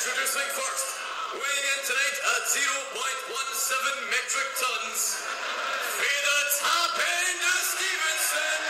Introducing first, weighing in tonight at 0.17 metric tons, end of Stevenson,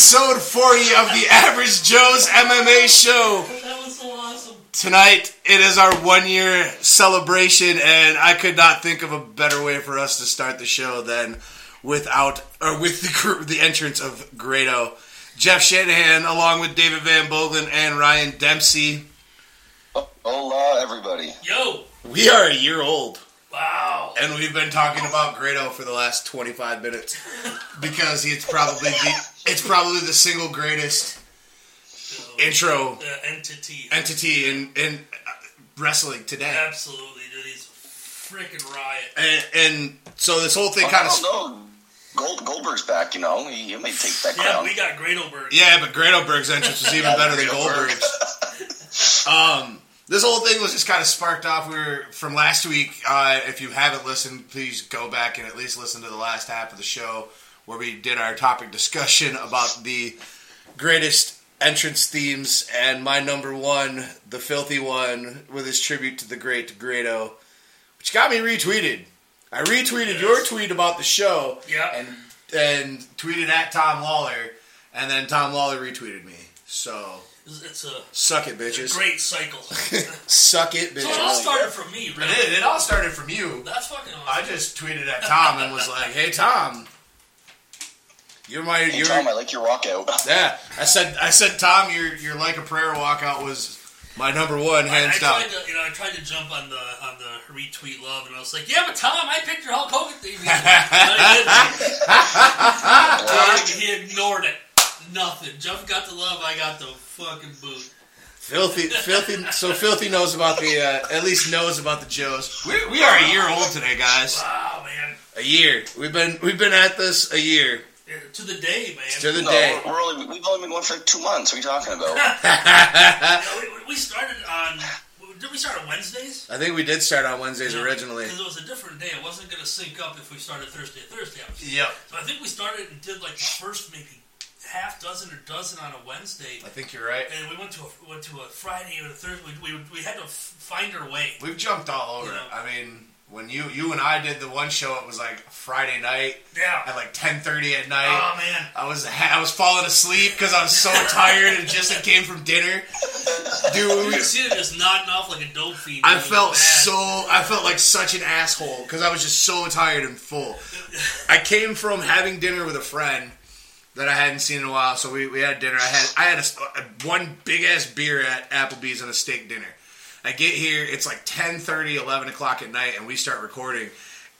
episode 40 of the Average Joe's MMA Show. That was so awesome. Tonight, it is our one year celebration, and I could not think of a better way for us to start the show than without or with the, the entrance of Grado. Jeff Shanahan, along with David Van Bogen and Ryan Dempsey. Hola, everybody. Yo. We are a year old. Wow. And we've been talking about Grado for the last 25 minutes because he's probably the, it's probably the single greatest intro The entity. entity in in uh, wrestling today. Absolutely, dude. He's a freaking riot. And, and so this whole thing I kind of don't. Gold, Goldberg's back, you know. He, he may take that Yeah, crown. we got Gradoberg. yeah, but Gradoberg's entrance was even Yeah, better than Goldberg's. Um, this whole thing was just kind of sparked off. We were from last week. Uh, if you haven't listened, please go back and at least listen to the last half of the show where we did our topic discussion about the greatest entrance themes. And my number one, the filthy one, with his tribute to the great Grado, which got me retweeted. I retweeted Yes. your tweet about the show Yeah. and and tweeted at Tom Lawlor, and then Tom Lawlor retweeted me. So It's, a suck it, bitches. great cycle. Suck it, bitches. it all started from me, It really. did. It all started from you. That's fucking I just tweeted at Tom and was like, "Hey, Tom, you're my Hey, you're Tom, I like your walkout. yeah." I said, "I said, Tom, your your like a prayer walkout was my number one, I, I hands down." tried to, you know, I tried to jump on the on the retweet love, and I was like, "Yeah, but Tom, I picked your Hulk Hogan theme." music." And he, he ignored it. Nothing. Jeff got the love. I got the fucking boot. Filthy, filthy. So filthy knows about the uh, at least knows about the Joes. We we are a year old today, guys. Wow, man. A year. We've been we've been at this a year Yeah, To the day, man. to the no, day. we're, we're only, we've only been going for like two months. What are you talking about? Yeah, we, we started on. Did we start on Wednesdays? I think we did start on Wednesdays originally. Because it was a different day. It wasn't going to sync up if we started Thursday. Thursday. obviously. Yep. So I think we started and did like the first maybe half dozen or dozen on a Wednesday, I think you're right. and we went to a went to a Friday or a Thursday. We, we, we had to f- find our way. We've jumped all over You know. I mean, when you you and I did the one show, it was like Friday night Yeah. at like ten thirty at night. Oh man. I was I was falling asleep because I was so tired and just had came from dinner. You Dude, can see them just nodding off like a dope fiend. I felt so I felt like such an asshole because I was just so tired and full. I came from having dinner with a friend that I hadn't seen in a while, so we, we had dinner. I had I had a, a- one big ass beer at Applebee's and a steak dinner. I get here, it's like 10, 30, 11 o'clock at night, and we start recording.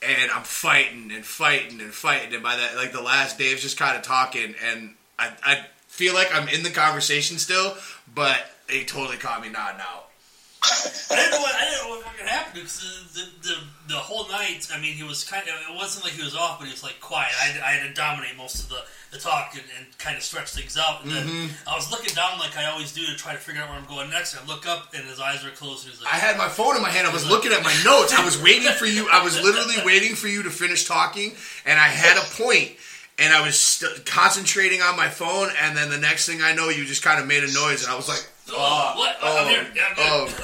And I'm fighting and fighting and fighting, and by that, like the last Dave's just kind of talking, and I, I feel like I'm in the conversation still, but he totally caught me nodding out. I didn't know what I didn't know what fucking happened because the, the the whole night. I mean, he was kind of. It wasn't like he was off, but he was like quiet. I, had- I had to dominate most of the, the talk and, and kind of stretch things out. And then Mm-hmm. I was looking down like I always do to try to figure out where I'm going next. And I look up and his eyes are closed. And he's like, I had my phone in my hand. I was looking at my notes. I was waiting for you. I was literally waiting for you to finish talking, and I had a point, and I was st- concentrating on my phone. And then the next thing I know, you just kind of made a noise, and I was like, "Oh, what? I'm here. Yeah, I'm oh good."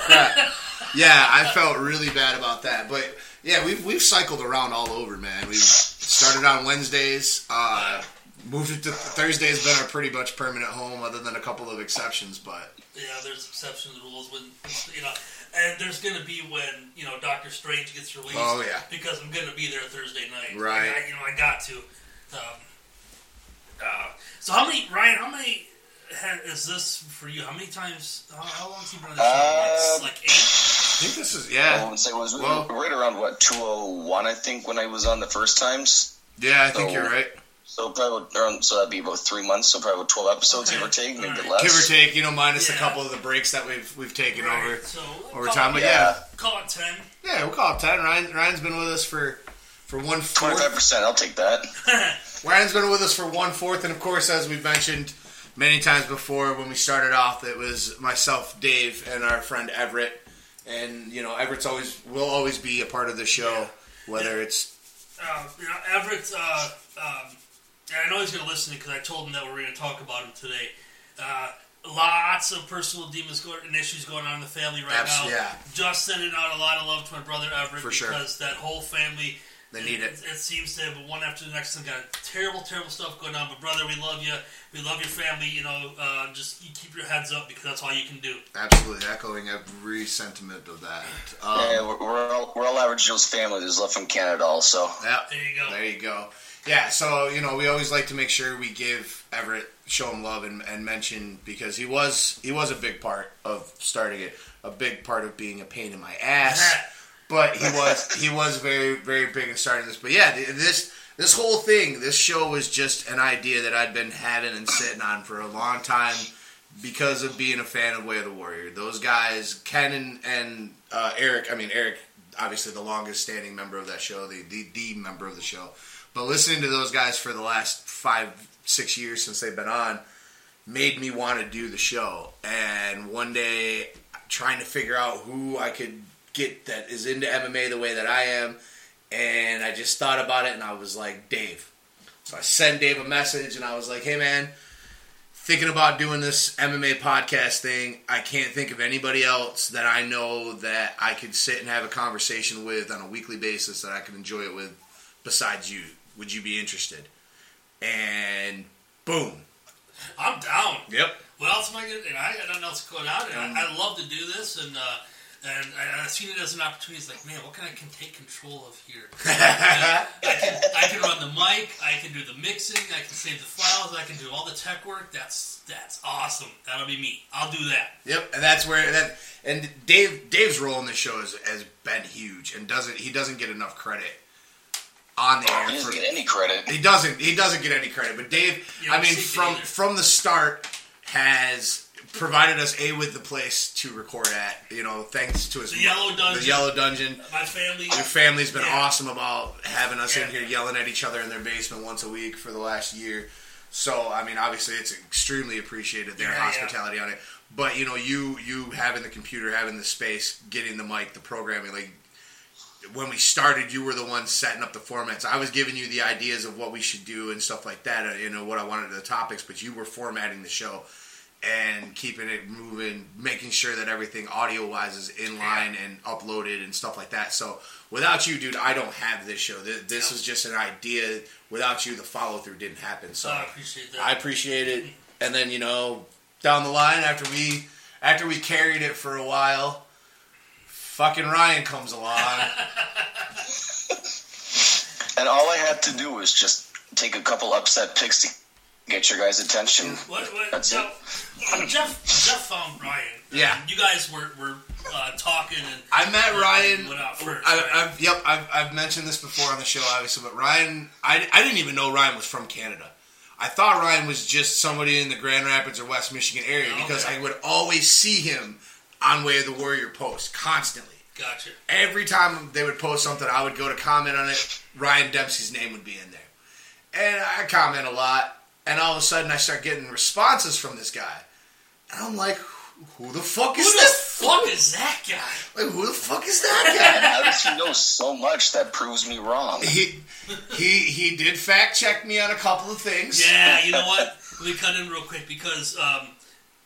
Crap!" Yeah, I felt really bad about that. But yeah, we've we've cycled around all over, man. We've started on Wednesdays. Uh, moved it to Thursday's been our pretty much permanent home, other than a couple of exceptions. But Yeah, there's exceptions to rules when you know, and there's gonna be when you know Doctor Strange gets released. Oh, yeah. because I'm gonna be there Thursday night. Right. I, you know, I got to. Um, uh, so how many, Ryan? How many? Ha- is this for you? How many times? How, how long has he been on the Uh, show? It's like eight. I think this is yeah, I would say it was Well- right around what 201, I think, when I was on the first times. yeah. I think you're right. So probably around, so that'd be about three months. So probably 12 episodes, Okay. give or take, maybe Alright. less. Give or take, you know, minus a couple of the breaks that we've we've taken over Right, so over time. it- But Yeah. yeah, Call it ten. yeah, we'll call it ten. Ryan Ryan's been with us for for one fourth. 25%, I'll take that. Ryan's been with us for one fourth, and of course, as we've mentioned many times before, when we started off, it was myself, Dave, and our friend Everett. And you know, Everett's always will always be a part of the show, whether it's uh, you know, Everett, uh, um, I know he's going to listen because I told him that we are going to talk about him today. Uh, lots of personal demons going, and issues going on in the family right now. yeah. Just sending out a lot of love to my brother Everett For sure. because that whole family. They need it. It seems to have one after the next. They got terrible, terrible stuff going on. But brother, we love you. We love your family. You know, uh, just you keep your heads up because that's all you can do. absolutely echoing every sentiment of that. Um, yeah, we're, we're, all, we're all average Joe's family. There's love from Canada also. yeah, There you go. There you go. Yeah, so you know, we always like to make sure we give Everett show him love and, and mention because he was he was a big part of starting it, a big part of being a pain in my ass. But he was he was very very big in starting this. But yeah, this this whole thing, this show was just an idea that I'd been having and sitting on for a long time because of being a fan of Way of the Warrior. Those guys, Ken and, and uh, Eric. I mean Eric, obviously the longest standing member of that show, the, the the member of the show. But listening to those guys for the last five six years since they've been on made me want to do the show. And one day, trying to figure out who I could get that is into MMA the way that I am, and I just thought about it, and I was like, Dave. So I sent Dave a message, and I was like, Hey man, thinking about doing this MMA podcast thing. I can't think of anybody else that I know that I could sit and have a conversation with on a weekly basis that I could enjoy it with besides you. Would you be interested? And boom. I'm down. Yep. What else am I going to And I got nothing else going on. And I, I love to do this. And uh, and I, I seen it as an opportunity. It's like, man, what can I can take control of here? I, can, I can run the mic. I can do the mixing. I can save the files. I can do all the tech work. That's that's awesome. That'll be me. I'll do that. Yep, and that's where that and Dave Dave's role in the show has, has been huge and doesn't he doesn't get enough credit on the air He doesn't get any credit. he doesn't he doesn't get any credit but Dave I mean from either. from the start has provided us a with the place to record at you know thanks to his The Yellow Dungeon. the yellow dungeon My family. your family's been Yeah. awesome about having us in here yelling at each other in their basement once a week for the last year. So I mean, obviously, it's extremely appreciated their Yeah, yeah. hospitality on it. But you know, you you having the computer, having the space, getting the mic, the programming, like when we started, you were the one setting up the formats. I was giving you the ideas of what we should do and stuff like that. uh, You know what I wanted the topics, but you were formatting the show and keeping it moving, making sure that everything audio wise is in line and uploaded and stuff like that. So without you, dude, I don't have this show. This, this is just an idea. Without you, the follow through didn't happen. So Oh, I appreciate that. I appreciate it. And then you know, down the line after we after we carried it for a while, fucking Ryan comes along. And all I had to do was just take a couple upset picks to get your guys' attention. What, what, That's Jeff, Jeff, Jeff found Ryan. Yeah. You guys were, were uh, talking and I met Ryan. went out first. I, right? I've, yep, I've, I've mentioned this before on the show, obviously, but Ryan, I, I didn't even know Ryan was from Canada. I thought Ryan was just somebody in the Grand Rapids or West Michigan area Okay. because I would always see him on Way of the Warrior post constantly. Gotcha. Every time they would post something, I would go to comment on it. Ryan Dempsey's name would be in there. And I comment a lot, and all of a sudden I start getting responses from this guy. And I'm like, who the fuck Who is the this? fuck is that guy? Like, who the fuck is that guy? How does he know so much that proves me wrong? he, he, he did fact check me on a couple of things. Yeah, you know what? Let me cut in real quick because um,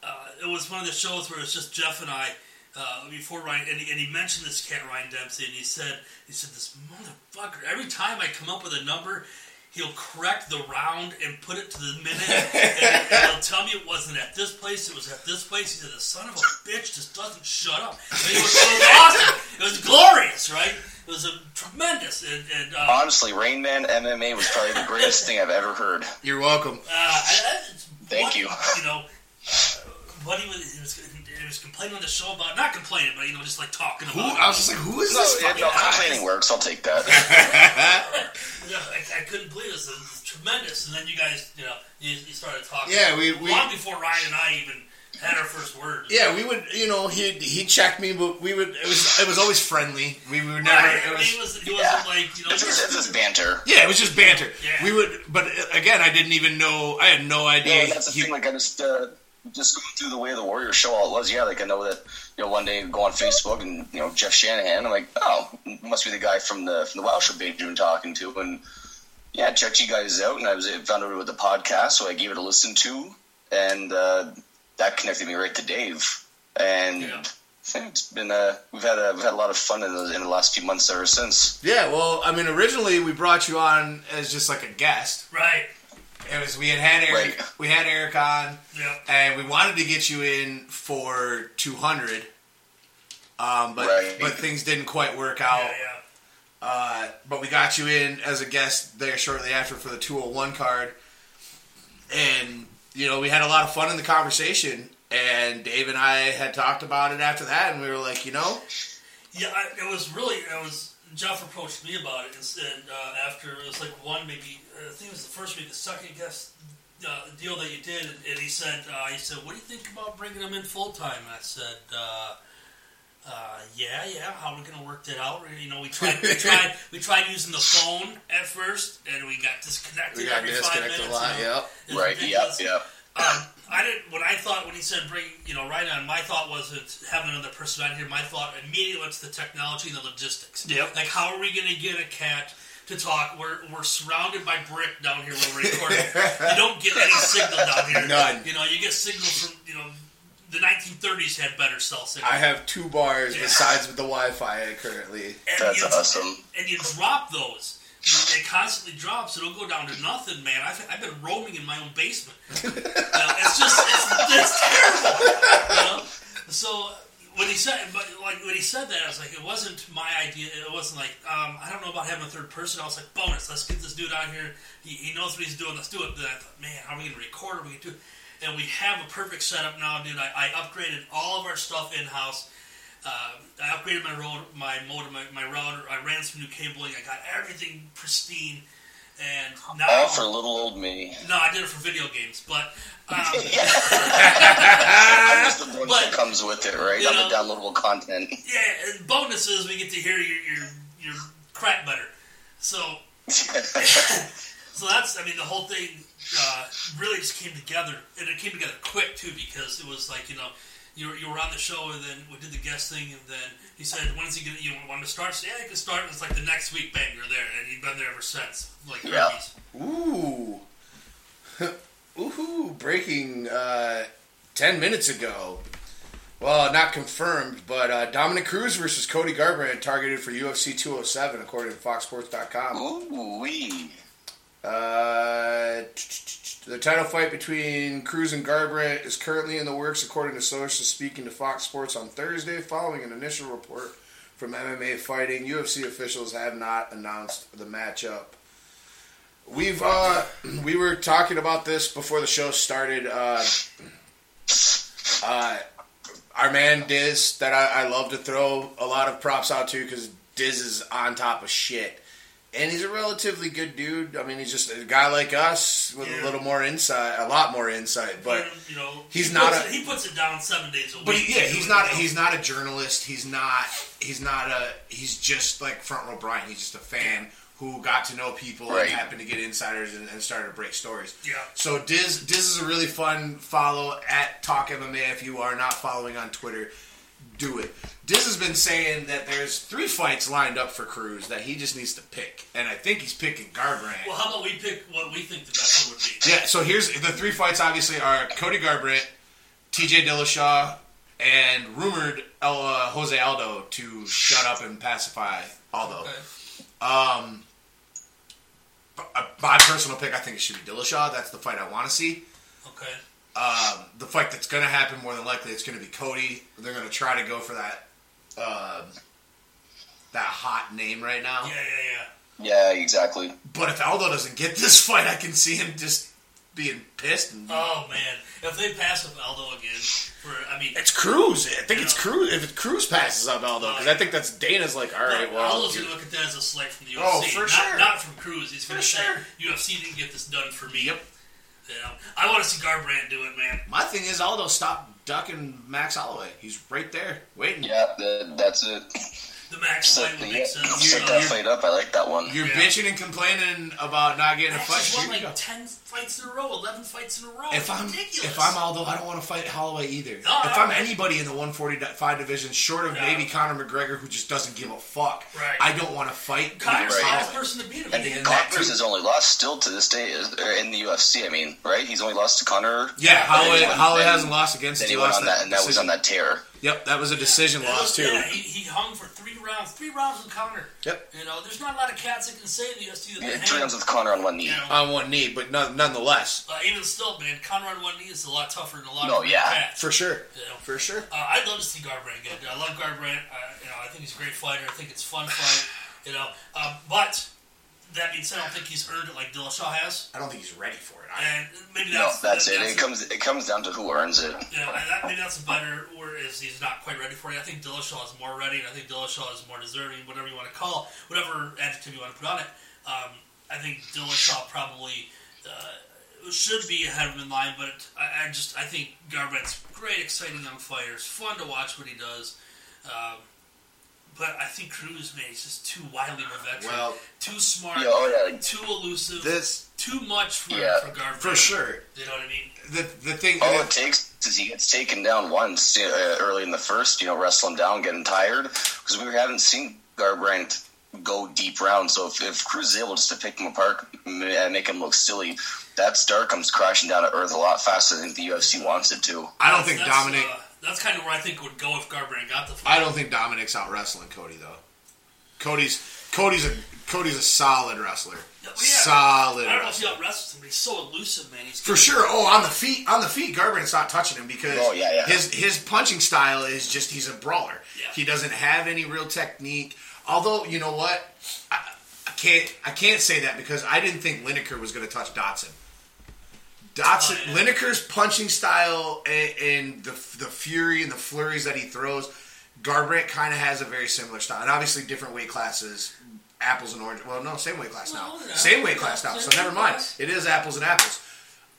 uh, it was one of the shows where it was just Jeff and I uh, before Ryan, and he, and he mentioned this cat Ryan Dempsey, and he said, he said this motherfucker. Every time I come up with a number, he'll correct the round and put it to the minute, and, and he'll tell me it wasn't at this place, it was at this place. He said, the son of a bitch just doesn't shut up. And it was, it was awesome. It was glorious, right? It was a tremendous, and, and uh, Honestly, Rain Man MMA was probably the greatest thing I've ever heard. You're welcome. Uh, I, I, Thank one- you. You know, Buddy was he was, he was complaining on the show about not complaining, but you know, just like talking Who? about. I was just like, who is No, this? yeah, fucking no, guy? complaining works. I'll take that. Yeah, I, I couldn't believe this. It was tremendous. And then you guys, you know, you, you started talking. Yeah, we- we- long before Ryan and I even had our first word. Yeah, we would, you know, he he checked me, but we would. It was it was always friendly. We would never. Right. It he was, was he Yeah. wasn't like you know. It's just, it's just banter. yeah, it was just banter. Yeah. We would, but uh, again, I didn't even know. I had no idea. and that's the he- thing. Like I just uh, just going through the way the Warrior show all it was. Yeah, like I know that you know one day go on Facebook and you know Jeff Shanahan. I'm like, oh, must be the guy from the from the Wow Show page you've talking to. And yeah, checked you guys out, and I was I found out about the podcast, so I gave it a listen to, and uh, that connected me right to Dave. And Yeah. it's been uh, we've had a, we've had a lot of fun in the, in the last few months ever since. yeah, well, I mean, originally we brought you on as just like a guest. Right. It was we had had Eric. Right. We had Eric on, Yeah. and we wanted to get you in for two hundred. Um, but Right. but things didn't quite work out. Yeah. Yeah. Uh, but we got you in as a guest there shortly after for the 201 card. And, you know, we had a lot of fun in the conversation. And Dave and I had talked about it after that. And we were like, you know, Yeah, I, it was really. It was Jeff approached me about it and said uh, after it was like one maybe I think it was the first week, the second guest uh, deal that you did, and, he said uh, he said, "What do you think about bringing him in full time?" And I said. Uh, uh, yeah, yeah. How are we gonna work that out? You know, we tried, we tried, we tried using the phone at first, and we got disconnected we got every five minutes. a lot. you know? Yep. Right? Yep. ridiculous. Yep. Um, I didn't. When I thought when he said bring, you know, right on, my thought wasn't having another person on here. My thought immediately went to the technology and the logistics. Yep. Like, how are we going to get a cat to talk? We're we're surrounded by brick down here when we're recording. you don't get any signal down here. None. You know, you get signal from you know. The 1930s had better cell signal. I have two bars Yeah. besides with the Wi Fi currently. and That's you, awesome. And you drop those. It constantly drops. It'll go down to nothing, man. I've, I've been roaming in my own basement. You know, it's just it's, it's terrible. You know? So when he said, but like when he said that, I was like, it wasn't my idea. It wasn't like um, I don't know about having a third person. I was like, bonus. Let's get this dude out here. He, he knows what he's doing. Let's do it. Then I thought, man, how are we gonna record? Are we gonna do? it? And we have a perfect setup now, dude. I, I upgraded all of our stuff in house. Uh, I upgraded my road, my modem, my, my router. I ran some new cabling. I got everything pristine. And now, All for little old me. no, I did it for video games, but um, I'm just the bonus But- that comes with it, right? You I'm the downloadable content. yeah. And bonus is we get to hear your your, your crap better. So so that's I mean the whole thing uh, really just came together, and it came together quick too because it was like you know. You were, you were on the show, and then we did the guest thing, and then he said, "When's he gonna? You want to start?" I said, yeah, you can start. And it's like the next week, bang, you're there, and you've been there ever since. Like Yeah. cookies. Ooh. Ooh, breaking uh, 10 minutes ago. Well, not confirmed, but uh, Dominick Cruz versus Cody Garbrandt targeted for UFC 207, according to FoxSports.com. Ooh wee. Uh, the title fight between Cruz and Garbrandt is currently in the works, according to sources speaking to Fox Sports on Thursday, following an initial report from MMA Fighting. UFC officials have not announced the matchup. We've uh, we were talking about this before the show started. Uh, uh, our man Diz, that I, I love to throw a lot of props out to because Diz is on top of shit, and he's a relatively good dude. I mean, he's just a guy like us with Yeah. a little more insight, a lot more insight. But you know, he's he not a- it, he puts it down seven days a week. but yeah, he's not he's not a journalist. He's not he's not a he's just like front row Brian. He's just a fan who got to know people Right. and happened to get insiders and, and started to break stories. Yeah. So Diz Diz is a really fun follow at Talk MMA. If you are not following on Twitter, do it. Diz has been saying that there's three fights lined up for Cruz that he just needs to pick, and I think he's picking Garbrandt. Well, how about we pick what we think the best one would be? Yeah, so here's the three fights. Obviously, are Cody Garbrandt, T.J. Dillashaw, and rumored uh, Jose Aldo to shut up and pacify Aldo. Okay. Um, my personal pick, I think it should be Dillashaw. That's the fight I want to see. Okay. Um, the fight that's going to happen more than likely, it's going to be Cody. They're going to try to go for that um that hot name right now. Yeah, yeah, yeah. Yeah, exactly. But if Aldo doesn't get this fight, I can see him just being pissed. And, Oh man, if they pass up Aldo again, for I mean, it's Cruz. I think it's. Cruz. If it Cruz passes out Aldo, because I think that's Dana's. Like, all right, well, Aldo's gonna look at that as a slight from the UFC. Oh, for not, sure. Not from Cruz. He's gonna for say sure. UFC didn't get this done for me. Yep. I want to see Garbrandt do it, man. My thing is Aldo stop ducking Max Holloway. He's right there waiting. Yeah, the, that's it. The Max so, fight would make sense. Set that fight up. I like that one. You're yeah. bitching and complaining about not getting Max a fight. Won, like, 10, fights in a row, eleven fights in a row. If It's I'm ridiculous. if I'm Aldo, I don't want to fight Holloway either. No, if no. I'm anybody in the 145 division, short of Yeah. maybe Conor McGregor, who just doesn't give a fuck, Right. I don't want to fight Conor's the Right. last person to beat him. And He- And that Conor's too. has only lost still to this day is, er, in the UFC. I mean, right? He's only lost to Conor. Yeah, Yeah, Holloway, then- Holloway hasn't lost against. Then He he went lost on that, and that was on that tear. Yep, that was a decision It loss was- too. Yeah, he, he hung for three rounds. Three rounds with Conor. Yep. You know, there's not a lot of cats that can say in the UFC that Yeah, they three hang. rounds with Conor on one knee. You know, On one knee, but none, nonetheless, uh, even still, man, Conor on one knee is a lot tougher than a lot No, of yeah. cats. for sure, You know. for sure. Uh, I'd love to see Garbrandt get. I love Garbrandt. Uh, you know, I think he's a great fighter. I think it's a fun fight. You know, um, but that being said, I don't think he's earned it like Dillashaw has. I don't think he's ready for it. I, And maybe No, that's that's it. That's It comes it comes down to who earns it. You know, and that, maybe that's better word is he's not quite ready for it. I think Dillashaw is more ready, and I think Dillashaw is more deserving, whatever you want to call, whatever adjective you want to put on it. Um, I think Dillashaw probably uh, should be ahead of him in line, but I, I just I think Garbrandt's great, exciting young fighter. It's fun to watch what he does. Um, but I think Cruz, man, he's just too wily of a veteran, well, too smart, Yeah, oh yeah. too elusive, this too much for, Yeah, for Garbrandt. for sure. You know what I mean? The the thing. All it takes is he gets taken down once uh, early in the first, you know, wrestling down, getting tired, because we haven't seen Garbrandt go deep round. So if, if Cruz is able just to pick him apart and make him look silly, that star comes crashing down to earth a lot faster than the UFC wants it to. I don't think that's, Dominick. Uh, that's kind of where I think it would go if Garbrandt got the fight. I don't think Dominick's out wrestling Cody though. Cody's Cody's a Cody's a solid wrestler. Yeah, well, yeah. Solid I don't know if he wrestler. out wrestles him, but he's so elusive, man. He's For sure. Oh, on the feet, on the feet, Garbrandt's not touching him because Oh, yeah, yeah. his his punching style is just he's a brawler. Yeah. He doesn't have any real technique. Although you know what, I, I can't I can't say that because I didn't think Lineker was going to touch Dodson. Dodson, Oh. Lineker's punching style and, and the the fury and the flurries that he throws, Garbrandt kind of has a very similar style, and obviously different weight classes, apples and oranges. Well, no, same weight class now, Well, same weight class now. So never mind. It is apples and apples.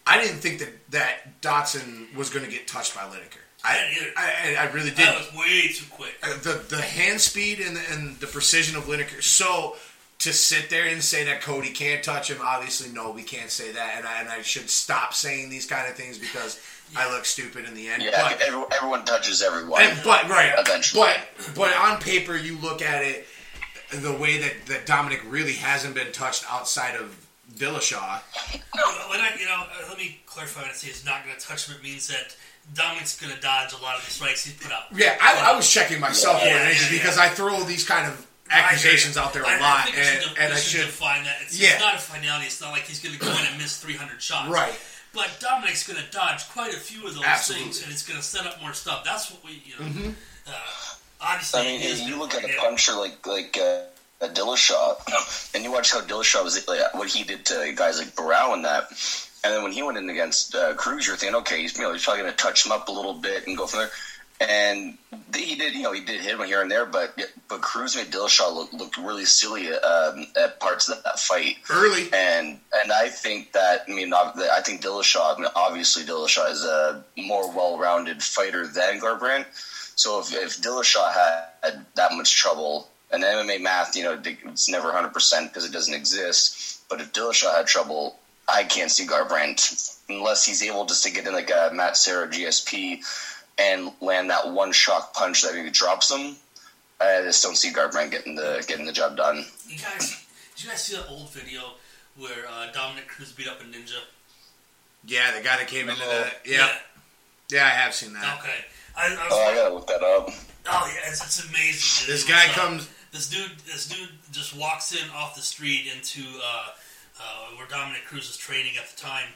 I didn't think that that Dodson was going to get touched by Lineker. I, I didn't either. I, really didn't. was way too quick. Uh, the the hand speed and the, and the precision of Lineker. So to sit there and say that Cody can't touch him, obviously no, we can't say that, and I, and I should stop saying these kind of things because I look stupid in the end. Yeah, but, everyone, everyone touches everyone. and, but right, Eventually. but but on paper you look at it the way that that Dominick really hasn't been touched outside of Dillashaw. When I, you know, uh, let me clarify when I say he's not going to touch him. It means that Dominick's going to dodge a lot of the strikes he's put out. Yeah, I, I was checking myself Yeah, more yeah, anything yeah. because I throw these kind of accusations out there a I- I lot, think we and, should, and we I should should define that. It's, Yeah. it's not a finality. It's not like he's going to go in and miss 300 shots. right. But Dominick's going to dodge quite a few of those Absolutely. things, and it's going to set up more stuff. That's what we, you know. Uh, obviously, I mean, he is you look at a puncher like like uh, a Dillashaw, and you watch how Dillashaw was like, what he did to guys like Barão and that. And then when he went in against uh, Cruz, you're thinking, okay, he's you know he's probably going to touch him up a little bit and go from there. And he did, you know, he did hit him here and there, but but Cruz made Dillashaw look look really silly um, at parts of that fight. Early, And and I think that I mean I think Dillashaw I mean, obviously Dillashaw is a more well-rounded fighter than Garbrandt. So if if Dillashaw had that much trouble, and MMA math, you know, it's never 100 percent because it doesn't exist. But if Dillashaw had trouble, I can't see Garbrandt unless he's able just to get in like a Matt Serra GSP and land that one shock punch that maybe drops them, I just don't see Garbrandt getting the getting the job done. You guys, did you guys see that old video where uh, Dominick Cruz beat up a ninja? yeah, the guy that came into Oh. the yeah, yeah, I have seen that. Okay. I, I was Oh, I gotta look that up. oh yeah, it's, it's amazing. dude. This guy It's, uh, comes. This dude, this dude just walks in off the street into uh, uh, where Dominick Cruz is training at the time,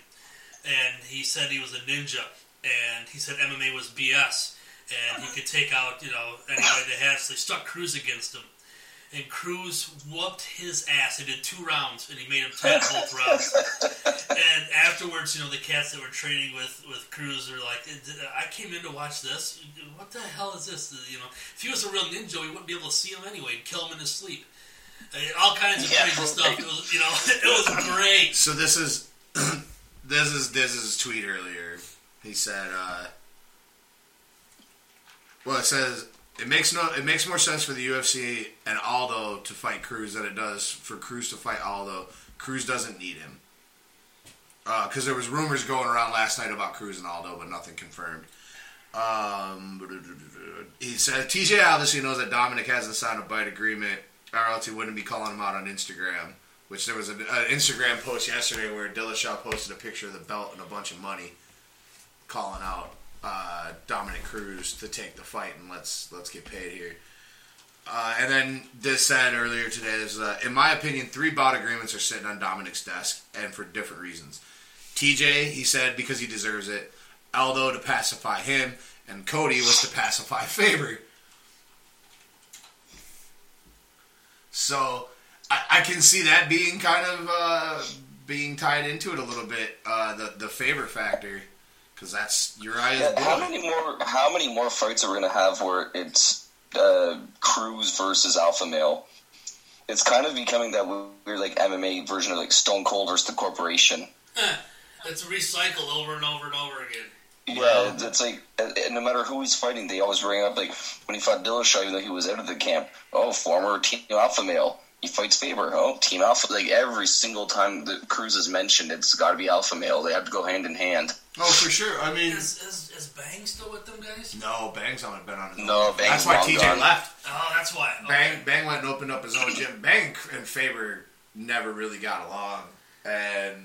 and he said he was a ninja, and he said MMA was BS, and he could take out you know anybody they had. So they stuck Cruz against him, and Cruz whooped his ass. They did two rounds, and he made him tap both rounds. And afterwards, afterwards, you know, the cats that were training with with Cruz are like, "I came in to watch this. What the hell is this? You know, if he was a real ninja, we wouldn't be able to see him anyway. He'd kill him in his sleep. Uh, all kinds of Yeah. crazy stuff. It was, you know, it was great. So this is this is this is tweet earlier. He said, uh, "Well, it says it makes no it makes more sense for the UFC and Aldo to fight Cruz than it does for Cruz to fight Aldo. Cruz doesn't need him because there was rumors going around last night about Cruz and Aldo, but nothing confirmed." Um, he said TJ obviously knows that Dominick hasn't signed a bite agreement, or else he wouldn't be calling him out on Instagram. Which there was an Instagram post yesterday where Dillashaw posted a picture of the belt and a bunch of money, calling out uh, Dominick Cruz to take the fight and let's let's get paid here. Uh, and then this said earlier today is, uh, in my opinion, three bout agreements are sitting on Dominick's desk and for different reasons. TJ, he said, because he deserves it. Aldo to pacify him, and Cody was to pacify Faber. So I, I can see that being kind of uh, being tied into it a little bit, uh, the the Faber factor, because that's Urijah's Yeah, how many more? How many more fights are we gonna have where it's uh, Cruz versus Alpha Male? It's kind of becoming that weird like MMA version of like Stone Cold versus the Corporation. It's recycled over and over and over again. Yeah, it's, it's like uh, no matter who he's fighting, they always bring up like when he fought Dillashaw, even though he was out of the camp. Oh, former Team Alpha Male. He fights Faber. Oh, Team Alpha. Like every single time the Cruz is mentioned, it's got to be Alpha Male. They have to go hand in hand. Oh, for sure. I mean, Is, is, is Bang still with them guys? no, Bang's on been on his own. No, Bang's That's why long TJ gone. left. Oh, that's why. Okay. Bang Bang went and opened up his own gym. Bang and Faber never really got along, and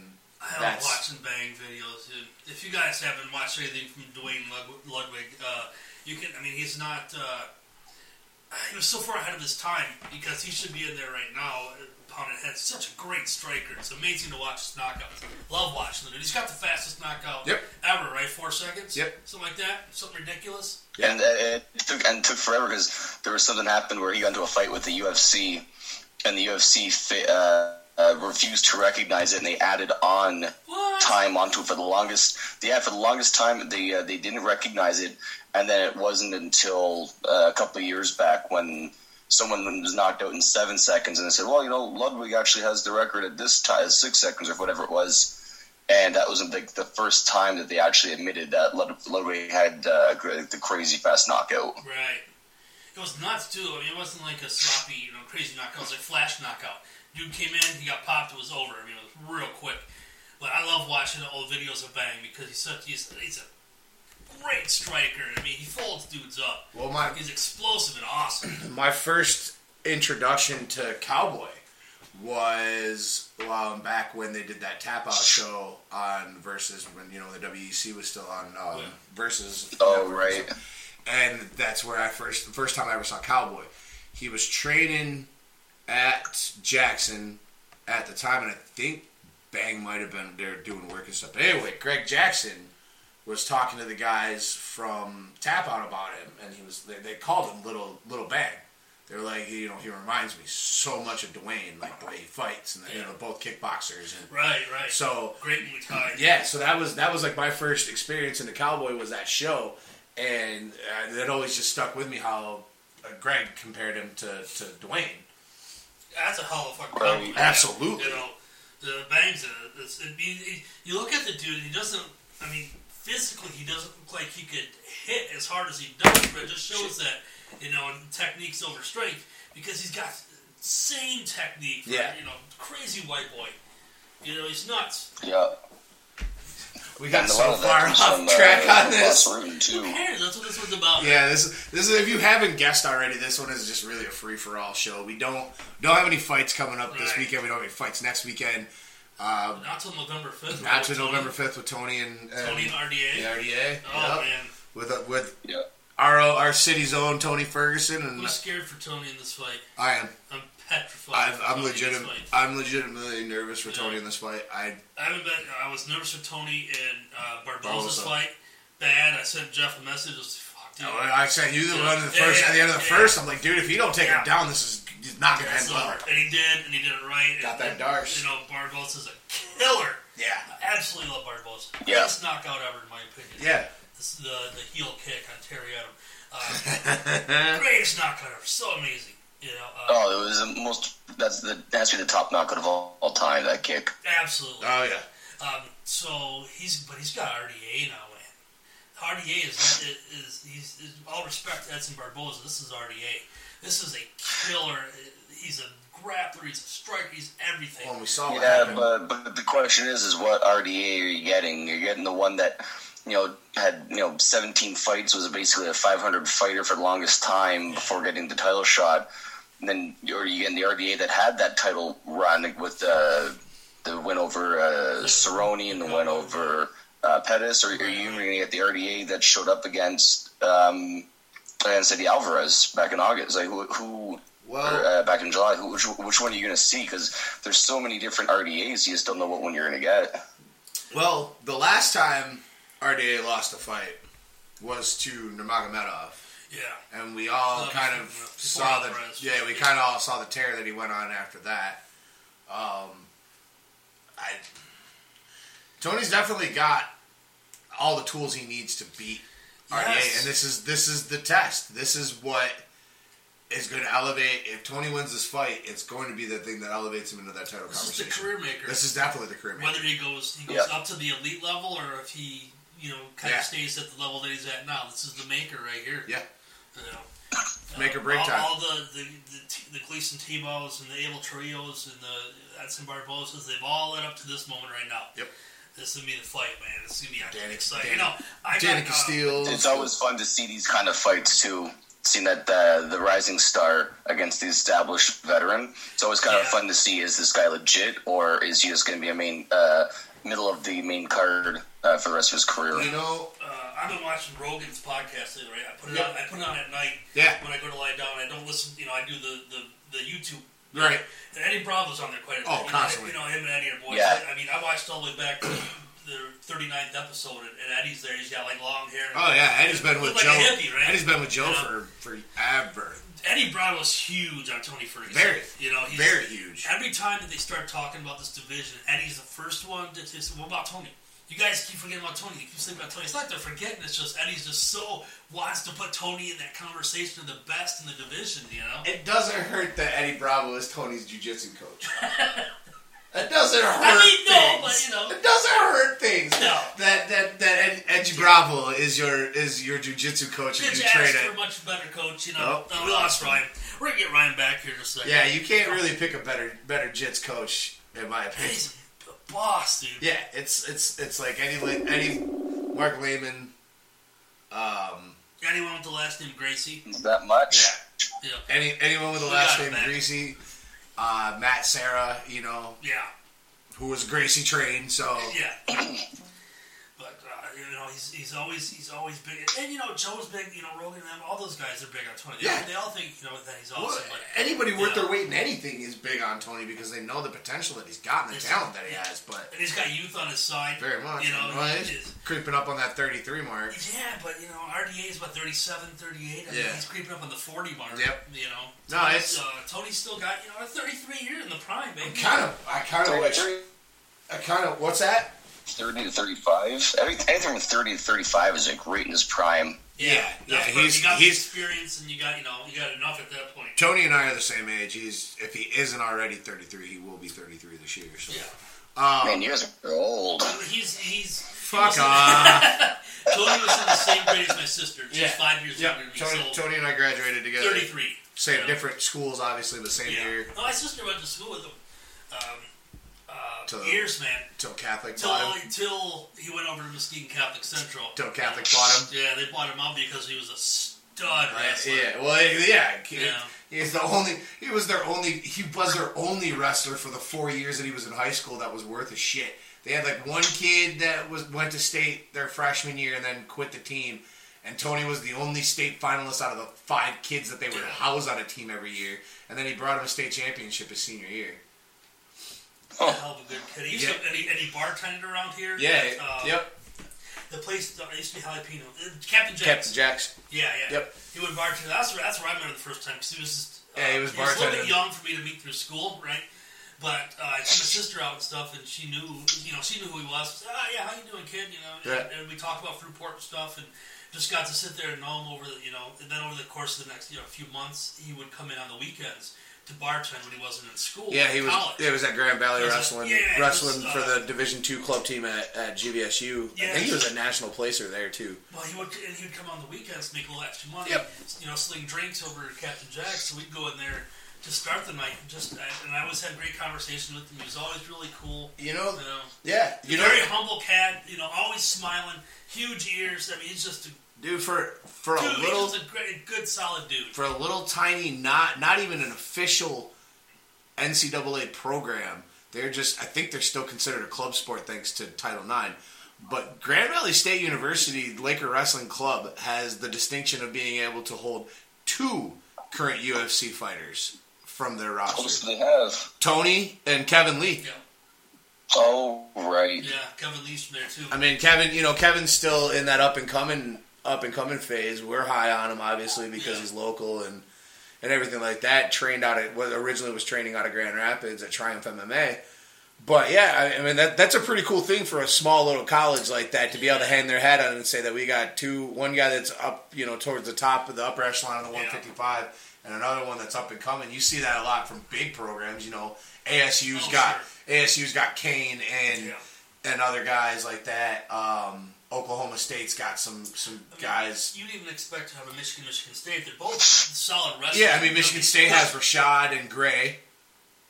I love That's- watching Bang videos. If you guys haven't watched anything from Duane Ludwig, uh, you can. I mean, he's not. Uh, he was so far ahead of his time because he should be in there right now. uh, Pounding heads. Such a great striker. It's amazing to watch his knockouts. Love watching the dude. He's got the fastest knockout Yep. ever, right? Four seconds. Yep. Something like that. Something ridiculous. Yeah. And uh, it took and it took forever because there was something happened where he got into a fight with the UFC, and the UFC fi- uh, uh, refused to recognize it, and they added on What? time onto it for the longest. Yeah, for the longest time they uh, they didn't recognize it, and then it wasn't until uh, a couple of years back when someone was knocked out in seven seconds, and they said, "Well, you know, Ludwig actually has the record at this time, six seconds or whatever it was." And that was like the first time that they actually admitted that Ludwig had uh, the crazy fast knockout. Right. It was nuts too. I mean, it wasn't like a sloppy, you know, crazy knockout. It was like flash knockout. Dude came in, he got popped, it was over. I mean, it was real quick. But I love watching the old videos of Bang because he's such he's, he's a great striker. I mean, he folds dudes up. well, my He's explosive and awesome. my first introduction to Cowboy was um, back when they did that tap out show on versus when you know the WEC was still on um, Yeah. versus. Oh, network. right. and that's where I first the first time I ever saw Cowboy. He was training at Jackson at the time, and I think Bang might have been there doing work and stuff. But anyway, Greg Jackson was talking to the guys from Tap Out about him, and he was they, they called him Little Little Bang. They were like, you know, he reminds me so much of Duane, like the way he fights, and you know, both kickboxers, and Right, right. so great Muay Thai. yeah, so that was that was like my first experience in the cowboy was that show, and uh, that always just stuck with me how uh, Greg compared him to to Duane. That's a hell of a fucking Right. compliment. Absolutely. You know, the bangs. A, it's, it, you, you look at the dude, he doesn't. I mean, physically, he doesn't look like he could hit as hard as he does, but it just shows that you know technique's over strength because he's got insane technique. For, Yeah. You know, crazy white boy. You know, he's nuts. Yeah. We got And a so lot far off from, track uh, on this. Bas too. Who cares? That's what this was about. Yeah, this this is if you haven't guessed already, this one is just really a free for all show. We don't don't have any fights coming up this weekend. We don't have any fights next weekend. Uh, Not till November fifth. not to November fifth with Tony and, and Tony and RDA. the RDA. Oh Yep. man, With uh, with Yeah. our our city's own Tony Ferguson, and who's scared for Tony in this fight? I am. I'm petrified. I've, I'm Tony in this legitimate. fight. I'm legitimately nervous for Yeah. Tony in this fight. I I haven't been. I was nervous for Tony in uh, Barboza's Barboza. fight. Bad. I sent Jeff a message. I was fuck, dude. I sent you the Yeah. one in the Yeah, first yeah, at the end of the yeah. first. I'm like, dude, if you don't take Yeah. him down, this is he's not gonna So, well. and he did, and he did it right. Got and, that D'Arce. You know, Barboza's a killer. Yeah. Absolute absolutely love Barboza. Yeah. Greatest knockout ever, in my opinion. Yeah. This is the the heel kick on Terry Etim. Uh, greatest knockout ever. So amazing. You know. Uh, Oh, it was the most. That's the that's the top knockout of all, all time. That kick. Absolutely. Oh yeah. Um, so he's, but he's got RDA now, man. RDA is, is, he's, is, all respect to Edson Barboza. This is RDA. This is a killer. He's a grappler. He's a striker. He's everything. Well, we saw Yeah, happened. but but the question is, is what RDA are you getting? You're getting the one that you know had you know 17 fights, was basically a 500 fighter for the longest time before getting the title shot. And then or you getting the RDA that had that title run with uh, the win over uh, Cerrone and the win over uh, Pettis, or are you even going to get the RDA that showed up against um, against Eddie Alvarez back in August? Like who? who Well- or, uh, back in July, who, which, which one are you going to see? Because there's so many different RDAs, you just don't know what one you're going to get. Well, the last time RDA lost a fight was to Nurmagomedov. yeah. and we all kind of saw the Alvarez. yeah we kind of all saw the tear that he went on after that. Um, I Tony's definitely got all the tools he needs to beat RDA, and this is this is the test. This is what is going to elevate. If Tony wins this fight, it's going to be the thing that elevates him into that title This is the career maker. This is definitely the career maker. Whether he goes he goes Yeah. up to the elite level or if he you know kind Yeah. of stays at the level that he's at now. This is the maker right here. Yeah. You know. Make or break all, time. All the the, the, Gleason T- the Gleison Tibaus and the Abel Trujillos and the Edson Barbozas, they've all led up to this moment right now. Yep. This is gonna be the fight, man. This is gonna be actually Danny- exciting. Danny- you know, I Danny got, uh, Castillo. It's always fun to see these kind of fights, too. Seeing that uh, the rising star against the established veteran. It's always kind of fun to see is this guy legit or is he just going to be a main, uh, middle of the main card uh, for the rest of his career? you know, uh, I've been watching Rogan's podcast lately. Right? I put it Yep. on. I put it on at night. Yeah. When I go to lie down, I don't listen. You know, I do the the, the YouTube. Right. And Eddie Bravo's on there quite a bit. Oh, you know, constantly. You know, him and Eddie are boys. Yeah. I mean, I watched all the way back to the 39th episode, and, and Eddie's there. He's got like long hair. oh yeah, Eddie's been with like Joe. hippie, right? Eddie's been with Joe You know? for forever. Eddie Bravo's huge on Tony Ferguson. Very. You know, he's Very huge. Every time that they start talking about this division, Eddie's the first one to say, "What about Tony?" You guys keep forgetting about Tony. You keep saying about Tony. It's not they're forgetting. It's just Eddie's just so wants to put Tony in that conversation of the best in the division. You know. It doesn't hurt that Eddie Bravo is Tony's jujitsu coach. It doesn't hurt I mean, no, things. but, you know. it doesn't hurt things. No. That that that Ed, Eddie Bravo is your is your jujitsu coach and Did you train for a much better coach? You know, Nope. No, we lost Ryan. We're gonna get Ryan back here in a second. Yeah, you can't really pick a better better jits coach in my opinion. He's a boss, dude. Yeah, it's it's it's like any La- Eddie Mark Lehman. Um, Anyone with the last name Gracie? That much? Yeah. any anyone with the We last name man. Gracie, uh, Matt Serra, you know, Yeah. who was Gracie trained. So Yeah. But you know, he's, he's always he's always big, and you know, Joe's big. You know, Rogan, and them, all those guys are big on Tony. They, Yeah. they all think you know that he's Well, awesome. but anybody worth Yeah. their weight in anything is big on Tony because they know the potential that he's got and the There's- talent that he has. But and he's got youth on his side. very much, You know, well, he he's is- creeping up on that 33 mark. Yeah, but you know, RDA is about 37, 38. I mean, Yeah. he's creeping up on the 40 mark. Yep. You know, No, Tony's, it's- uh, Tony's still got you know a 33 year in the prime, baby. Kind of, I kind of, wish, I kind of. What's that? 30 to 35? Every- Anything from 30 to 35 is like right in his prime. Yeah, yeah, That's where he's- you got he's- the experience, and you got you know you got enough at that point. Tony and I are the same age. He's if he isn't already 33, he will be 33 this year. So, Yeah. um, Man, you guys are old. He's he's fuck he off. Tony was in the same grade as my sister. She's Yeah. five years yeah, younger than. Tony, so Tony and I graduated together. 33. Same, you know. different schools, obviously, the same Yeah. year. No, my sister went to school with him. Um, uh, To- years, man. Till Catholic Till, bought him. until he went over to Muskegon Catholic Central. Till Catholic bought him. Yeah, they bought him out because he was a stud wrestler. Yeah, well, yeah, Yeah. he's the only. He was their only. He was their only wrestler for the four years that he was in high school that was worth a shit. They had like one kid that was went to state their freshman year and then quit the team, and Tony was the only state finalist out of the five kids that they would house on a team every year. And then he brought him a state championship his senior year. A hell of a good kid. He used Yeah. to, and, he, and he bartended around here. Yeah, at, uh, yep. The place uh, it used to be jalapeno. Uh, Captain Jack's. Captain Jacks. Yeah, yeah. Yep. He would bartend. That's where that's where I met him the first time because he was just, uh, Yeah, he was a little bit young for me to meet through school, right? But uh, I took my sister out and stuff, and she knew, you know, she knew who he was. Ah, yeah, how you doing, kid? You know, Yeah. and, and we talked about Fruitport and stuff, and just got to sit there and know him over the, you know, and then over the course of the next, you know, few months, he would come in on the weekends to bartend when he wasn't in school. Yeah, he was. college. It was at Grand Valley Was? Wrestling, Yeah, wrestling was, for uh, the Division Two club team at, at GVSU. I think he was a national placer there too. Well, he would, and he would come on the weekends make a little extra money. Yep. You know, sling drinks over at Captain Jack's. So we'd go in there to start the night. And just and I always had great conversation with him. He was always really cool. You know, You know, yeah, you know, very humble cat. You know, always smiling, huge ears. I mean, he's just a dude, for for a little a great, good, solid dude. for a little tiny, not not even an official NCAA program. They're just, I think they're still considered a club sport thanks to Title IX. But Grand Valley State University Laker Wrestling Club has the distinction of being able to hold two current UFC fighters from their roster: do they have? Tony and Kevin Lee. Yeah, Oh, right. yeah. Kevin Lee's from there too. I mean, Kevin, you know, Kevin's still in that up and coming, up and coming phase. We're high on him, obviously, because Yeah. he's local and and everything like that. Trained out of what originally was training out of Grand Rapids at Triumph MMA. But yeah, I, I mean that that's a pretty cool thing for a small little college like that to be able to hang their hat on and say that we got two, one guy that's up, you know, towards the top of the upper echelon of the Yeah. 155, and another one that's up and coming. You see that a lot from big programs. You know, ASU's Oh, got ASU's got Cain and Yeah. and other guys like that. Um, Oklahoma State's got some some I mean, guys. You'd even expect to have a Michigan, Michigan State. They're both solid wrestlers. Yeah, I mean Michigan State has Rashad and Gray.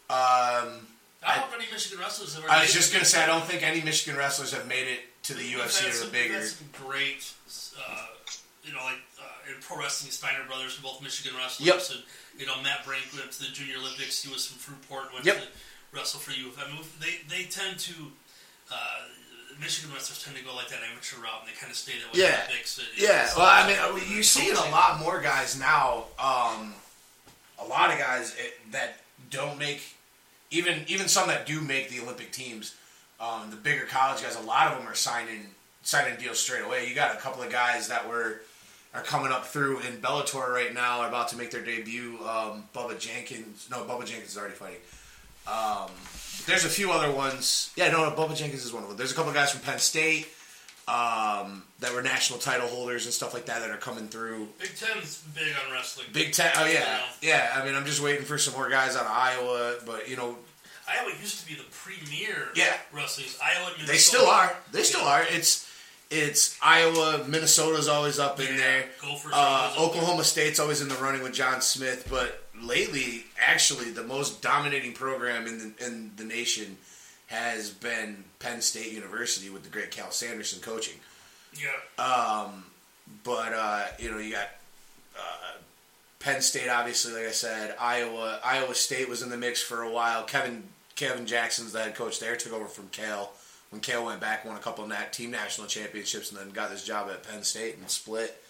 Um, I don't if any Michigan wrestlers ever. I was just gonna say I don't think any Michigan wrestlers have made it to the We've UFC or some, the bigger. Some great, uh, you know, like uh, in pro wrestling, Steiner brothers from both Michigan wrestlers. Yep. And you know, Matt Brink went to the Junior Olympics. He was from Fruitport. Went Yep. to wrestle for you. I mean, they they tend to. Uh, Michigan wrestlers tend to go like that amateur route, and they kind of stay that way. Yeah. in the Olympics. It- Yeah, well, I mean, you see it a lot more guys now. Um, a lot of guys eh, that don't make, even even some that do make the Olympic teams. Um, the bigger college guys, a lot of them are signing signing deals straight away. You got a couple of guys that were are coming up through in Bellator right now, are about to make their debut. Um, Bubba Jenkins, no, Bubba Jenkins is already fighting. Um, there's a few other ones. Yeah, no, Bubba Jenkins is one of them. There's a couple of guys from Penn State um, that were national title holders and stuff like that that are coming through. Big Ten's big on wrestling. Big Ten. Oh yeah, yeah. I mean, I'm just waiting for some more guys out of Iowa, but you know, Iowa used to be the premier Yeah. wrestling. Iowa, and they still are. They still Yeah. are. It's it's Iowa, Minnesota's always up in Yeah, there. Gophers Uh, are up there. Oklahoma State's always in the running with John Smith, but lately, actually, the most dominating program in the in the nation has been Penn State University with the great Cael Sanderson coaching. Yeah. Um, but uh, you know, you got uh, Penn State, obviously, like I said. Iowa, Iowa State was in the mix for a while. Kevin Kevin Jackson's the head coach there. Took over from Cael when Cael went back, won a couple of nat- team national championships, and then got this job at Penn State and split.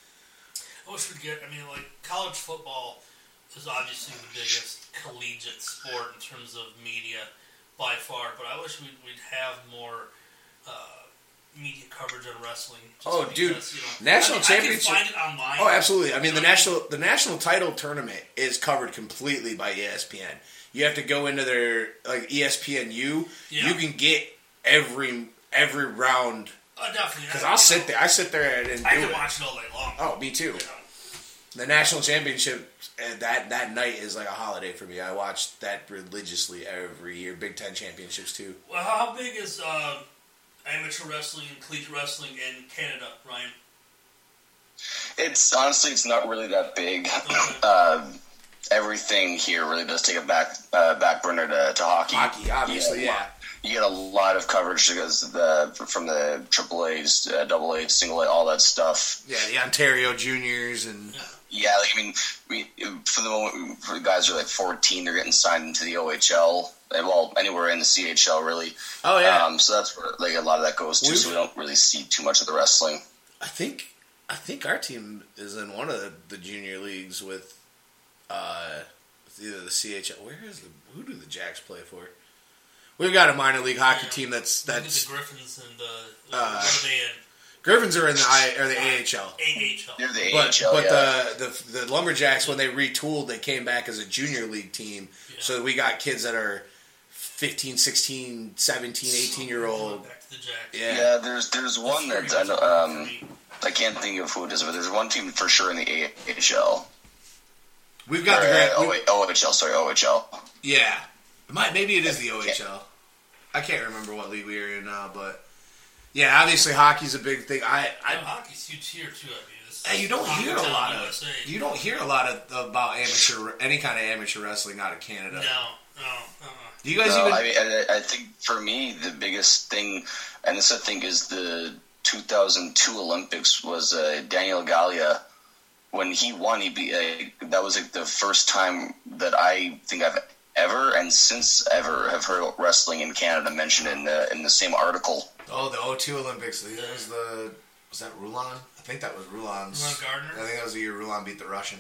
I wish we'd. I mean, like college football is obviously the biggest collegiate sport in terms of media by far. But I wish we'd, we'd have more uh, media coverage on wrestling. Oh, dude. you know, National I mean, championship- I can find it online. Oh, absolutely. I mean, the national the national title tournament is covered completely by ESPN. You have to go into their like ESPNU. Yeah. You can get every every round Uh, definitely. because I- I'll sit know, there. I sit there and I do can it. watch it all day long. Oh, me too. You know. The national championship uh, that that night is like a holiday for me. I watch that religiously every year. Big Ten championships too. Well, how big is uh, amateur wrestling and collegiate wrestling in Canada, Ryan? It's honestly, it's not really that big. Okay. Um, everything here really does take a back uh, back burner to, to hockey. Hockey, obviously, You get a yeah. You get a lot of coverage because the from the triple A's, uh, double A, single A, all that stuff. Yeah, the Ontario juniors and Yeah, like, I mean, we for the moment, for the guys who are like 14, they're getting signed into the OHL. Well, anywhere in the CHL, really. oh yeah. Um, so that's where like a lot of that goes to. We've- So we don't really see too much of the wrestling. I think I think our team is in one of the, the junior leagues with uh with either the CHL. Where is the who do the Jacks play for? We've got a minor league hockey Yeah. team that's that's the Griffins and the Uh, what are they in? Griffins are in the I or the AHL. AHL. They're the But AHL, but yeah. the, the the Lumberjacks when they retooled they came back as a junior league team. Yeah. So we got kids that are 15, 16, 17, 18 year old. Back to the Jacks. Yeah. Yeah, there's there's one that I know. Um, I can't think of who it is, but there's one team for sure in the AHL. We've got Or, the uh, grand. oh we- OHL. Sorry, OHL. Yeah. It might, maybe it is the OHL. I can't remember what league we are in now, but yeah, obviously hockey's a big thing. I, I, I hockey's huge here too. I mean, this Hey, you don't hear a lot of USA. you don't hear a lot of about amateur any kind of amateur wrestling out of Canada. No, no, uh-uh. Do you guys No, even? I mean, I, I think for me the biggest thing, and this I think is the 2002 Olympics was uh, Daniel Igali. When he won, he be uh, that was like the first time that I think I've ever and since ever have heard wrestling in Canada mentioned in the in the same article. oh, the 02 Olympics. That was the was that Rulon? I think that was Rulon's. Ron Gardner? I think that was the year Rulon beat the Russian.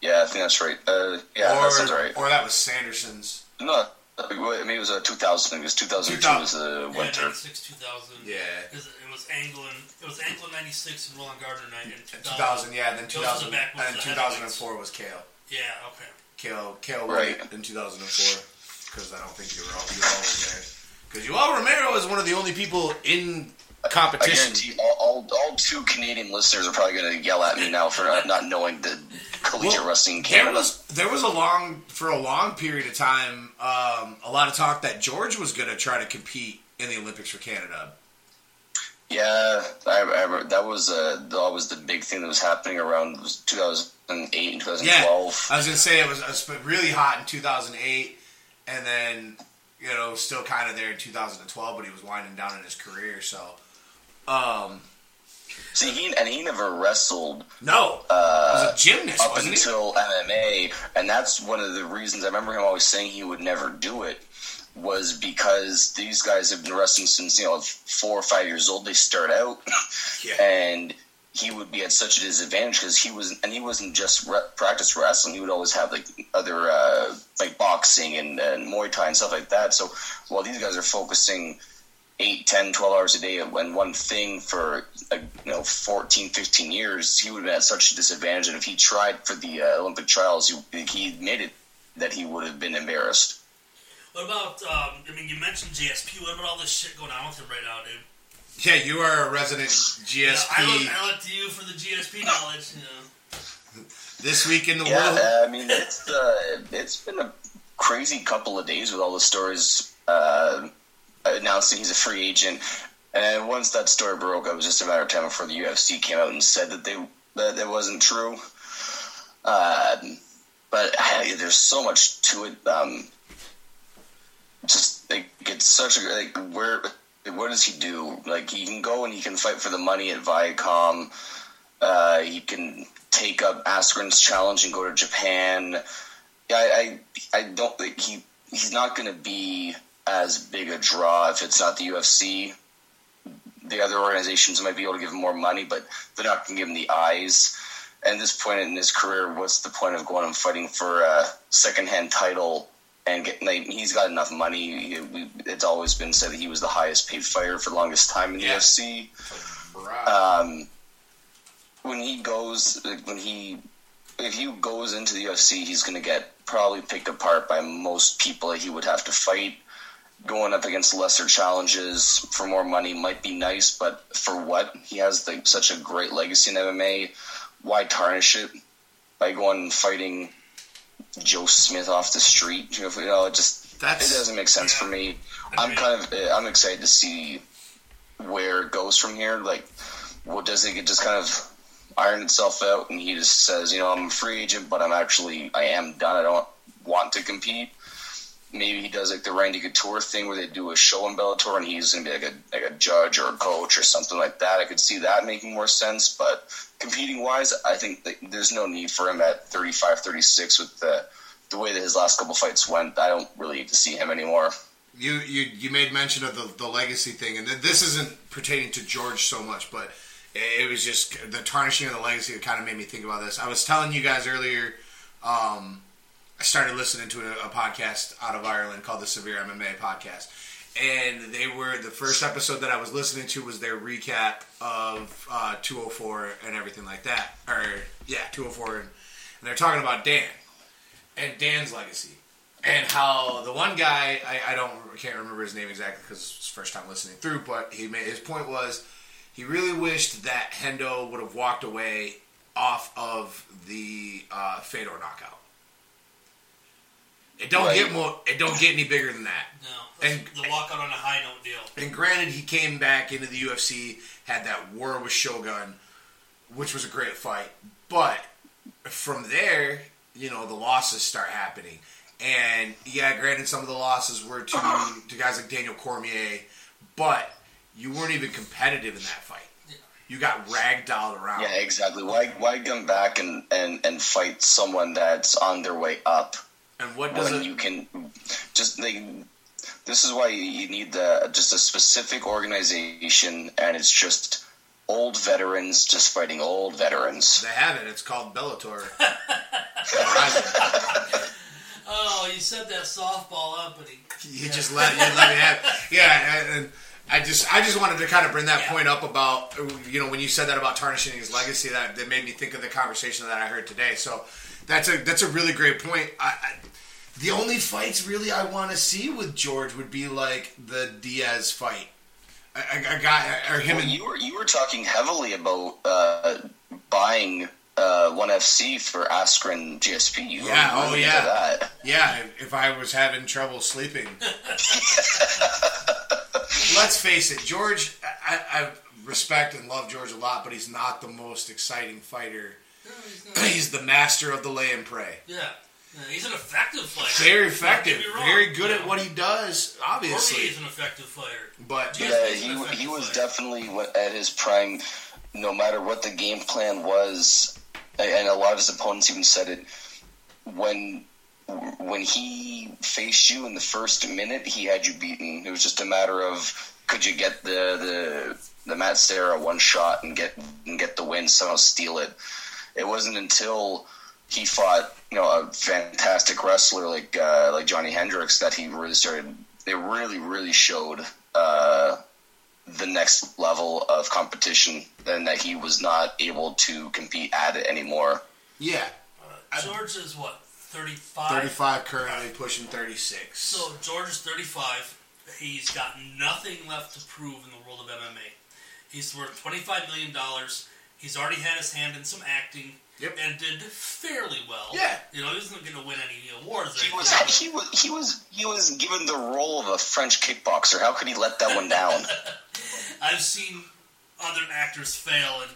Yeah, I think that's right. Uh, yeah, or, that sounds right. Or that was Sanderson's. No, I mean it was uh, 2000 because 2002 was the Yeah, winter. 96, 2000. Yeah. Because it was Anglin. It was Anglin 96 and Rulon Gardner 9 in 2000. 2000, yeah. Then Those 2000, the back ones, and the 2004 was Cael. Yeah, okay. Cael, Cael Right. in 2004 because I don't think you were all, you were always there. Because Joel Romero is one of the only people in I competition. guarantee all, all, all two Canadian listeners are probably going to yell at me now for not, knowing the collegiate Well, wrestling in There was there was a long for a long period of time um, a lot of talk that George was going to try to compete in the Olympics for Canada. yeah, I, I that was uh, that was the big thing that was happening around was 2008 and 2012. Yeah, I was going to say it was, it was really hot in 2008, and then you know still kind of there in 2012, but he was winding down in his career. So, um, See, he and he never wrestled no, uh, he was a gymnast, up wasn't he? until MMA, and that's one of the reasons I remember him always saying he would never do it was because these guys have been wrestling since you know four or five years old. They start out, Yeah. and he would be at such a disadvantage because he was and he wasn't just re- practice wrestling. He would always have like other uh, like boxing and, and Muay Thai and stuff like that. So while these guys are focusing. 8, 10, 12 hours a day on one thing for you know 14, 15 years, he would have been at such a disadvantage. And if he tried for the uh, Olympic trials, he, he admitted that he would have been embarrassed. What about, um, I mean, you mentioned GSP. What about all this shit going on with him right now, dude? Yeah, you are a resident Yeah, GSP I, look, I look to you for the GSP knowledge. You know. this week in the Yeah, world. uh, I mean it's uh, it's been a crazy couple of days with all the stories uh, announcing he's a free agent. And once that story broke, it was just a matter of time before the UFC came out and said that they that it wasn't true. Uh, but there's so much to it. Um, just like it's such a like where what does he do? Like he can go and he can fight for the money at Viacom. Uh, he can take up Askren's challenge and go to Japan. I I, I don't think he he's not going to be as big a draw if it's not the UFC. The other organizations might be able to give him more money, but they're not going to give him the eyes. And this point in his career, what's the point of going and fighting for a secondhand title and getting? Like, he's got enough money. He- we- It's always been said that he was the highest paid fighter for the longest time in the Yeah. UFC Right. um, when he goes, like, when he, if he goes into the UFC, he's going to get probably picked apart by most people that he would have to fight. Going up against lesser challenges for more money might be nice, but for what? He has like such a great legacy in MMA. Why tarnish it by going and fighting Joe Smith off the street? You know, it just That's- it doesn't make sense for me. I'm kind of uh, I'm excited to see where it goes from here. Like, what does it just kind of iron itself out? And he just says, you know, I'm a free agent, but I'm actually I am done. I don't want to compete. Maybe he does like the Randy Couture thing where they do a show in Bellator and he's gonna be like a like a judge or a coach or something like that. I could see that making more sense. But competing wise, I think there's no need for him at 35, 36 with the the way that his last couple fights went. I don't really need to see him anymore. you you you made mention of the the legacy thing, and this isn't pertaining to George so much, but it, it was just the tarnishing of the legacy that kind of made me think about this. I was telling you guys earlier. Um, I started listening to a, a podcast out of Ireland called the Severe MMA Podcast, and they were the first episode that I was listening to was their recap of uh, 204 and everything like that, or yeah, 204, and, and they're talking about Dan and Dan's legacy and how the one guy I, I don't can't remember his name exactly because it's first time listening through, but he made his point was he really wished that Hendo would have walked away off of the uh, Fedor knockout. It don't Right. get more. It don't get any bigger than that. No, And- the walkout on a high note deal. And granted, he came back into the UFC, had that war with Shogun, which was a great fight. But from there, you know, the losses start happening. And yeah, granted, some of the losses were to, to guys like Daniel Cormier, but you weren't even competitive in that fight. You got ragdolled around. Yeah, exactly. Why why come back and, and, and fight someone that's on their way up And what does when it? you can just like this is why you need the just a specific organization and it's just old veterans just fighting old veterans. They have it. It's called Bellator. Oh, you set that softball up, and he You just let you let me have yeah, and- and I just I just wanted to kind of bring that Yeah. point up about you know when you said that about tarnishing his legacy that that made me think of the conversation that I heard today. So that's a that's a really great point. I, I, the only fights really I want to see with George would be like the Diaz fight. I, I, I got or him Well, and you were you were talking heavily about uh, buying uh, one FC for Askren GSP. You Yeah, oh, yeah. that. Yeah, if, if I was having trouble sleeping. Let's face it, George. I, I respect and love George a lot, but he's not the most exciting fighter. No, he's. He's the master of the lay and pray. yeah. Yeah, he's an effective player. Very effective, wrong, very good you at what he does. Cormier Obviously, is an effective player. but Yeah. Yeah, he he was fighter. definitely wa- at his prime. No matter what the game plan was, and- and a lot of his opponents even said it when when he faced you in the first minute, he had you beaten. It was just a matter of could you get the the the Matt Serra one shot and get and get the win, somehow steal it. It wasn't until he fought you know a fantastic wrestler like uh, like Johnny Hendricks that he really started. They really really showed. Uh, the next level of competition, and that he was not able to compete at it anymore. yeah, Uh, George is what, 35? thirty-five currently pushing thirty-six. So George is 35. He's got nothing left to prove in the world of MMA. He's worth 25 million dollars. He's already had his hand in some acting Yep. and did fairly well. Yeah. you know, he wasn't going to win any awards. He was he was he was he was given the role of a French kickboxer. How could he let that one down? I've seen other actors fail in,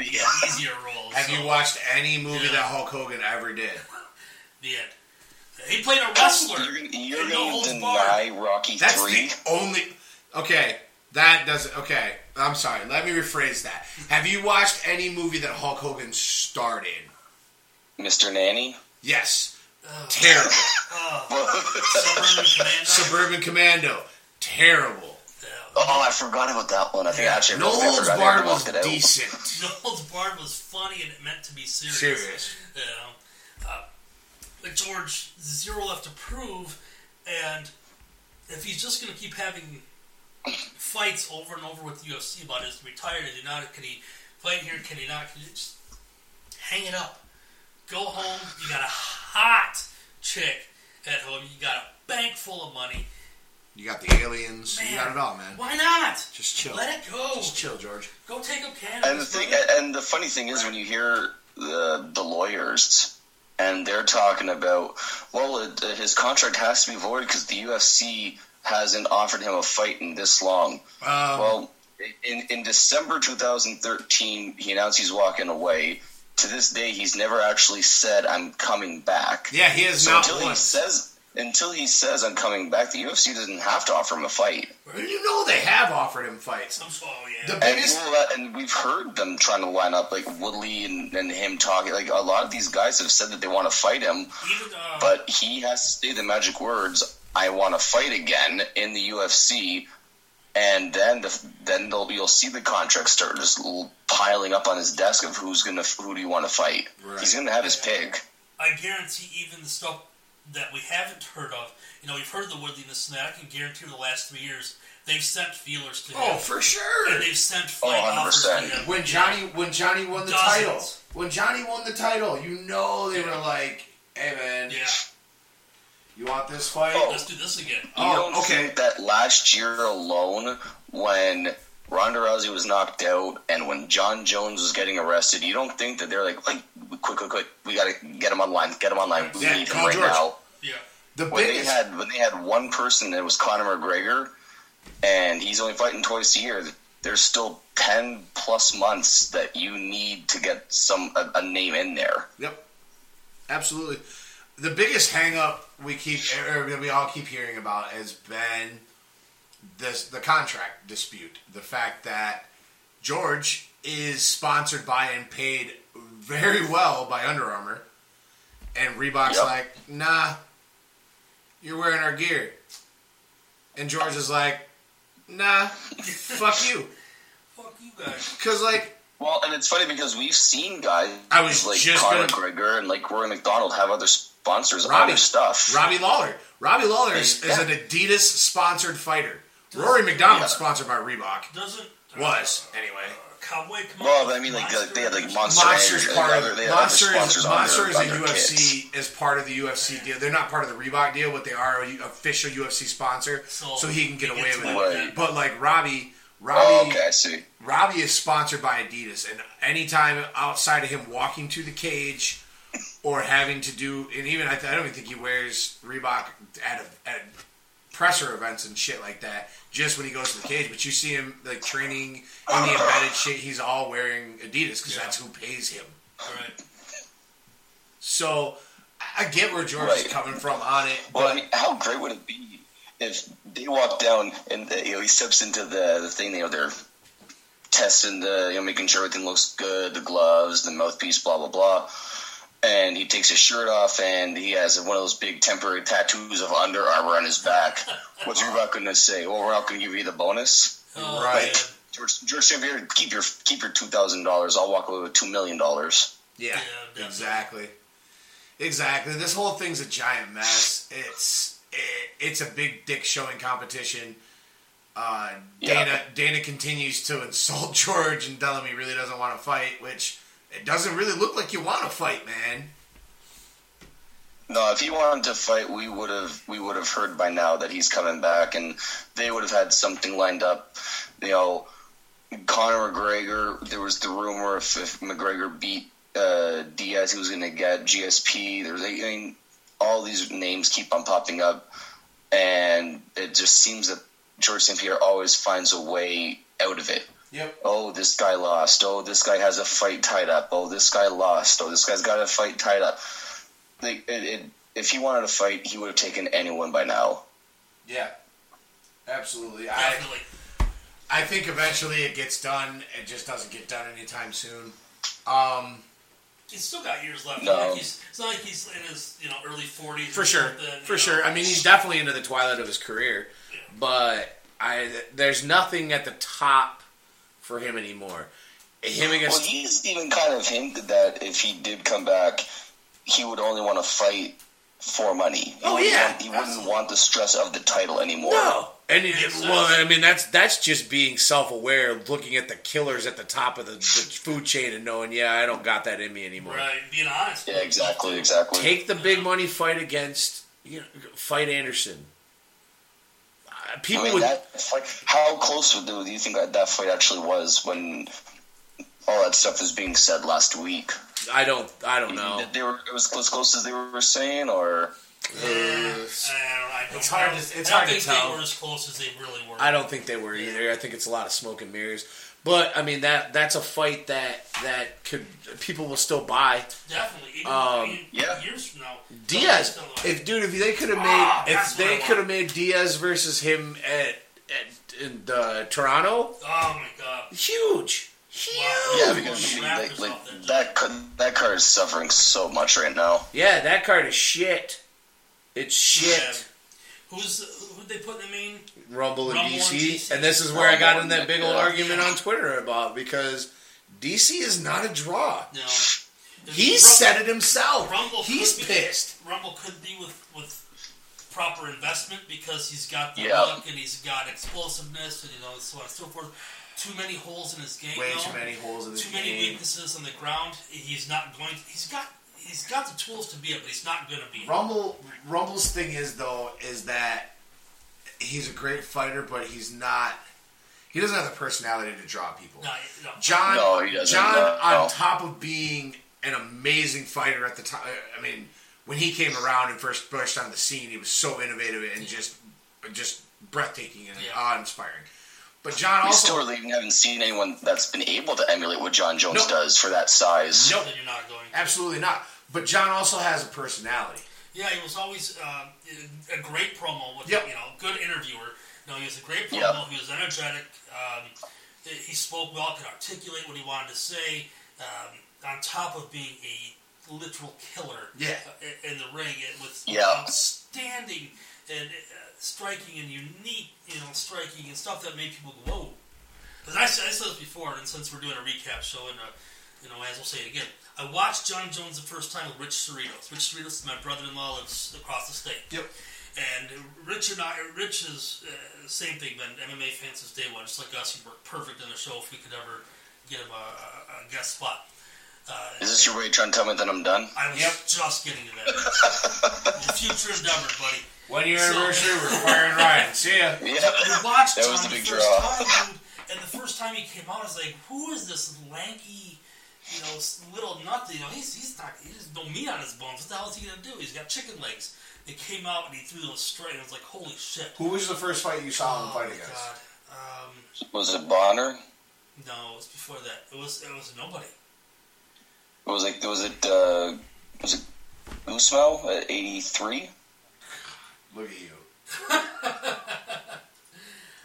in, in Yeah. easier roles. Have so, you watched any movie Yeah. that Hulk Hogan ever did? the end? He played a wrestler. You're gonna, you're in No gonna deny Rocky That's three? the only. Okay, that doesn't. Okay, I'm sorry. Let me rephrase that. Have you watched any movie that Hulk Hogan starred in? Mr. Nanny. Yes. Oh, Terrible. Suburban Commando. Suburban Commando. Terrible. Oh, I forgot about that one. I think Yeah. actually I No forgot- I Holds forgot I Barred was it decent. No Holds Barred was funny and it meant to be serious. Serious. You know, uh, but George zero left to prove, and if he's just going to keep having fights over and over with the UFC about is he retired, is he not? Can he play here? Can he not? Can you just hang it up? Go home. You got a hot chick at home. You got a bank full of money. You got the aliens. Man, you got it all, man. Why not? Just chill. Let it go. Just chill, George. Go take up cannabis. And the thing, and the funny thing is, when you hear the the lawyers and they're talking about, well, it, his contract has to be voided because the UFC hasn't offered him a fight in this long. Um, Well, in in December 2013, he announced he's walking away. To this day, he's never actually said, "I'm coming back." yeah, he has So not until he says, until he says, "I'm coming back," the UFC doesn't have to offer him a fight. You know they have offered him fights. I'm yeah. The And, biggest. well, uh, and we've heard them trying to line up like Woodley and, and him talking. Like a lot of these guys have said that they want to fight him, Even uh, but he has to say the magic words, "I want to fight again" in the UFC, and then the, then they'll, you'll see the contracts start just piling up on his desk of who's gonna who do you want to fight. Right. He's gonna have his pick. I guarantee even the stuff that we haven't heard of, you know, we've heard the Woodliness and that. I can guarantee the last three years they've sent feelers to oh, him. Oh, for sure. and they've sent fight Oh, offers to him. when Johnny when Johnny won the Dozens. title, when Johnny won the title, you know they were like, "Hey man, Yeah. You want this fight? Oh. Let's do this again. You Oh, don't okay. think that last year alone, when Ronda Rousey was knocked out and when Jon Jones was getting arrested, you don't think that they're like, like quick, quick, quick, we gotta get him online, get him online, we Yeah, need him right George. now. Yeah. The When they had when they had one person that was Conor McGregor, and he's only fighting twice a year. There's still ten plus months that you need to get some a, a name in there. Yep. Absolutely. The biggest hang up we keep or that we all keep hearing about has been this the contract dispute. The fact that George is sponsored by and paid very well by Under Armour. And Reebok's Yep. like, nah, you're wearing our gear. And George is like, nah, fuck you. Fuck you guys. Because, like, Well, and it's funny because we've seen guys I was like just Conor gonna- McGregor and like Rory MacDonald have other sponsors Robbie their stuff. Robbie Lawler. Robbie Lawler is, is Yeah. an Adidas sponsored fighter. Rory MacDonald's Yeah. sponsored by Reebok. Doesn't Was anyway. Uh, Cowboy come Well, up I mean, like, Monster they had, like, Monster Monster's and part of they have Monster is on Monster their- is on a their UFC is part of the UFC deal. They're not part of the Reebok deal, but they are a official UFC sponsor, so, So he can get he away with it. it. But like Robbie, oh, Robbie, Oh, okay, I see. Robbie is sponsored by Adidas, and anytime outside of him walking to the cage or having to do, and even I, th- I don't even think he wears Reebok at, a, at presser events and shit like that. Just when he goes to the cage, but you see him like training in the embedded shit. He's all wearing Adidas because Yeah. that's who pays him. Right. So I I get where George Right. is coming from on it, Well, but I mean, how great would it be if they walk down and uh, you know he steps into the the thing, you know, they're testing the, you know, making sure everything looks good, the gloves, the mouthpiece, blah blah blah, and he takes his shirt off and he has one of those big temporary tattoos of Under Armour on his back. What's Reebok going to say? Well, we're not going to give you the bonus. Oh, Right. man. George, George St. Pierre, keep your keep your two thousand dollars. I'll walk away with two million dollars. yeah, Yeah, exactly, exactly. This whole thing's a giant mess. It's it, it's a big dick showing competition. Uh, Yeah. Dana Dana continues to insult George and tell really doesn't want to fight, which it doesn't really look like you want to fight, man. No, if he wanted to fight, we would have we would have heard by now that he's coming back, and they would have had something lined up. You know, Conor McGregor. There was the rumor if, if McGregor beat uh, Diaz, he was going to get GSP. There's I mean, all these names keep on popping up, and it just seems that George St. Pierre always finds a way out of it. Yep. Oh, this guy lost. Oh, this guy has a fight tied up. Oh, this guy lost. Oh, this guy's got a fight tied up. Like, it, it, if he wanted to fight, he would have taken anyone by now. Yeah. Absolutely. I Definitely. I think eventually it gets done. It just doesn't get done anytime soon. Um, He's still got years left. No. Like he's, it's not like he's in his you know early forties. for sure, for sure. I mean, he's definitely into the twilight of his career, but I there's nothing at the top for him anymore. Him against Well, he's even kind of hinted that if he did come back, he would only want to fight for money. He Oh, yeah. want- he wouldn't want the stress of the title anymore. no, and it, Makes well. I mean that's that's just being self aware, looking at the killers at the top of the, the food chain and knowing, yeah, I don't got that in me anymore. Right, being honest. Yeah, exactly, exactly. Take the big money fight against you know, fight Anderson. Uh, people I mean, would that fight, how close do you think that, that fight actually was when all that stuff was being said last week? I don't I don't know. They were it was as close as they were saying, or I don't, I It's hard I don't- to- it's I don't hard to think tell. they were as close as they really were. I don't think they were either. I think it's a lot of smoke and mirrors. But I mean that that's a fight that that could people will still buy. Definitely. Even, Um, I yeah. Years from now. Diaz, if dude, if they could have Ah, made if that's what I they could have made Diaz versus him at, at in uh, Toronto, Oh my god. huge, huge. Yeah, because I like, like that ca- that card is suffering so much right now. Yeah, that card is shit. It's shit. Yeah. Who's who they put in the main? Rumble and Rumble and DC. DC. And this is where I got in that big old yeah. argument on Twitter about because DC is not a draw. No. He Rumble- said it himself. Rumble He's could be- pissed. Rumble could be with with proper investment because he's got the Yeah. look and he's got explosiveness and you know so on and so forth. Too many holes in his game. Way though. too many holes in the Too many weaknesses on the ground. He's not going. To, he's got he's got the tools to be it, but he's not going to be it. Rumble Rumble's thing is though is that he's a great fighter, but he's not. He doesn't have the personality to draw people. No, no. Jon, No, he doesn't, Jon, no. on top of being an amazing fighter at the time, I mean, when he came around and first burst on the scene, he was so innovative and just, just breathtaking and Yeah. awe-inspiring. But Jon We also, still really haven't seen anyone that's been able to emulate what Jon Jones No. does for that size. Nope. You're not going. to. absolutely not. But Jon also has a personality. Yeah, he was always uh, a great promo. With, Yep. You know, good interviewer. No, he was a great promo. Yep. He was energetic. Um, he spoke well, could articulate what he wanted to say. Um, on top of being a literal killer Yeah. in the ring, it was Yeah. outstanding and uh, striking and unique, you know, striking and stuff that made people go, whoa. Because I, said- I said this before, and since we're doing a recap show, and uh, you know, as we'll say it again, I watched Jon Jones the first time with Rich Cerritos. Rich Cerritos is my brother-in-law lives across the state. Yep. And Rich and I, Rich is uh, same thing, been MMA fan since day one, just like us. He worked perfect in the show if we could ever get him a, a, a guest spot. Uh, Is this your way of trying to tell me that I'm done? I was Yep. just getting to that. Your future endeavor, buddy. One year So- anniversary, we're firing Ryan. See ya. We Yeah. watched That Jon was the the big first draw. time, dude, and the first time he came out, I was like, "Who is this lanky, you know, little nothing. You know, he's he's not he has no meat on his bones. What the hell is he gonna do? He's got chicken legs." He came out and he threw those straight. I was like, "Holy shit!" Who was the first fight you saw him oh fight against? god. Um, Was it Bonnar? no, it was before that. It was it was nobody. It Was it was it uh, was it Usmo at 83? Look at you.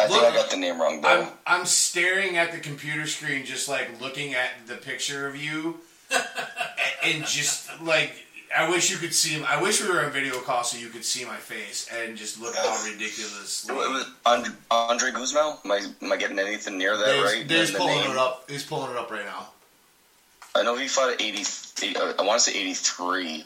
I think Look, I got the name wrong I'm. I'm staring at the computer screen, just like looking at the picture of you, and just like I wish you could see. I wish we were on video call so you could see my face and just look how ridiculous. It was And- Andre Gusmão? Am I, am I getting anything near that There's, right? there's pulling name? it up. He's pulling it up right now. I know he fought at 80. uh, I want to say 83.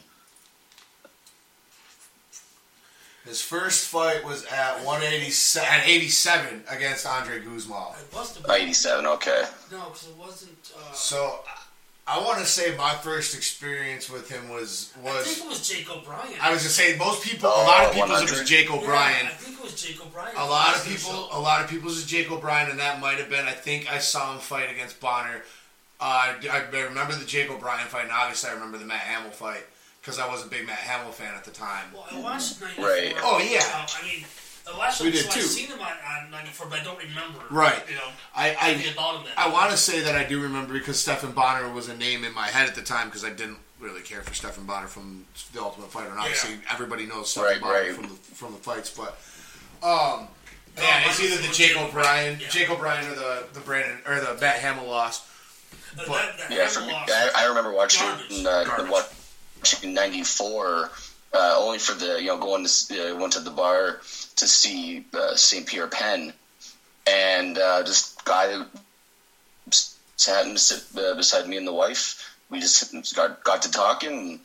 His first fight was at 187 at 87 against Andre Gusmão. It must have Uh, been 87, okay. no, because it wasn't. Uh, So I want to say my first experience with him was was. I think was it was Jake O'Brien. I was gonna say most people, a Oh, lot of people's it was Jake Yeah, O'Brien. I think it was Jake O'Brien. A lot of people, a lot of people's is Jake O'Brien, and that might have been. I think I saw him fight against Bonnar. Uh, I I remember the Jake O'Brien fight, and obviously I remember the Matt Hamill fight because I was a big Matt Hamill fan at the time. Well, I watched 94. Right. Oh, yeah. Uh, I mean, I watched We him, did so too. I've seen him on, on 94, but I don't remember. Right. You know, I I, about him then. I want to say that I do remember because Stephen Bonnar was a name in my head at the time because I didn't really care for Stephen Bonnar from the Ultimate Fighter, and obviously everybody knows Stephen Right, Bonnar right. from the from the fights, but. Um, yeah, it's either the Jake O'Brien, Yeah. Jake O'Brien, or the the Brandon or the Matt Hamill loss. Uh, but- that, that Yeah, I, Hammer forget, loss- I, I remember watching Garbage. uh, Garbage. Watching '94 uh, only for the you know going to uh, went to the bar to see uh, St. Pierre Penn, and uh, this guy sat and sit uh, beside me and the wife. We just got got to talking.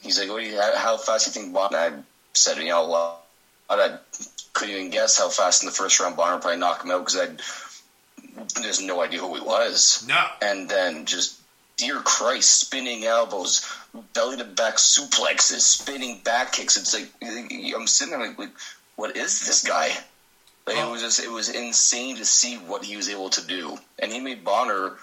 He's like, "What do you? How, how fast do you think Bonnar?" I said, "You know, well, I couldn't even guess how fast in the first round Bonnar would probably knock him out because I there's no idea who he was." No, and then just dear Christ, spinning elbows, belly to back suplexes, spinning back kicks. It's like I'm sitting there like, like what is this guy? Like, Oh. It was just it was insane to see what he was able to do, and he made Bonnar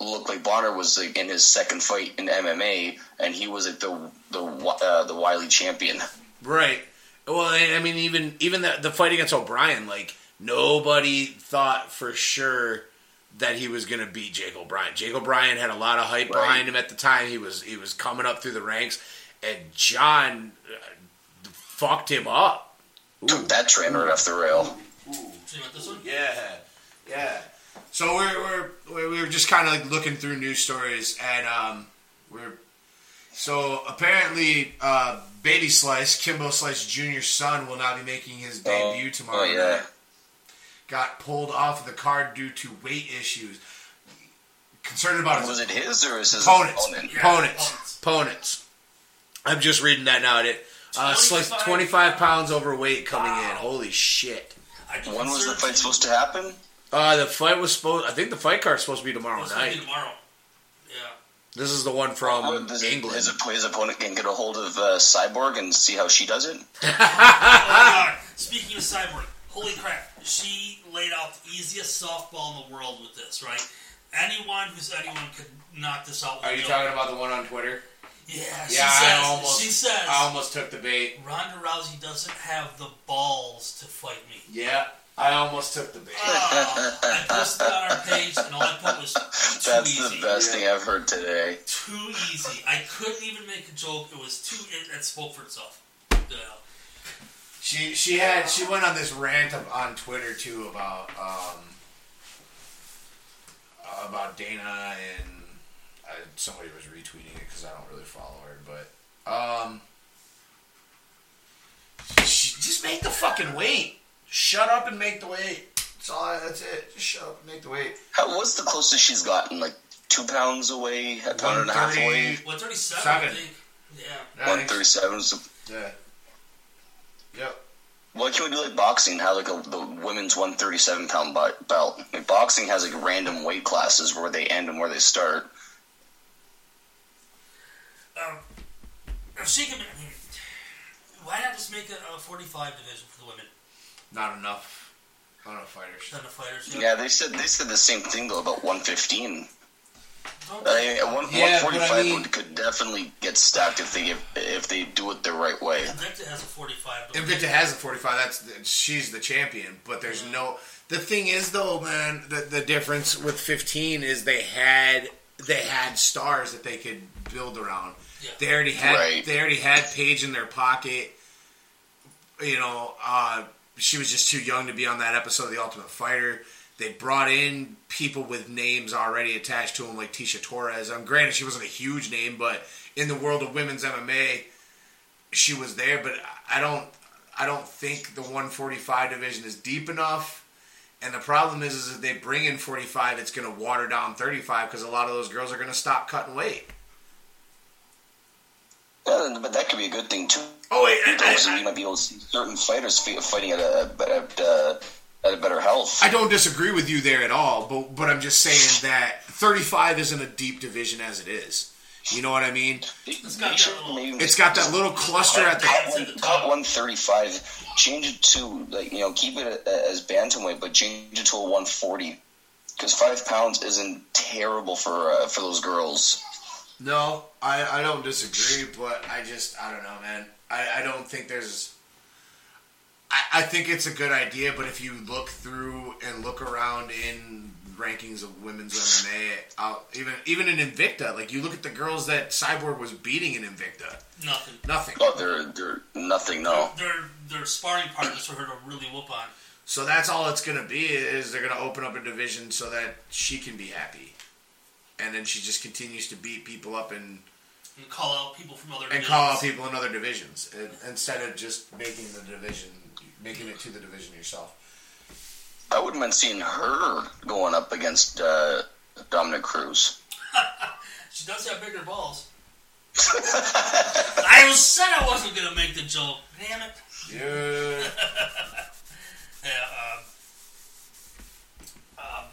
look like Bonnar was like in his second fight in MMA, and he was like the the uh, the wily champion. Right. Well, I I mean, even even the, the fight against O'Brien, like nobody thought for sure that he was going to beat Jake O'Brien. Jake O'Brien had a lot of hype Right. behind him at the time. He was he was coming up through the ranks, and Jon uh, fucked him up. Took that train right off the rail. So you want this one? Yeah, yeah. So we're we're we're, were just kind of like looking through news stories, and um, we're so apparently uh, Baby Slice, Kimbo Slice Jr.'s son, will now be making his debut tomorrow. Oh yeah. Night. Got pulled off of the card due to weight issues. Concerned about his Was it his or his opponents. opponent? Yeah, Opponents. opponents. Opponents. I'm just reading that now. It uh, Slice 25 25 pounds overweight coming in. Holy shit. When was the fight supposed to happen? Uh, the fight was supposed. I think the fight card's supposed to be tomorrow It's gonna be night. tomorrow. Yeah. This is the one from Does England. His, his opponent can get a hold of uh, Cyborg and see how she does it. Oh. Speaking of Cyborg, holy crap, she laid out the easiest softball in the world with this, right? Anyone who's anyone could knock this out. With Are you joke. talking about the one on Twitter? Yeah, she Yeah, says. I almost, she says. I almost took the bait. Ronda Rousey doesn't have the balls to fight me. Yeah, I almost took the bait. Oh, I posted it on our page, and all I put was too That's easy. the best thing I've heard today. Too easy. I couldn't even make a joke. It was too. It, it spoke for itself. Yeah. She she had she went on this rant of, on Twitter too about um about Dana and uh, somebody was retweeting it because I don't really follow her, but um she, just make the fucking weight. Shut up and make the weight. That's all. I, that's it. Just shut up and make the weight. How, what's the closest she's gotten? Like two pounds away, a pound and a half away, 137, Seven. I think. Yeah. I one think- thirty-seven. So Yeah. Yep. why can't we do like boxing? Have like a, the women's one thirty-seven pound belt. Like boxing has like random weight classes where they end and where they start. Um, if she can, I mean, why not just make a, a 45 division for the women? Not enough. Not enough fighters. Then the fighters. Yeah, they said they said the same thing though about one fifteen. Don't I mean, one Yeah, one but I forty-five mean- could definitely get stacked if they if, if they do it the right way. Invicta has a 45. don't Invicta has a 45. That's she's the champion, but there's no. The thing is, though, man, the the difference with 15 is they had they had stars that they could build around. Yeah. They already had Right. they already had Paige in their pocket. You know, uh, she was just too young to be on that episode of The Ultimate Fighter. They brought in people with names already attached to them, like Tecia Torres. Um, granted, she wasn't a huge name, but in the world of women's MMA, she was there. But I don't, I don't think the 145 division is deep enough. And the problem is, is if they bring in 45, it's going to water down 35 because a lot of those girls are going to stop cutting weight. Yeah, but that could be a good thing too. Oh wait, I, Also, I- you might be able to see certain fighters fighting at a, at, uh, at a better health. I don't disagree with you there at all, but but I'm just saying that 35 isn't a deep division as it is. You know what I mean? It's got that little- maybe It's got that little cluster at the. cut one, at the cut top. 135, change it to like you know keep it as bantamweight, but change it to a 140 because five pounds isn't terrible for uh, for those girls. No, I, I don't disagree, but I just I don't know, man. I, I don't think there's. I, I think it's a good idea, but if you look through and look around in rankings of women's MMA, out, even even in Invicta, like you look at the girls that Cyborg was beating in Invicta, Nothing. nothing. Oh, they're they're nothing. No, They're, they're sparring partners for her to really whoop on. So that's all it's gonna be is they're gonna open up a division so that she can be happy, and then she just continues to beat people up and And call out people from other and call out divisions. people in other divisions and, instead of just making the division, making it to the division yourself. I wouldn't mind seeing her going up against uh, Dominick Cruz. She does have bigger balls. I said I wasn't gonna make the joke. Damn it. Yeah. Yeah, um, um,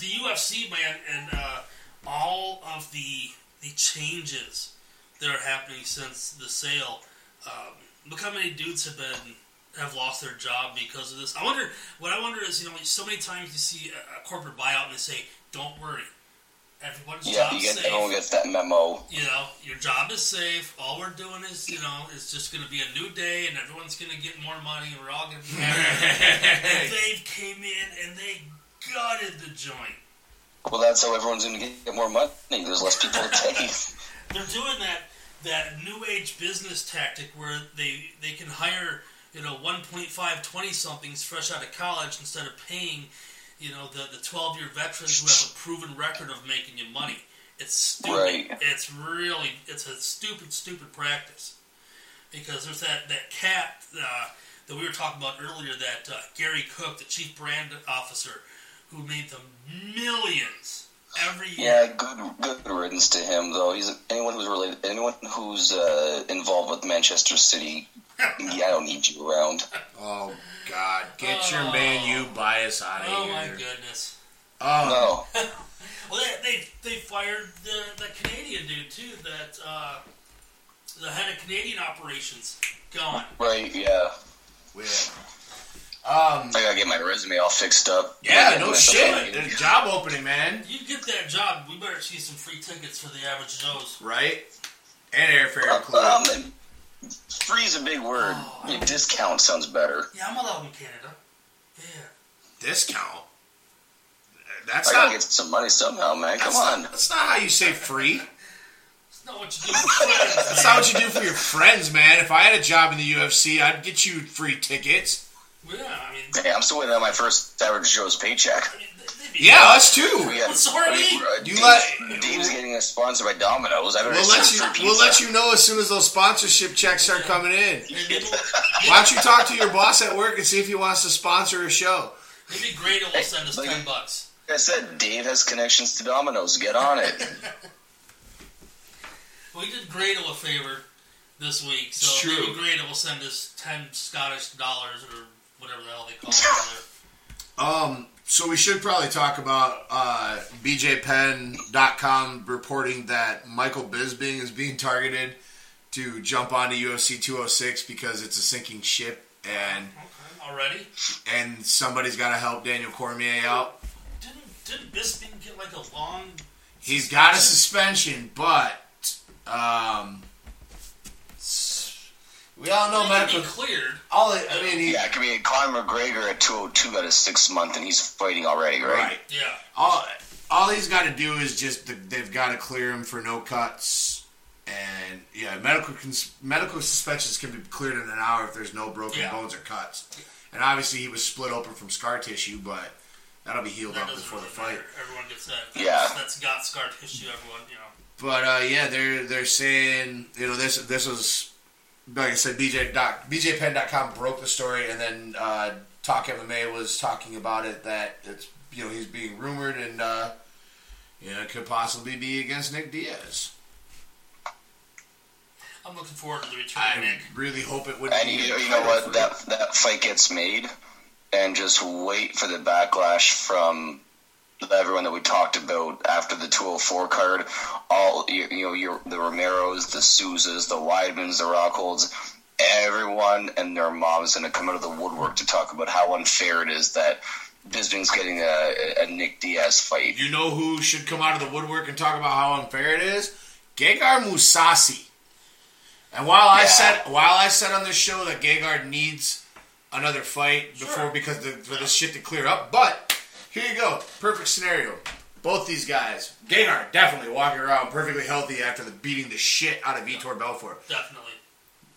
the UFC, man, and uh, all of the the changes that are happening since the sale. Um, look how many dudes have been have lost their job because of this. I wonder. What I wonder is, you know, so many times you see a, a corporate buyout and they say, "Don't worry, everyone's Yeah, you get safe." everyone gets that memo. you know, your job is safe. All we're doing is, you know, it's just going to be a new day, and everyone's going to get more money, and we're all going to be happy. and they came in and they gutted the joint. Well, that's how everyone's going to get more money. There's less people to take. They're doing that that new age business tactic where they they can hire you know 1.5 20 somethings fresh out of college instead of paying you know the the 12 year veterans who have a proven record of making you money. It's stupid. Right. It's really it's a stupid stupid practice because there's that that cat uh, that we were talking about earlier that uh, Garry Cook, the chief brand officer, who made the millions every year. Yeah, good good riddance to him though. He's anyone who's related, anyone who's uh, involved with Manchester City. Yeah, I don't need you around. Oh God, get your Man U bias out of Oh here. my goodness. Oh, No, Well, they, they they fired the, the Canadian dude too. That uh, the head of Canadian operations gone. Right, yeah. Yeah. Um. I gotta get my resume all fixed up. Yeah, no shit. There's a job opening, man. You get that job, we better see some free tickets for the average Joes. Right? And airfare included. Um, free is a big word. Oh. Discount sounds better. Yeah, I'm allowed in Canada. Yeah. Discount. That's I gotta not. get some money somehow, man. Come That's on. not, that's not how you say free. It's not what you do for friends. That's not what you do for your friends, man. If I had a job in the UFC, I'd get you free tickets. Yeah, I mean, Hey, I'm still waiting on my first average Joe's paycheck. I mean they'd Yeah, us too. We got- So are we. uh, You Dave's, let- Dave's getting a sponsor by Domino's. I better We'll let you. We'll let you know as soon as those sponsorship checks start coming in. Why don't you talk to your boss at work and see if he wants to sponsor a show? maybe Grado will send us Like- ten bucks. Like I said, Dave has connections to Domino's. Get on it. We did Grado a favor this week, so It's true. maybe Grado will send us ten Scottish dollars or whatever the hell they call it. Um, so we should probably talk about uh, BJPenn.com reporting that Michael Bisping is being targeted to jump onto UFC 206 because it's a sinking ship and. Okay, already? and somebody's got to help Daniel Cormier out. Didn't didn't Bisping get like a long? He's got a suspension, but um, we all know He can medical. be cleared. All I I mean, he, yeah, I mean, Conor McGregor at 202 got a six month, and he's fighting already, right? right. Yeah. all all he's got to do is just they've got to clear him for no cuts and yeah medical cons- medical suspensions can be cleared in an hour if there's no broken Yeah. bones or cuts and obviously he was split open from scar tissue but that'll be healed That up doesn't before the fight matter. Everyone gets that. Yeah. That's got scar tissue. Everyone, you know. but uh, yeah they're they're saying you know this this was like I said BJ doc, BJPenn.com broke the story and then uh, Talk MMA was talking about it that it's you know he's being rumored and uh, you know it could possibly be against Nick Diaz. I'm looking forward to the return I Nick. really hope it would And be. you, you know what? That that fight gets made, and just wait for the backlash from everyone that we talked about after the 204 card. All you, you know, your the Romeros, the Souzas, the Weidmans, the Rockholds. Everyone and their moms going to come out of the woodwork to talk about how unfair it is that Bisping's getting a, a Nick Diaz fight. You know who should come out of the woodwork and talk about how unfair it is? Gegard Mousasi. And while I said while I said on this show that Gegard needs another fight before Sure. because the, for this shit to clear up, but here you go, perfect scenario. Both these guys, Gegard definitely walking around perfectly healthy after the beating the shit out of Vitor Belfort. Definitely.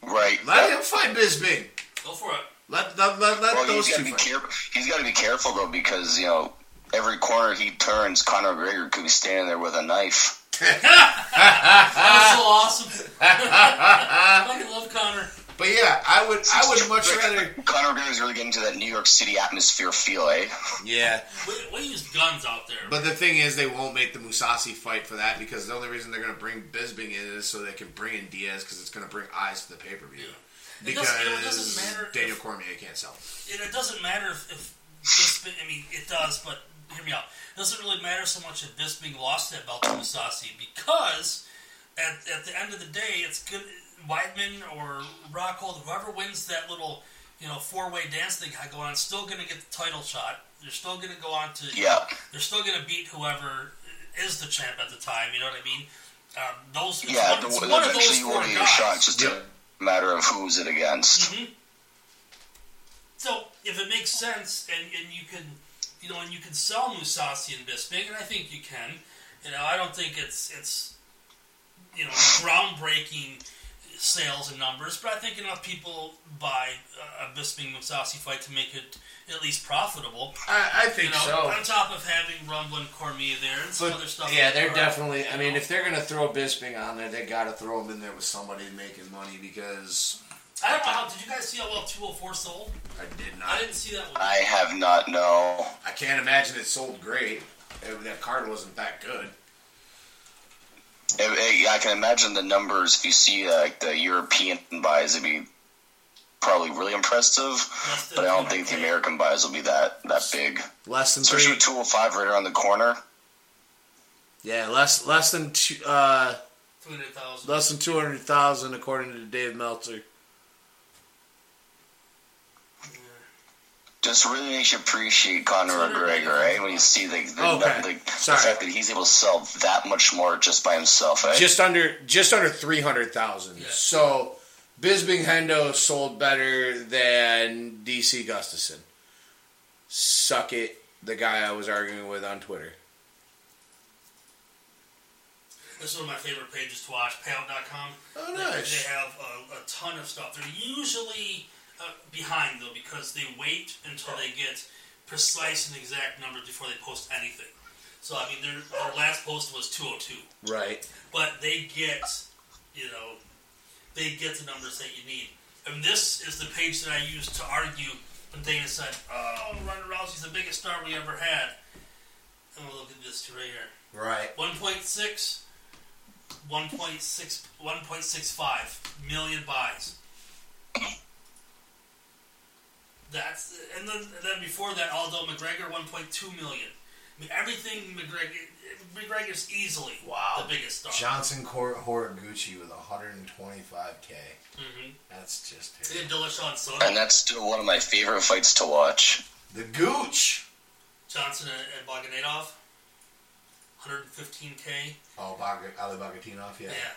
Right. Let him fight Bisping. Go for it. Let let, let, let Well, those he's got two to be fight. careful. He's got to be careful though, because you know every corner he turns, Conor McGregor could be standing there with a knife. That was so awesome. I fucking love Conor. But yeah, I would I would much rather. Conor McGregor's really getting to that New York City atmosphere feel, eh? Yeah. We, we used guns out there. But the thing is, they won't make the Mousasi fight for that because the only reason they're going to bring Bisping in is so they can bring in Diaz because it's going to bring eyes to the pay per view. It Because doesn't- it doesn't matter Daniel if- Cormier can't sell. And it doesn't matter if, if Bisping, I mean, it does, but hear me out. It doesn't really matter so much if Bisping lost that belt to Mousasi because at, at the end of the day, it's good. Weidman or Rockhold, whoever wins that little, you know, four way dance they got going on, still going to get the title shot. They're still going to go on to, Yeah. they're still going to beat whoever is the champ at the time. You know what I mean? Um, those, it's Yeah, one, the, it's one of those eventually you four will your guys. shot. It's just Yep. a matter of who's it against. Mhm. So if it makes sense and, and you can you know and you can sell Mousasi and Bisping and I think you can. You know, I don't think it's it's you know groundbreaking sales and numbers, but I think enough people buy a a Bisping Mousasi fight to make it at least profitable. I, I You think know, so. on top of having Rumble and Cormier there and some But, other stuff. yeah, they're that, definitely. I you mean, if they're going to throw Bisping on there, they got to throw him in there with somebody making money because I don't know how. Did you guys see how well 204 sold? I did not. I didn't see that one. I have not no. I can't imagine it sold great. Uh, That card wasn't that good. I, I can imagine the numbers if you see uh, like the European buys, it'd be probably really impressive. But I don't think the American buys will be that that big. Less than Especially three. with 205 right around the corner. Yeah, less less than two, uh, Three hundred thousand. less than two hundred thousand according to Dave Meltzer. Just really makes you appreciate Conor McGregor, right? When you see the, the, Okay. the, the Sorry. fact that he's able to sell that much more just by himself, right? Just under just under three hundred thousand. Yeah. So Bisping Hendo sold better than DC Gustafsson. Suck it, the guy I was arguing with on Twitter. This is one of my favorite pages to watch, payout.com. Oh, They- nice. They have a, a ton of stuff. They're usually uh, behind, though, because they wait until they get precise and exact numbers before they post anything. So, I mean, their, their last post was 202. Right. But they get, you know, they get the numbers that you need. And this is the page that I used to argue when Dana said, oh, Ronda Rousey's the biggest star we ever had. And we'll look at this right here. Right. 1.6, 1.6, 1.65 million buys. That's and then and then before that, Aldo McGregor 1.2 million. I mean, everything McGregor McGregor's easily Wow. the biggest star. Johnson Cor- Horiguchi with 125k. hmm That's just And Dillashaw Son, and that's still one of my favorite fights to watch. The Gooch. Johnson and, and Bogdanov, 115k. Oh, Bag- Ali Bagautinov, Yeah. yeah.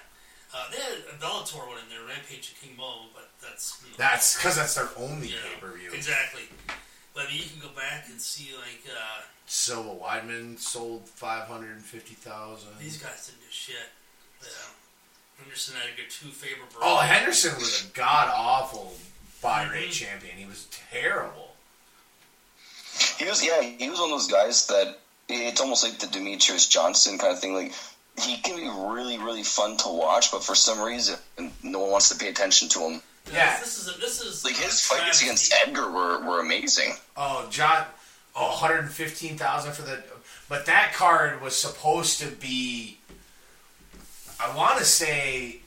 Uh, they had a Bellator one in there, Rampage and King Mo, but that's you know, That's because that's their only you know, pay per view. Exactly. But I mean, you can go back and see like uh, Silva Weidman sold 550,000. these guys didn't do shit. Yeah. Henderson had a good two favor. Oh, Henderson was a god awful buy rate Mhm. champion. He was terrible. He was, yeah, he was one of those guys that it's almost like the Demetrious Johnson kind of thing. Like he can be really, really fun to watch, but for some reason, no one wants to pay attention to him. Yeah. This, is a, this is Like his a fights travesty. against Edgar were, were amazing. Oh, John. Oh, 115,000 for the. But that card was supposed to be. I want to say.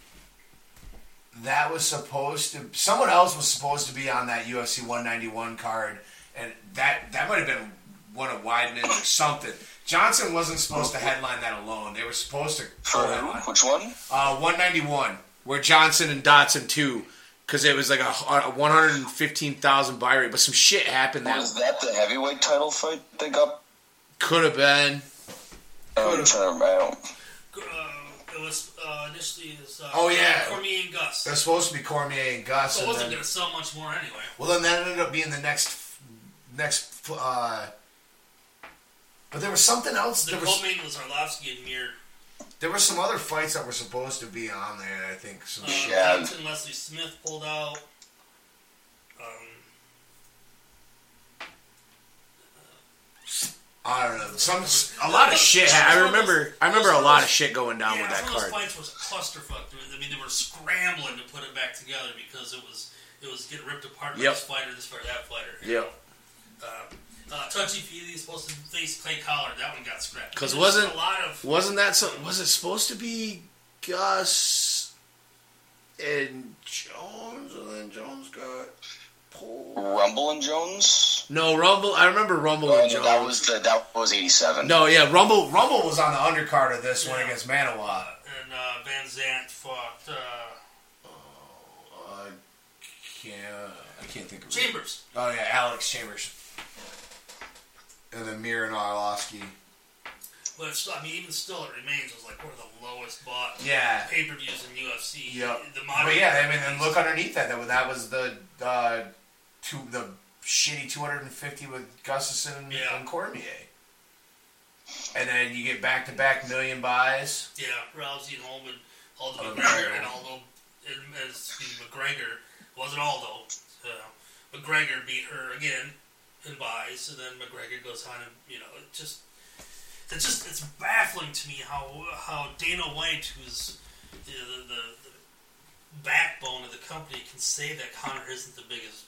That was supposed to. Someone else was supposed to be on that UFC 191 card, and that that might have been one of Weidman's or something. Johnson wasn't supposed to headline that alone. They were supposed to For who? Which one? Uh, 191, where Johnson and Dodson two, because it was like a, a 115,000 buy rate, but some shit happened That Was that that the heavyweight title fight they got? could have been. I'm trying to remember. I don't- Uh, it was uh, initially it was, uh, Oh, yeah. Cormier and Gus. It was supposed to be Cormier and Gus. So it wasn't going to sell much more anyway. well, then that ended up being the next, next. Uh, but there was something else. The There was co-main was Arlovsky and Mir. There were some other fights that were supposed to be on there. I think some Uh, shit. Yeah. Clinton, Leslie Smith pulled out. Um, I don't know. Some a lot of shit. I remember. I remember a lot of shit going down yeah, with that some of those card. fights was a clusterfuck. I mean, they were scrambling to put it back together because it was it was getting ripped apart by Yep. this fighter, this fighter, that fighter. you Yep. know. Uh, Touchy Feely is supposed to face Clay Collard. That one got scrapped. 'Cause Because wasn't- a lot of Wasn't that so? Was it supposed to be Gus and Jones, and then Jones got pulled? Rumble and Jones. No, Rumble. I remember Rumble Oh, and Jones. that was the, that was eighty seven. no, yeah, Rumble. Rumble was on the undercard of this one against Manuwa. and uh, Van Zant fought uh, I can't. I can't think of it. Chambers. Oh yeah, Alex Chambers. And then Mir and Arlovsky. But it's, I mean, even still, it remains as like one of the lowest bought Yeah. pay per views in UFC. Yep. The modern But yeah, I mean, and look underneath that. That, that was the uh, two, the shitty 250 with Gustafsson and, Yeah. and Cormier. And then you get back to back million buys. Yeah, Rousey and Holman, Aldo Oh, McGregor, and Aldo, and, and excuse me, McGregor wasn't Aldo. Uh, McGregor beat her again in buys, and then McGregor goes on and you know it just it's just it's baffling to me how how Dana White, who's you know, the, the the backbone of the company, can say that Conor isn't the biggest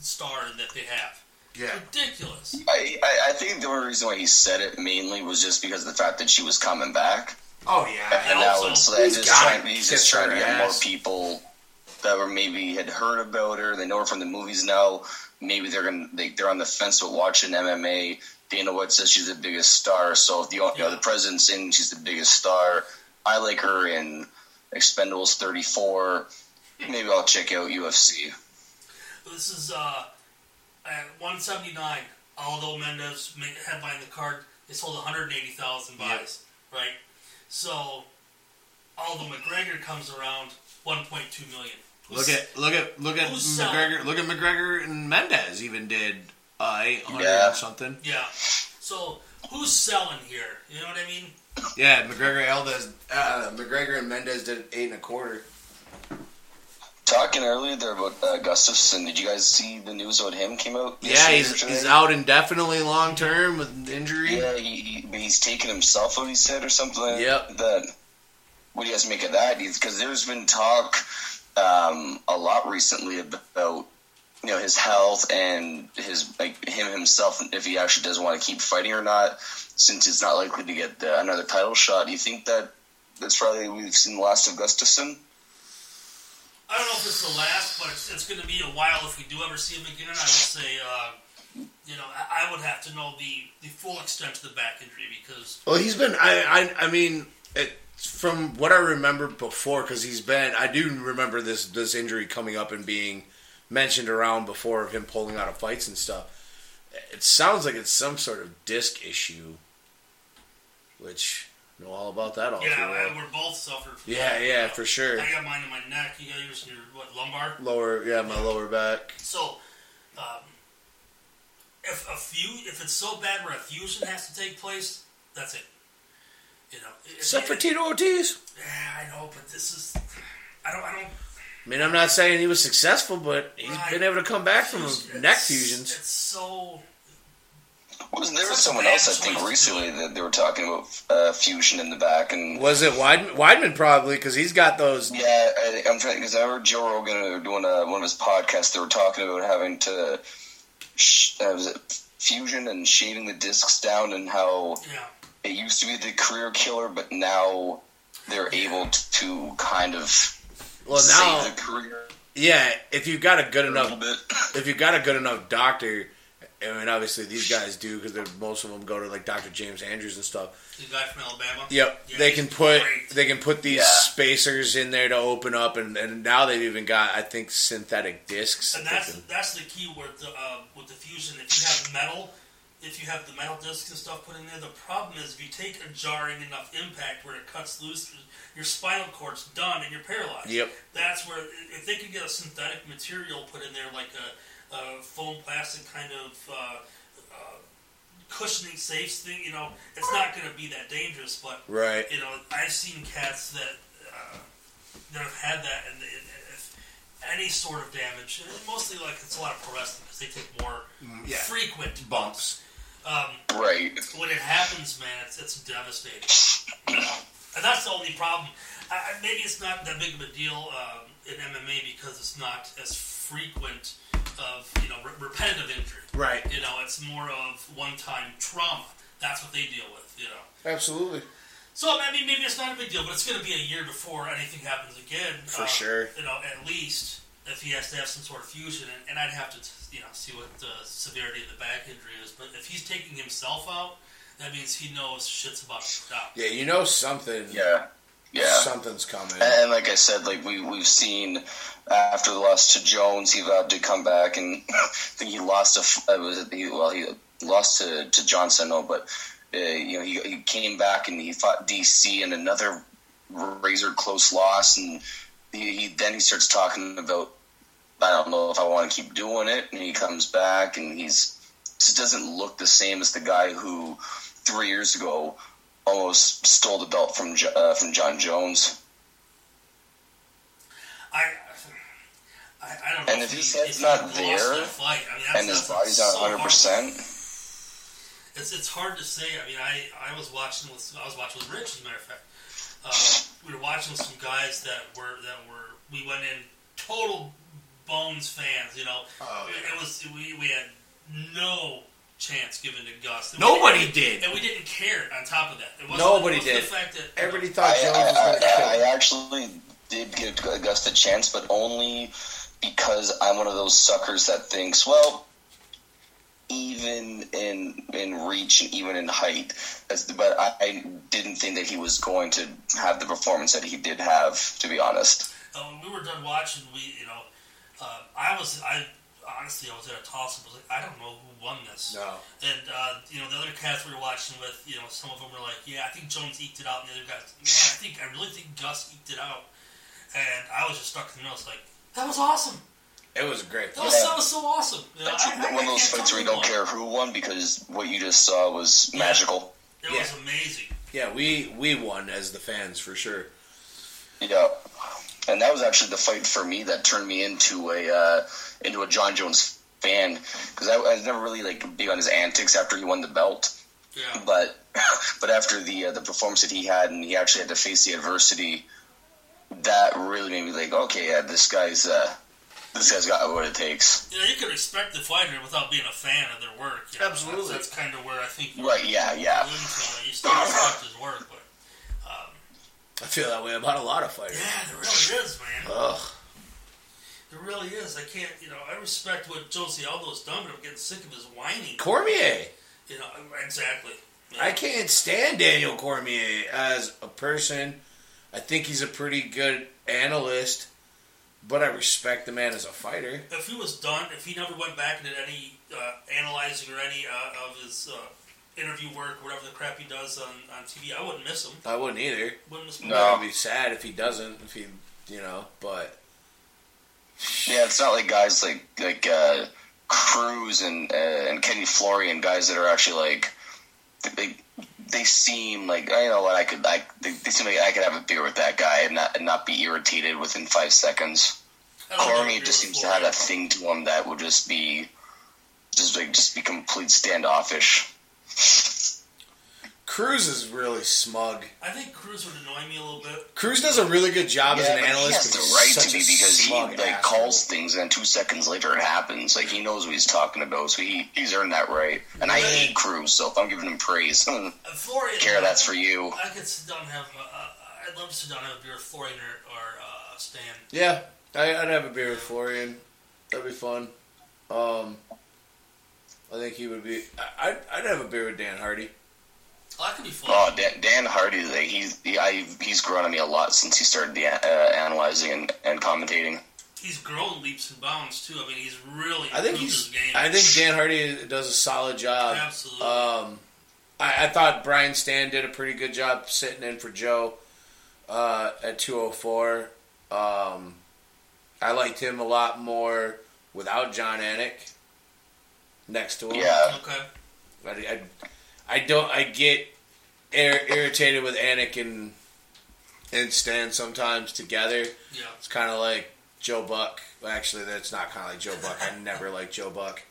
star that they have. Yeah. Ridiculous. I, I I think the only reason why he said it mainly was just because of the fact that she was coming back. Oh yeah. And Yeah, now also, it's he's like just trying, he's just trying to her get more people that were maybe had heard about her. They know her from the movies now. Maybe they're gonna they, they're on the fence with watching MMA. Dana White says she's the biggest star. So if the you know the president's saying she's the biggest star, I like her in Expendables 34. Maybe I'll check out UFC. This is uh, at 179. Aldo Mendez headlined the card. They sold 180,000 buys, right? So Aldo McGregor comes around 1.2 million. Look at look at look at Who's selling? McGregor. Look at McGregor and Mendez even did uh, eight hundred Yeah. and something. yeah. So who's selling here? You know what I mean? Yeah, McGregor Eldez, uh, McGregor and Mendez did eight and a quarter. Talking earlier there about uh, Gustafsson, did you guys see the news about him came out? Yeah, he's he's out indefinitely, long term with injury. Yeah, he, he, he's taken himself out. He said or something. like Yep. That. What do you guys make of that? Because there's been talk um, a lot recently about you know his health and his like him himself if he actually does want to keep fighting or not. Since it's not likely to get uh, another title shot, do you think that that's probably we've seen the last of Gustafsson? I don't know if it's the last, but it's, it's going to be a while if we do ever see him again. And I would say, uh, you know, I, I would have to know the, the full extent of the back injury because Well, he's been. I I, I mean, it, from what I remember before, because he's been. I do remember this this injury coming up and being mentioned around before of him pulling out of fights and stuff. It sounds like it's some sort of disc issue, which I know all about that all yeah, well. we're both suffered. From Yeah, that. yeah, Uh, for sure. I got mine in my neck. You got yours in your what lumbar. Lower, yeah, my lower back. So, um, if a few, if it's so bad where a fusion has to take place, that's it. You know, If- Except for Tito Ortiz. Yeah, I know, but this is. I don't. I don't. I mean, I'm not saying he was successful, but he's Right. been able to come back from It's- neck fusions. It's so. Wasn't there was someone else I think recently that they were talking about uh, fusion in the back and Was it Weidman? Weidman probably because he's got those. Yeah, I, I'm trying because I heard Joe Rogan doing a, one of his podcasts. They were talking about having to sh- uh, was it fusion and shaving the discs down, and how Yeah. It used to be the career killer, but now they're able to, to kind of Well, now, save the career yeah, if you've got a good a enough, bit. if you've got a good enough doctor, I mean, obviously these guys do because most of them go to like Dr. James Andrews and stuff. The guy from Alabama. Yep, Yeah, they can put great. they can put these Yeah. spacers in there to open up, and, and now they've even got I think synthetic discs. And that that's can- that's the key with the uh, with the fusion. If you have metal, if you have the metal discs and stuff put in there, the problem is if you take a jarring enough impact where it cuts loose, your spinal cord's done and you're paralyzed. Yep. That's where if they could get a synthetic material put in there, like a, a foam plastic kind of. Uh, uh, Cushioning safe thing, you know, it's not going to be that dangerous, but right. you know, I've seen cats that uh, that have had that, and any sort of damage, mostly like it's a lot of pro wrestling because they take more Mm, yeah. frequent Bumps. Um, Right. when it happens, man, it's, it's devastating, and that's the only problem. I, I- maybe it's not that big of a deal um, in MMA because it's not as frequent of you know re- repetitive injury. Right. You know, it's more of one-time trauma. That's what they deal with. You know. Absolutely. So I mean, maybe it's not a big deal, but it's going to be a year before anything happens again. uh, For sure. You know, at least if he has to have some sort of fusion, and, and I'd have to, you know, see what the severity of the back injury is. But if he's taking himself out, that means he knows shit's about to stop. Yeah, you know something. Yeah. Yeah. Something's coming. And like I said, like we we've seen after the loss to Jones, he vowed to come back, and I think he lost to f- uh, was it he, well he lost to to Johnson, no, but uh, you know he, he came back and he fought DC in another razor close loss, and he, he then he starts talking about I don't know if I want to keep doing it, and he comes back and he's just doesn't look the same as the guy who three years ago almost stole the belt from uh, from Jon Jones. I, I, I don't know. And if if his head's if not he there, fight, I mean, and his body's not hundred to- percent. It's it's hard to say. I mean, I, I was watching with I was watching with Rich, as a matter of fact. Uh, we were watching with some guys that were that were we went in total Bones fans. You know, Oh, it, it was we, we had no chance given to Gus. And Nobody didn't- did. and we didn't care. On top of that, it wasn't, Nobody it wasn't did. The fact that Everybody I, thought Jones was I, going to I, I actually did give Gus a chance, but only because I'm one of those suckers that thinks, well, even in in reach and even in height. As, but I, I didn't think that he was going to have the performance that he did have. To be honest, Uh, when we were done watching, we you know, uh, I was I honestly I was at a toss up. I was like, I don't know who won this. No. And uh, you know, the other cats we were watching with, you know, some of them were like, "Yeah, I think Jones eked it out," and the other guys, "Man, I think I really think Gus eked it out." And I was just stuck in the middle. It's like that was awesome. It was great. That was, Yeah. that was so awesome. You know, That's I- I- one I of those fights where you don't care who won because what you just saw was Yeah. magical. It Yeah. was amazing. Yeah, we we won as the fans for sure. Yeah, and that was actually the fight for me that turned me into a uh, into a Jon Jones fan because I, I was never really like big on his antics after he won the belt, Yeah. but but after the uh, the performance that he had and he actually had to face the adversity, that really made me like, okay, yeah, this guy's uh, this guy's got what it takes. You know, you can respect the fighter without being a fan of their work. you know. Absolutely. That's, kind of where I think you Right? Yeah, yeah. alluding to. Like, you still respect his work, but I feel that way about a lot of fighters. yeah, there really is, man. Ugh. There really is. I can't, you know, I respect what José Aldo's done, but I'm getting sick of his whining. Cormier. You know, exactly. Yeah. I can't stand Daniel Cormier as a person. I think he's a pretty good analyst, but I respect the man as a fighter. If he was done, if he never went back and did any uh, analyzing or any uh, of his uh, interview work, whatever the crap he does on, on TV, I wouldn't miss him. I wouldn't either. Wouldn't miss him. No. I would be sad if he doesn't. If he, you know, but Yeah, it's not like guys like like uh, Cruz and uh, and Kenny Florian, guys that are actually like they they seem like you know what I could I they, they seem like I could have a beer with that guy and not and not be irritated within five seconds. I Cormier just you're seems to have it. that thing to him that would just be just like just be complete standoffish. Cruz is really smug. I think Cruz would annoy me a little bit. Cruz does a really good job as an but analyst. he has the right to be because he like asshole. calls things and two seconds later it happens. Like he knows what he's talking about, so he, he's earned that right. And I hate Cruz, so if I'm giving him praise, Uh, Florian, care that's for you. I could sit down and have. Uh, uh, I'd love to sit down and have a beer with Florian or, or uh, Stann. Yeah, I, I'd have a beer with Florian. That'd be fun. Um, I think he would be. I, I'd, I'd have a beer with Dan Hardy. Oh, that could be fun. Oh, Dan, Dan Hardy, like, he's he, I, he's grown on me a lot since he started the uh, analyzing and, and commentating. He's grown leaps and bounds too. I mean, he's really I think he's. his game. I think Dan Hardy does a solid job. Absolutely. Um, I, I thought Brian Stann did a pretty good job sitting in for Joe uh, at 204. Um, I liked him a lot more without Jon Anik next to him. Yeah, okay. I, I, I don't. I get ir- irritated with Anik and and Stann sometimes together. Yeah. It's kind of like Joe Buck. Well, actually, that's not kind of like Joe Buck. I never liked Joe Buck.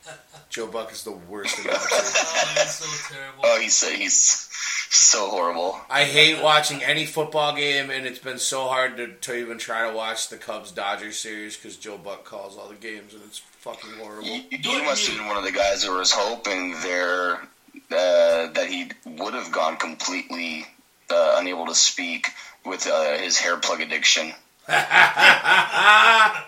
Joe Buck is the worst announcer. Oh, that's so terrible. oh, he's he's so horrible. I hate watching any football game, and it's been so hard to, to even try to watch the Cubs Dodgers series because Joe Buck calls all the games, and it's fucking horrible. He, Do he must have been one of the guys that was hoping there uh, that he would have gone completely uh, unable to speak with uh, his hair plug addiction. I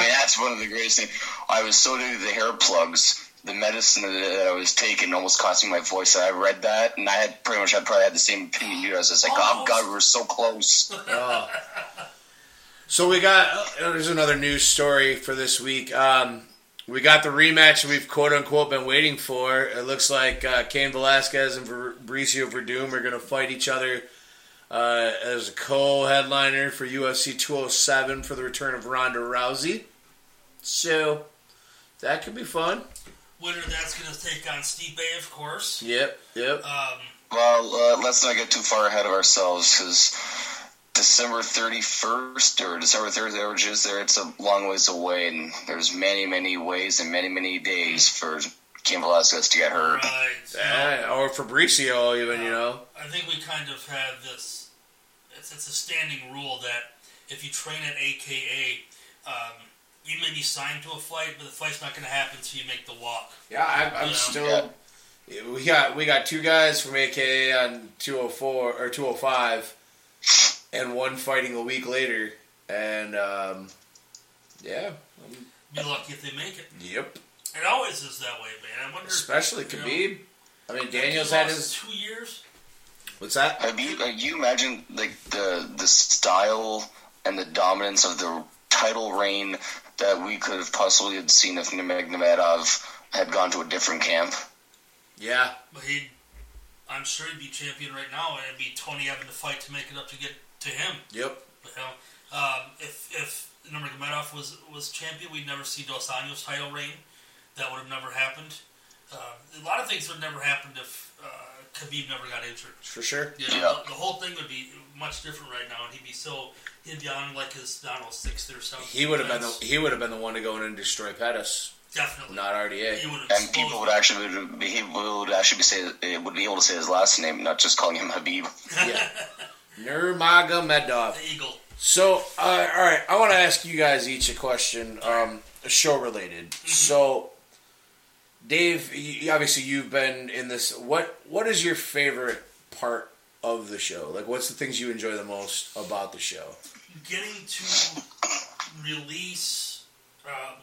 mean, that's one of the greatest things. I was so into the hair plugs. The medicine that I was taking almost costing my voice. I read that, and I had pretty much, I probably had the same opinion you. I was just like, oh god, we were so close. Oh. So we got uh, there's another news story for this week. Um, we got the rematch we've quote unquote been waiting for. It looks like uh, Cain Velasquez and Fabricio Werdum are going to fight each other uh, as a co-headliner for UFC 207 for the return of Ronda Rousey. So that could be fun. Winner that's going to take on Stipe, of course. Yep, yep. Um, Well, uh, let's not get too far ahead of ourselves because December 31st or December 30th, which is there, it's a long ways away, and there's many, many ways and many, many days for Cain Velasquez to get hurt. right. Uh, or Fabricio, even you know. I think we kind of have this. It's, it's a standing rule that if you train at AKA, um, you may be signed to a fight, but the fight's not going to happen until you make the walk. Yeah, I, I'm Yeah. still. We got we got two guys from AKA on 204 or 205, and one fighting a week later, and um, yeah, Be lucky if they make it. yep. It always is that way, man. I wonder. especially you know, Khabib. I mean, Daniels had his. two years. What's that? Have you, uh, you imagine like the the style and the dominance of the title reign that we could have possibly had seen if Nurmagomedov had gone to a different camp? Yeah, But he, I'm sure he'd be champion right now, and it'd be Tony having to fight to make it up to get to him. yep. You know, um, if if Nurmagomedov was was champion, we'd never see Dos Anjos title reign. That would have never happened. Uh, a lot of things would never happened if uh, Khabib never got injured. For sure. You know, Yeah. the, the whole thing would be much different right now, and he'd be so he'd be on like his I don't sixth or something. He would have been the he would have been the one to go in and destroy Pettis, definitely. not RDA. he would And people would actually be, he would actually be say eh, would be able to say his last name, not just calling him Habib. Yeah. Nurmagomedov. the eagle. So, uh, all right, I want to ask you guys each a question, um, show related. So, Dave, you, obviously you've been in this. What What is your favorite part of the show? Like, what's the things you enjoy the most about the show? getting to release um,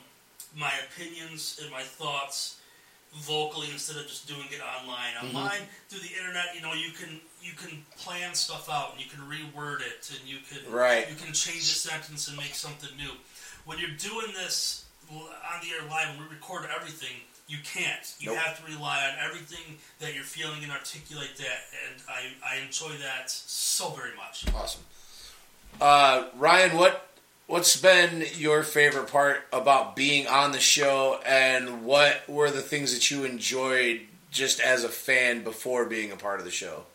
my opinions and my thoughts vocally instead of just doing it online. Online through the internet, you know, you can you can plan stuff out and you can reword it and you can Right. you can change a sentence and make something new. When you're doing this on the air live and we record everything, you can't. You Nope. have to rely on everything that you're feeling and articulate that. And I, I enjoy that so very much. Awesome, uh, Ryan. What What's been your favorite part about being on the show, and what were the things that you enjoyed just as a fan before being a part of the show?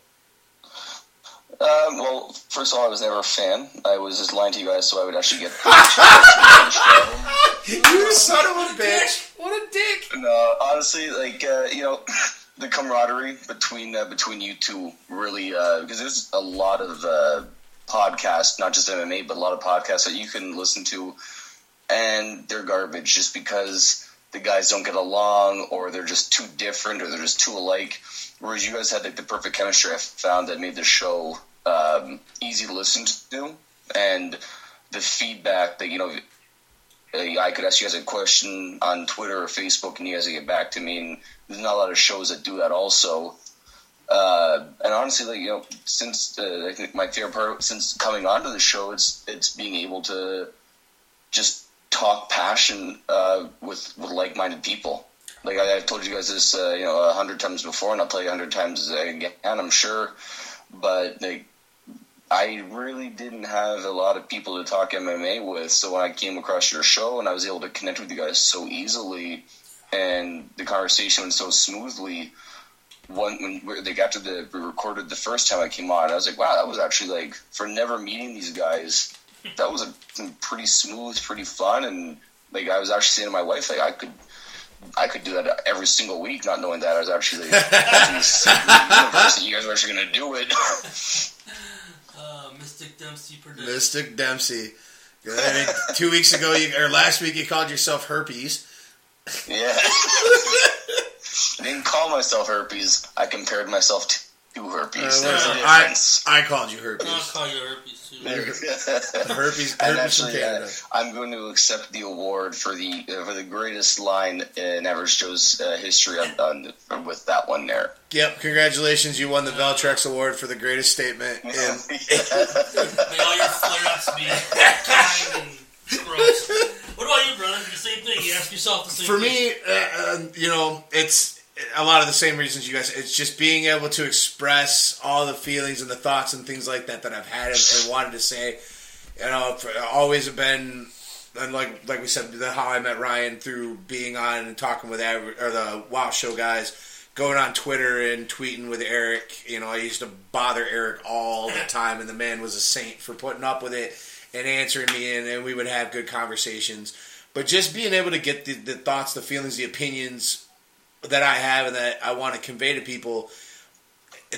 Um, well, first of all, I was never a fan. I was just lying to you guys so I would actually get. You son of a bitch! What a dick! No, honestly, like uh, you know, the camaraderie between uh, between you two really uh, because there's a lot of uh, podcasts, not just MMA, but a lot of podcasts that you can listen to, and they're garbage just because the guys don't get along, or they're just too different, or they're just too alike. Whereas you guys had like the perfect chemistry. I found that made the show um, easy to listen to, and the feedback that you know uh, I could ask you guys a question on Twitter or Facebook, and you guys get back to me. And there's not a lot of shows that do that, also. Uh, and honestly, like you know, since uh, I think my favorite part since coming onto the show, it's it's being able to just talk passion uh, with with like minded people. Like I, I've told you guys this, uh, you know, a hundred times before, and I'll tell you a hundred times again. I'm sure, but like I really didn't have a lot of people to talk MMA with. So when I came across your show and I was able to connect with you guys so easily, and the conversation went so smoothly. When, when we- like after the we recorded the first time I came on, I was like, wow, that was actually like for never meeting these guys, that was a pretty smooth, pretty fun, and like I was actually saying to my wife, like I could. I could do that every single week, not knowing that I was actually like, you guys were actually going to do it. Mystic Dempsey predicts. Mystic Dempsey. I mean, two weeks ago, you, or last week, you called yourself herpes. Yeah. I didn't call myself herpes. I compared myself to herpes. Uh, There's a I, difference. I called you herpes. I'll call you herpes too. Herpes, and herpes from actually, uh, I'm going to accept the award for the uh, for the greatest line in Average Joe's uh, history on, on with that one there. Yep, congratulations. You won the Valtrex Award for the greatest statement. In, May all your flare-ups be kind and gross. What about you, brother? The same thing. You ask yourself the same for thing. me, uh, uh, you know, it's a lot of the same reasons you guys. It's just being able to express all the feelings and the thoughts and things like that that I've had and, and wanted to say. You know, for, always have been, and like like we said, the, how I met Ryan through being on and talking with or the Wow Show guys. Going on Twitter and tweeting with Eric, you know, I used to bother Eric all the time, and the man was a saint for putting up with it and answering me, and, and we would have good conversations. But just being able to get the, the thoughts, the feelings, the opinions that I have and that I want to convey to people,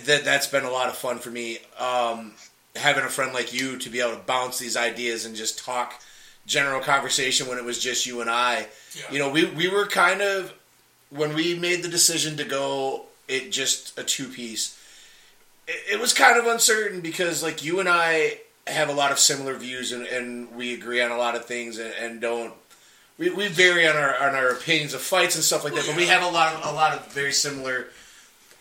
that that's been a lot of fun for me. Um, having a friend like you to be able to bounce these ideas and just talk general conversation when it was just you and I. Yeah. You know, we we were kind of when we made the decision to go it just a two piece. It, it was kind of uncertain because like you and I have a lot of similar views and, and we agree on a lot of things and, and don't we, we vary on our on our opinions of fights and stuff like that, but we have a lot of a lot of very similar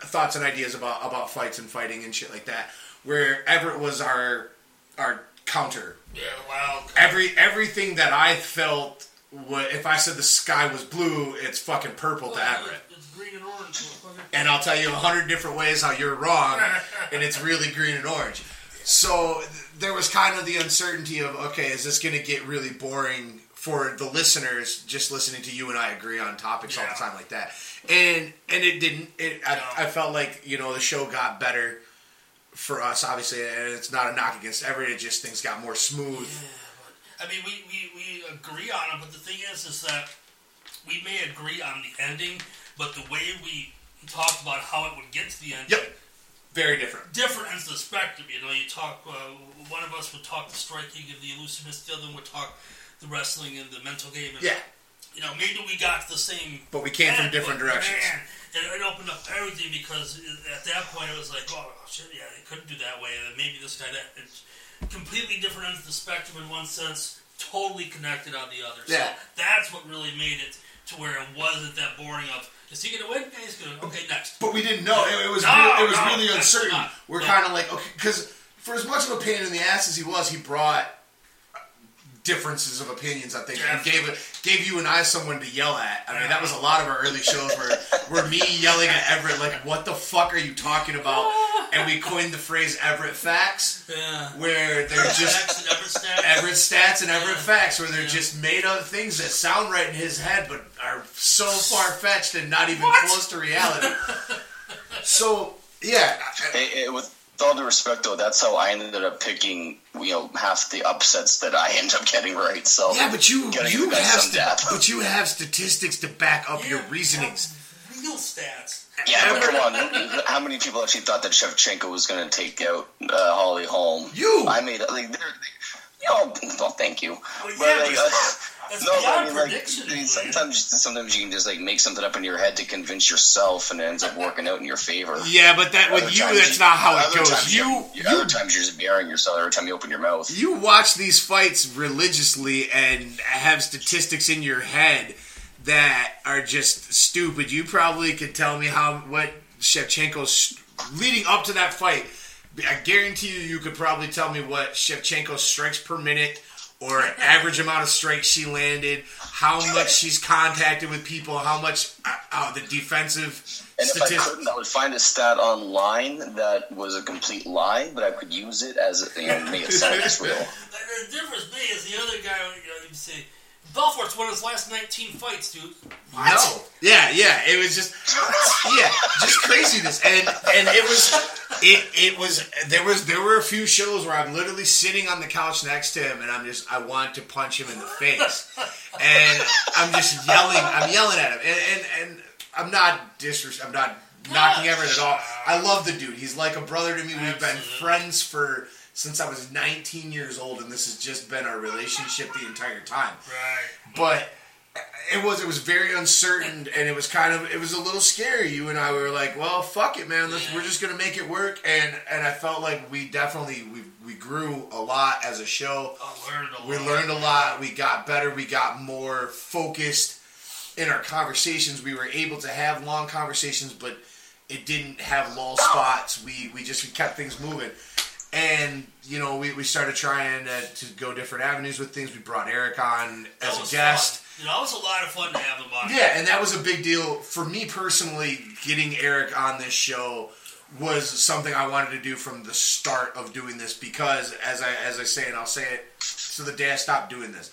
thoughts and ideas about about fights and fighting and shit like that. Where Everett was our our counter. Yeah, wow. Every everything that I felt, wa if I said the sky was blue, it's fucking purple to Everett. It's green and orange. And I'll tell you a hundred different ways how you're wrong, and it's really green and orange. So th- there was kind of the uncertainty of okay, is this going to get really boring for the listeners just listening to you and I agree on topics all the time like that? And and it didn't. It I, No. I felt like you know the show got better for us, obviously, and it's not a knock against Everett. It just things got more smooth. Yeah, but I mean, we, we, we agree on it, but the thing is, is that we may agree on the ending, but the way we talked about how it would get to the ending, Yep. Very different. different ends of the spectrum. You know, you talk. Uh, one of us would talk the striking of the elusiveness. The other one would talk the wrestling and the mental game. And, Yeah, You know, maybe we got the same. but we came from different directions. Man, it, it opened up everything because at that point it was like, oh shit, yeah, they couldn't do that way, and maybe this guy that. It's completely different ends of the spectrum in one sense, totally connected on the other. Yeah. So that's what really made it to where it wasn't that boring. Of is he gonna win? Yeah, he's gonna. Okay, next. But we didn't know. It, it was No, real, it was no, really uncertain. not. We're No. kind of like okay, because for as much of a pain in the ass as he was, he brought differences of opinions. I think and gave gave you and I someone to yell at. I mean, that was a lot of our early shows where were me yelling at Everett like, "What the fuck are you talking about?" And we coined the phrase "Everett facts," Yeah. where they're just Facts and Everett stats. Everett stats and Everett Yeah. facts, where they're Yeah. just made up things that sound right in his head, but are so far fetched and not even What? close to reality. so yeah, It, it, with all due respect, though, that's how I ended up picking, you know, half the upsets that I ended up getting right. So yeah, but you Gotta you give the guy have st- depth. but you have statistics to back up your reasonings. Real stats. Yeah, but come on. How many people actually thought that Shevchenko was going to take out uh, Holly Holm? You! I made like, they're, you know, well, thank you. Well, But, yeah, like, but uh, That's no, but I beyond mean, like, prediction. I mean, sometimes, sometimes you can just like make something up in your head to convince yourself, and it ends up working out in your favor. Yeah, but that with you, times that's not how it other goes. times You you, you other times you're just burying yourself every time you open your mouth. you watch these fights religiously and have statistics in your head that are just stupid. You probably could tell me how what Shevchenko's leading up to that fight. I guarantee you, you could probably tell me what Shevchenko's strikes per minute or average amount of strikes she landed, how much she's contacted with people, how much uh, uh, the defensive And if I statistics. couldn't, I would find a stat online that was a complete lie, but I could use it as you know, make it sound just real. The difference me is the other guy. You know, you say Belfort's won his last 19 fights, dude. What? No. Yeah, yeah. It was just yeah, just craziness. And and it was it it was there was there were a few shows where I'm literally sitting on the couch next to him and I'm just I want to punch him in the face. And I'm just yelling I'm yelling at him. And and, and I'm not disres I'm not knocking Everett at all. I love the dude. He's like a brother to me. We've been friends for since I was 19 years old and this has just been our relationship the entire time. Right. but it was it was very uncertain and it was kind of it was a little scary. You and i were like well fuck it man. Let's, we're just gonna make it work. And and i felt like we definitely we, we grew a lot as a show. I learned a lot. we learned a lot. We got better. We got more focused in our conversations. We were able to have long conversations but it didn't have lull spots. We we just we kept things moving and you know we, we started trying to, to go different avenues with things we brought eric on That as a guest Fun. You know, that was a lot of fun to have him on. yeah, and that was a big deal for me personally. Getting Eric on this show was something I wanted to do from the start of doing this because, as I as I say, and I'll say it to the day I stop doing this,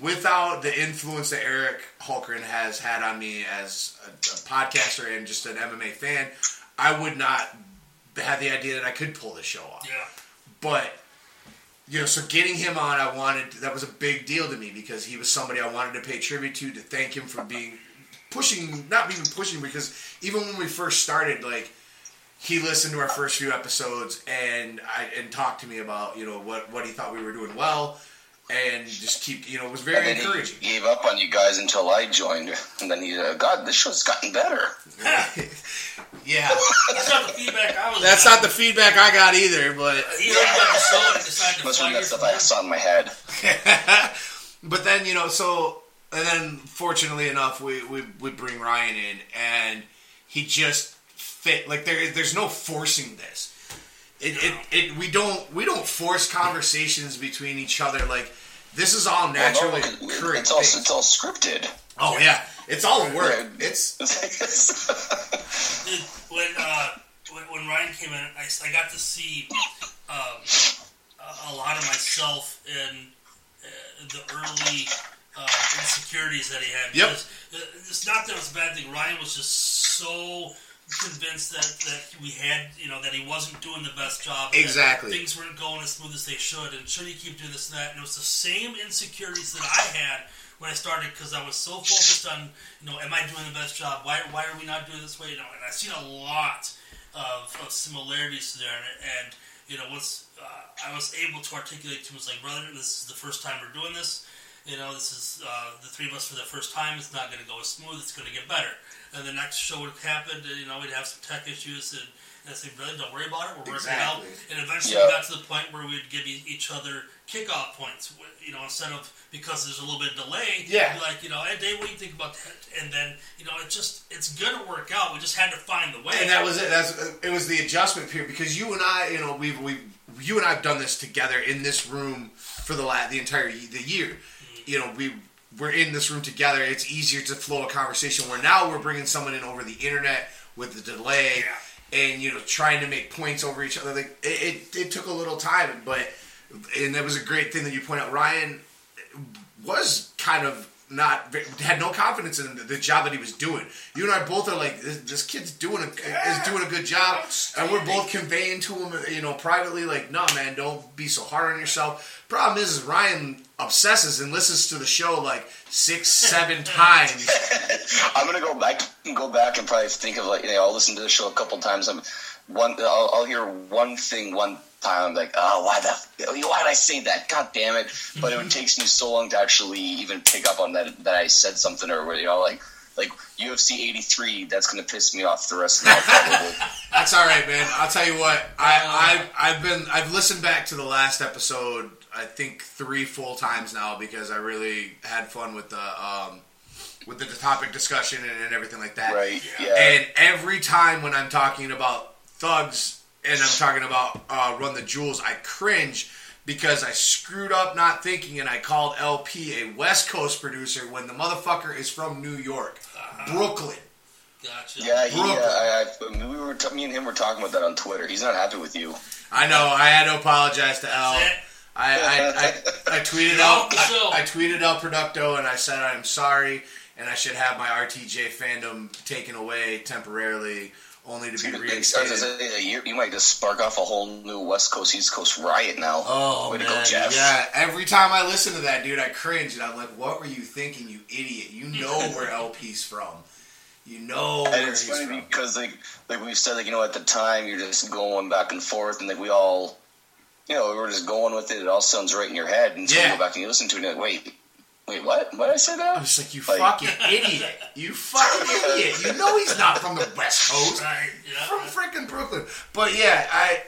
without the influence that Eric Hulkren has had on me as a, a podcaster and just an MMA fan, I would not have the idea that I could pull this show off. Yeah. But you know, so getting him on, I wanted that was a big deal to me because he was somebody I wanted to pay tribute to, to thank him for being pushing, not even pushing, because even when we first started, like he listened to our first few episodes and I and talked to me about you know what what he thought we were doing well, and just keep you know it was And very then encouraging. he gave up on you guys until I joined, and then he, uh, God, this show's gotten better. Yeah, That's not the feedback I was. that's not the feedback I got either, but He heard about the show and decided to Must fire have you stuff I saw in my head. but then you know, so and then fortunately enough, we, we we bring Ryan in, and he just fit. Like there, there's no forcing this. It, it, it we don't we don't force conversations between each other. Like this is all naturally Well, no, occurring. it's all it's all scripted. oh yeah, it's all work. Yeah. It's when uh, when, when Ryan came in, I, I got to see um, a, a lot of myself in uh, the early uh, insecurities that he had. Yep. Because, uh, It's not that it was a bad thing. Ryan was just so convinced that, that we had, you know, that he wasn't doing the best job. Exactly. things weren't going as smooth as they should, and should he keep doing this and that? And it was the same insecurities that I had when I started because I was so focused on, you know, am I doing the best job? Why, why are we not doing this way? You know, and I've seen a lot of, of similarities to there, and, and you know, once uh, I was able to articulate to him, was like, brother, this is the first time we're doing this. You know, this is uh, the three of us for the first time. It's not going to go as smooth. It's going to get better. And the next show would happen. And, you know, we'd have some tech issues, and, and I said, brother, don't worry about it. We're working it out. And eventually, Yeah. we got to the point where we'd give each other kickoff points. You know, instead of because there's a little bit of delay. Yeah. Like, you know, hey, Dave, what do you think about that? And then, you know, it just it's gonna work out. We just had to find the way. and that was it. That's it was the adjustment period because you and I, you know, we've we you and I have done this together in this room for the la- the entire the year. Mm-hmm. You know, we we're in this room together. It's easier to flow a conversation. Where now we're bringing someone in over the internet with the delay, and you know, trying to make points over each other. Like it, it, it took a little time, but and that was a great thing that you point out. Ryan was kind of not had no confidence in the, job that he was doing. You and I both are like, this, this kid's doing a is doing a good job, and we're both conveying to him, you know, privately, like, no, man, don't be so hard on yourself. Problem is, is Ryan obsesses and listens to the show like six, seven times. I'm gonna go back and go back and probably think of like you know I'll listen to the show a couple times. I'm one I'll, I'll hear one thing one time. I'm like, oh, why the why did I say that? God damn it! But it takes me so long to actually even pick up on that that I said something or you know like like UFC 83. That's gonna piss me off the rest of my probably. That's all right, man. I'll tell you what. I, I've I've been I've listened back to the last episode. I think three full times now because I really had fun with the um, with the topic discussion and, and everything like that. Right? Yeah. And every time when I'm talking about thugs and I'm talking about uh, Run the Jewels, I cringe because I screwed up not thinking and I called El-P a West Coast producer when the motherfucker is from New York, Brooklyn. gotcha. yeah, he, uh, I, I, we were t- me and him were talking about that on Twitter. He's not happy with you. I know. I had to apologize to L. I, I, I, I tweeted out off the show. I, I tweeted out Producto and I said I'm sorry and I should have my RTJ fandom taken away temporarily, only to be reinstated. You, you might just spark off a whole new West Coast East Coast riot now. Oh Way to man, go, Jeff. yeah. Every time I listen to that dude, I cringe and I'm like, "What were you thinking, you idiot? You know where El-P's from. You know where And it's he's funny from." because like like we said like you know at the time you're just going back and forth and like we all you know we were just going with it. It all sounds right in your head and so Yeah. you go back and you listen to it and you're like wait wait what what did I say I that? was like, "You Like- fucking idiot! You fucking idiot! You know he's not from the West Coast." Right. Yeah. from freaking Brooklyn. But yeah, I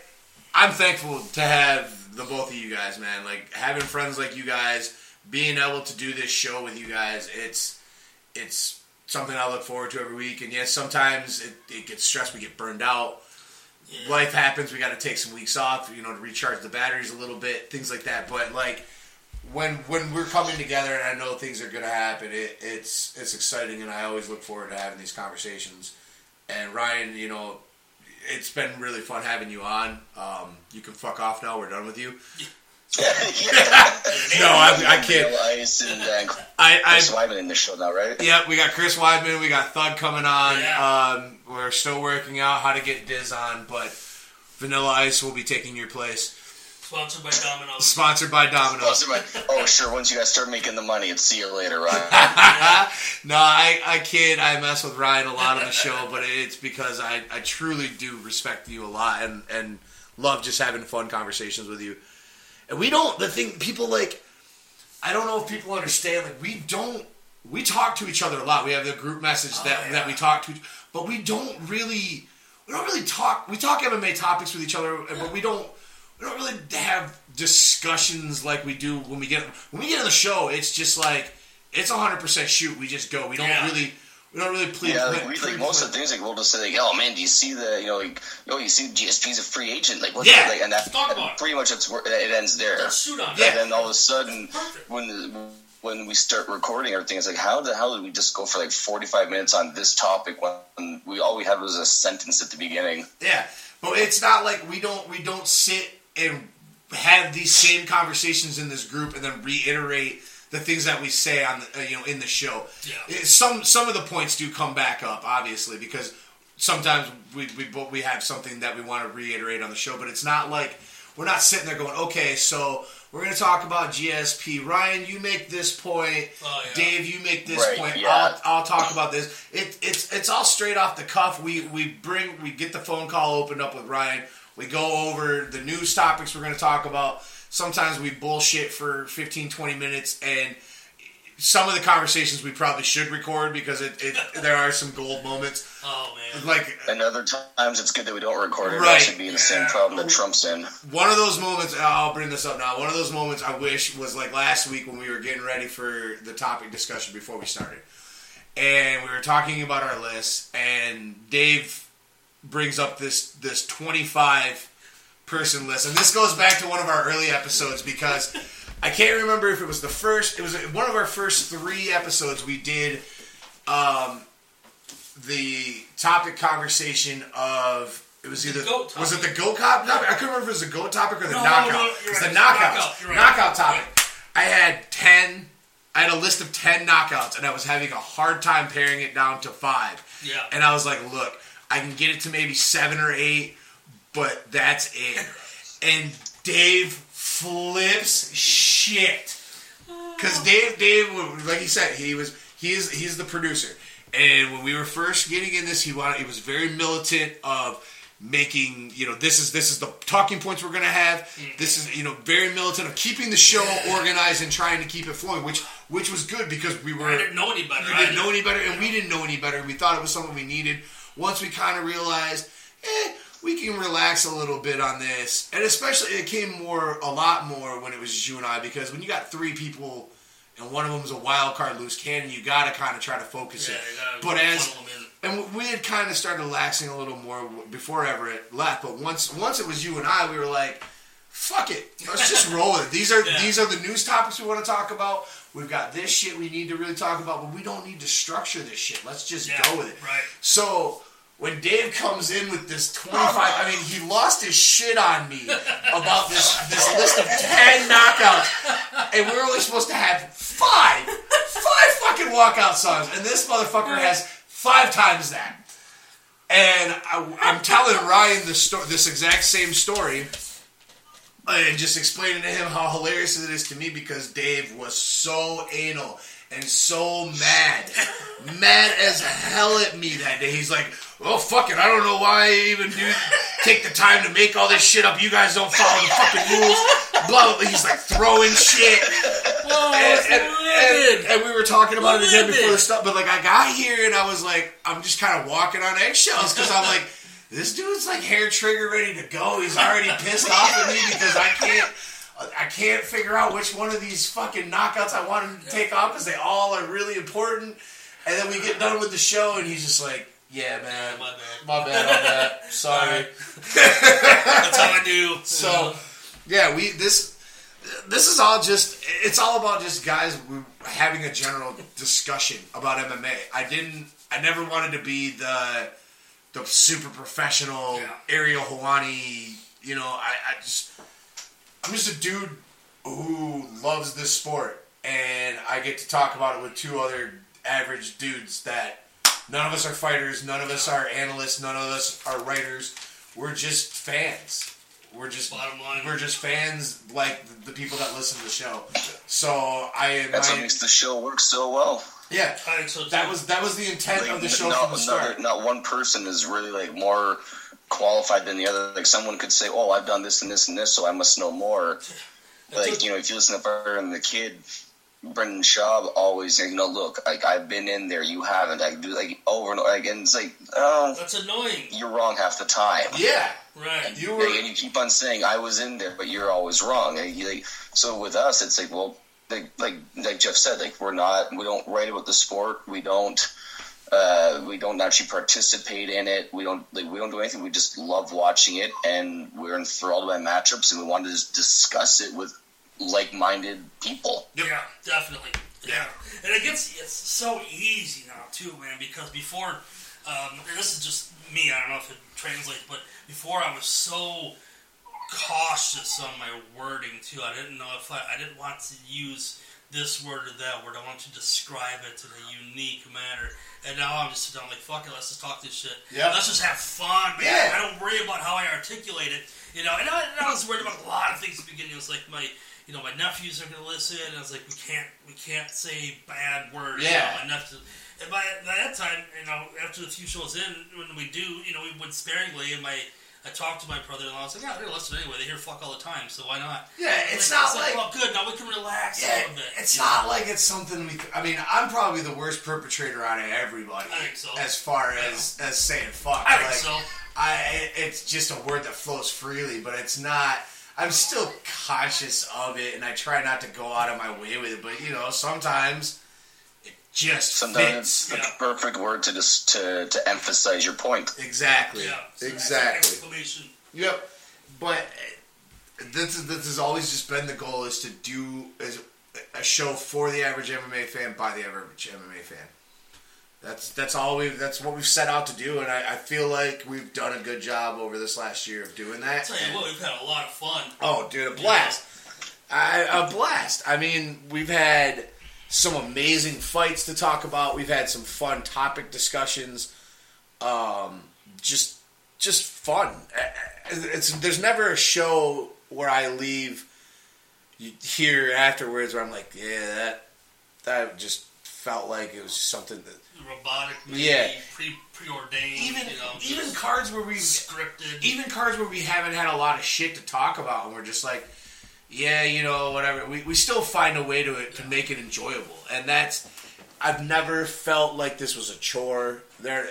I'm thankful to have the both of you guys, man. Like having friends like you guys, being able to do this show with you guys, it's it's something I look forward to every week. And yes, sometimes it, it gets stressed, we get burned out. Yeah. Life happens, we got to take some weeks off, you know, to recharge the batteries a little bit, things like that. But like when when we're coming together and I know things are gonna happen, it, it's it's exciting, and I always look forward to having these conversations. And Ryan, you know, it's been really fun having you on. Um, you can fuck off now. We're done with you. yeah. No, I, I can't. Vanilla and uh, I, Chris I Wyman in the show now, right? yep. We got Chris Weidman. We got Thug coming on. Yeah. Um, we're still working out how to get Diz on, but Vanilla Ice will be taking your place. Sponsored by Domino's. Sponsored by Domino's. Oh, so my- oh, sure. Once you guys start making the money, it's see you later, right? no, I, I kid. I mess with Ryan a lot on the show, but it's because I, I truly do respect you a lot and, and love just having fun conversations with you. And we don't, the thing, people like, I don't know if people understand, like, we don't, we talk to each other a lot. We have the group message oh, that, yeah. that we talk to, but we don't really, we don't really talk, we talk MMA topics with each other, but we don't, we don't really have discussions like we do when we get when we get on the show. It's just like it's hundred percent shoot. We just go. We don't Yeah. really we don't really plead. Yeah, like, we, plead- like most of the things, like we'll just say, like, "Oh man, do you see the, you know, like, oh, you see GSP's a free agent, like, what's Yeah. that? like?" And that Talk pretty much it's where it ends there. Let's shoot on. Yeah. And then all of a sudden, Perfect. when the, when we start recording everything, it's like, how the hell did we just go for like forty five minutes on this topic when we all we had was a sentence at the beginning? Yeah, but it's not like we don't we don't sit and have these same conversations in this group and then reiterate the things that we say on the, uh, you know in the show. Yeah. Some some of the points do come back up obviously because sometimes we we we have something that we want to reiterate on the show, but it's not like we're not sitting there going, okay, so. We're going to talk about GSP. Ryan, you make this point. Oh, yeah. Dave, you make this Right, point. yeah. I'll, I'll talk about this. It, it's it's all straight off the cuff. We we bring we get the phone call opened up with Ryan. We go over the news topics we're going to talk about. Sometimes we bullshit for 15, 20 minutes, and some of the conversations we probably should record because it, it there are some gold moments. Oh man. Like And other times, it's good that we don't record it. Right. That should be the same problem that Trump's in. one of those moments. I'll bring this up now. One of those moments I wish was like last week when we were getting ready for the topic discussion before we started, and we were talking about our list, and Dave brings up this this twenty five person list, and this goes back to one of our early episodes because I can't remember if it was the first. It was one of our first three episodes we did. Um, the topic conversation of it was either goat was it the goat cop topic? I couldn't remember if it was the goat topic or the No, no, knockout. no, it was right. the knockouts. Knockout, right. Knockout topic. Right. I had ten. I had a list of ten knockouts, and I was having a hard time paring it down to five. Yeah. And I was like, look, I can get it to maybe seven or eight, but that's it. and Dave flips shit. Because Dave, Dave, like he said, he was he is he's the producer. And when we were first getting in this, he wanted he was very militant of making you know this is this is the talking points we're gonna have. This is you know very militant of keeping the show organized and trying to keep it flowing, which which was good because we were I didn't know any better. we didn't know any better, and we didn't know any better. We thought it was something we needed. Once we kind of realized, eh, we can relax a little bit on this, and especially it came more, a lot more when it was just you and I, because when you got three people and one of them is a wild card loose cannon, you got to kind of try to focus Yeah, it. But as funnel 'em in. and we had kind of started relaxing a little more before Everett left, but once once it was you and I, we were like, "Fuck it, let's just roll it." These are Yeah. these are the news topics we want to talk about. We've got this shit we need to really talk about, but we don't need to structure this shit. Let's just Yeah, go with it. right. So when Dave comes in with this twenty five, I mean, he lost his shit on me about this this list of ten knockouts, and we are only supposed to have five, five fucking walkout songs, and this motherfucker has five times that. And I, I'm telling Ryan this sto- this exact same story, and just explaining to him how hilarious it is to me because Dave was so anal and so mad, mad as hell at me that day. He's like, "Well, fuck it, I don't know why I even do take the time to make all this shit up. You guys don't follow the fucking rules." Blah blah. blah. He's like throwing shit Whoa, and, and, and, and we were talking about it again before the stuff, but like I got here and I was like, I'm just kind of walking on eggshells because I'm like, this dude's like hair trigger ready to go. He's already pissed off at me because I can't. I can't figure out which one of these fucking knockouts I want him to take off because they all are really important. And then we get done with the show, and he's just like, "Yeah, man, My bad. my bad, my bad. Sorry." That's how I do. So, yeah, we this this is all just it's all about just guys having a general discussion about MMA. I didn't I never wanted to be the the super professional Yeah. Ariel Helwani, you know, I, I just I'm just a dude who loves this sport and I get to talk about it with two other average dudes that none of us are fighters, none of us are analysts, none of us are writers. We're just fans. We're just Bottom line. we're just fans like the people that listen to the show. So I That's what makes the show work so well. yeah. I think so. That was that was the intent Like, of the show not, from the start. Not, not one person is really like more qualified than the other. Like someone could say, "Oh, I've done this and this and this, so I must know more." Like you know, if you listen to Fighter and the Kid, Brendan Schaub always, you know, look, like I've been in there, you haven't. I do like over and over again. It's like, oh, That's annoying. you're wrong half the time. Yeah, Right. you Like, were. and you keep on saying I was in there, but you're always wrong. Like, you- like, so with us, it's like, well, like like like Jeff said, like we're not we don't write about the sport. We don't uh, we don't actually participate in it. We don't like we don't do anything. We just love watching it, and we're enthralled by matchups, and we want to just discuss it with like-minded people. Yeah, definitely. Yeah. And it gets it's so easy now too, man, because before um, this is just me, I don't know if it translates, but before I was so cautious on my wording too. I didn't know if I, I didn't want to use this word or that word. I want to describe it in a unique manner. And now I'm just sitting down like, fuck it, let's just talk this shit. Yeah. Let's just have fun, man. Yeah. I don't worry about how I articulate it. You know, and I, and I was worried about a lot of things at the beginning. It was like my you know, my nephews are gonna listen and I was like, We can't we can't say bad words. You Yeah. know, my nephews and by, by that time, you know, after a few shows in, when we do, you know, we went sparingly, and my I talked to my brother-in-law. I was like, "Yeah, they're listening anyway. They hear fuck all the time, so why not?" Yeah, it's not like- well, good. Now we can relax a Yeah, little bit. it's not know? like it's something we. I mean, I'm probably the worst perpetrator out of everybody. I think so. As far as as saying fuck, I think like, so. I it's just a word that flows freely, but it's not. I'm still conscious of it, and I try not to go out of my way with it. But you know, sometimes just Sometimes fits. it's the Yeah. perfect word to just to, to emphasize your point. Exactly. Yeah, so exactly. Exclamation. Yep. But uh, this is this has always just been the goal is to do is a show for the average MMA fan by the average MMA fan. That's that's all we that's what we've set out to do, and I, I feel like we've done a good job over this last year of doing that. Tell you what, we've had a lot of fun. Oh, dude, a blast! I, a blast. I mean, we've had some amazing fights to talk about. We've had some fun topic discussions. Um, just, just fun. It's there's never a show where I leave you hear afterwards where I'm like, yeah, that that just felt like it was something that Robotic, maybe, Yeah. pre preordained, even you know, even cards where we scripted. even cards where we haven't had a lot of shit to talk about, and we're just like, yeah, you know, whatever. We, we still find a way to it to make it enjoyable, and that's I've never felt like this was a chore. There,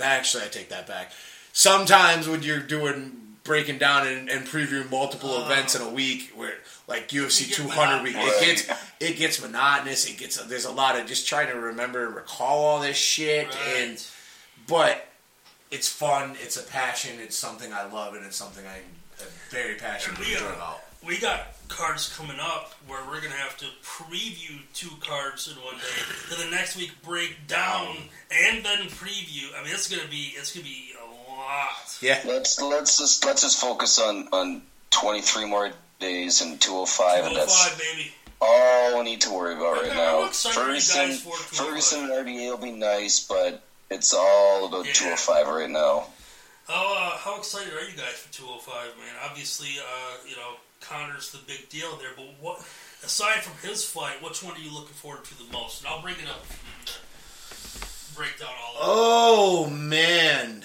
actually, I take that back. Sometimes when you're doing breaking down and, and previewing multiple events in a week, where like UFC You get 200 week, it gets it gets monotonous. It gets there's a lot of just trying to remember and recall all this shit Right. and but it's fun. It's a passion. It's something I love, and it's something I'm uh, very passionate uh, about. We got cards coming up where we're gonna have to preview two cards in one day. to the next week break down and then preview. I mean, it's gonna be it's gonna be a lot. Yeah, Let's let's just let's just focus on on 23 more days and 205, and that's 205, baby. all we need to worry about right now. I'm excited you guys Ferguson, Ferguson and RDA will be nice, but it's all about Yeah. 205 right now. How uh, how excited are you guys for 205, man? Obviously, uh, you know Conor's the big deal there, but what aside from his fight, which one are you looking forward to the most? And I'll bring it up. if you, Break down all of Oh man,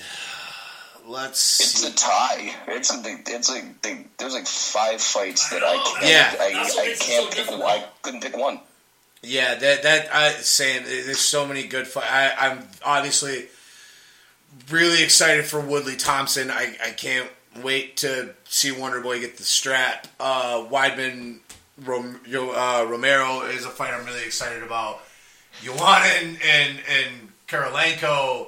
let's It's see. a tie. It's a, it's like they, there's like five fights I that I can't, Yeah. I, That's what I, can't so pick. difficult. I couldn't pick one. Yeah, that that I saying there's so many good fights. I'm obviously really excited for Woodley Thompson. I, I can't wait to see Wonder Boy get the strap. Uh, Weidman Rom, Yo- uh, Romero is a fight I'm really excited about. Joanna and and, and Karolina.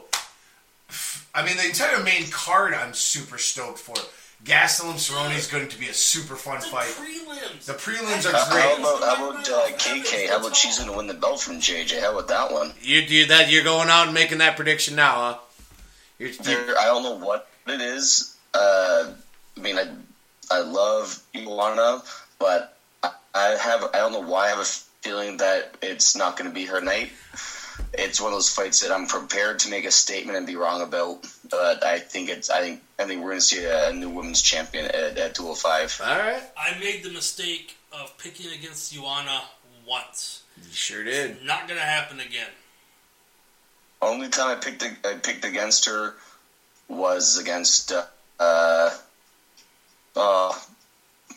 I mean, the entire main card I'm super stoked for. Gastelum Cerrone is going to be a super fun the fight. prelims. The prelims How, are how great. about how about uh, KK? How about she's going to win the belt from JJ? How about that one? You you that you're going out and making that prediction now, huh? You're, you There, I don't know what it is. Uh, I mean, I I love Joanna, but I, I have I don't know why I have a feeling that it's not going to be her night. It's one of those fights that I'm prepared to make a statement and be wrong about, but I think it's I think I think we're going to see a, new women's champion at, at 205. all right. I made the mistake of picking against Joanna once. You sure did. Not gonna happen again. Only time I picked I picked against her was against uh, uh, uh,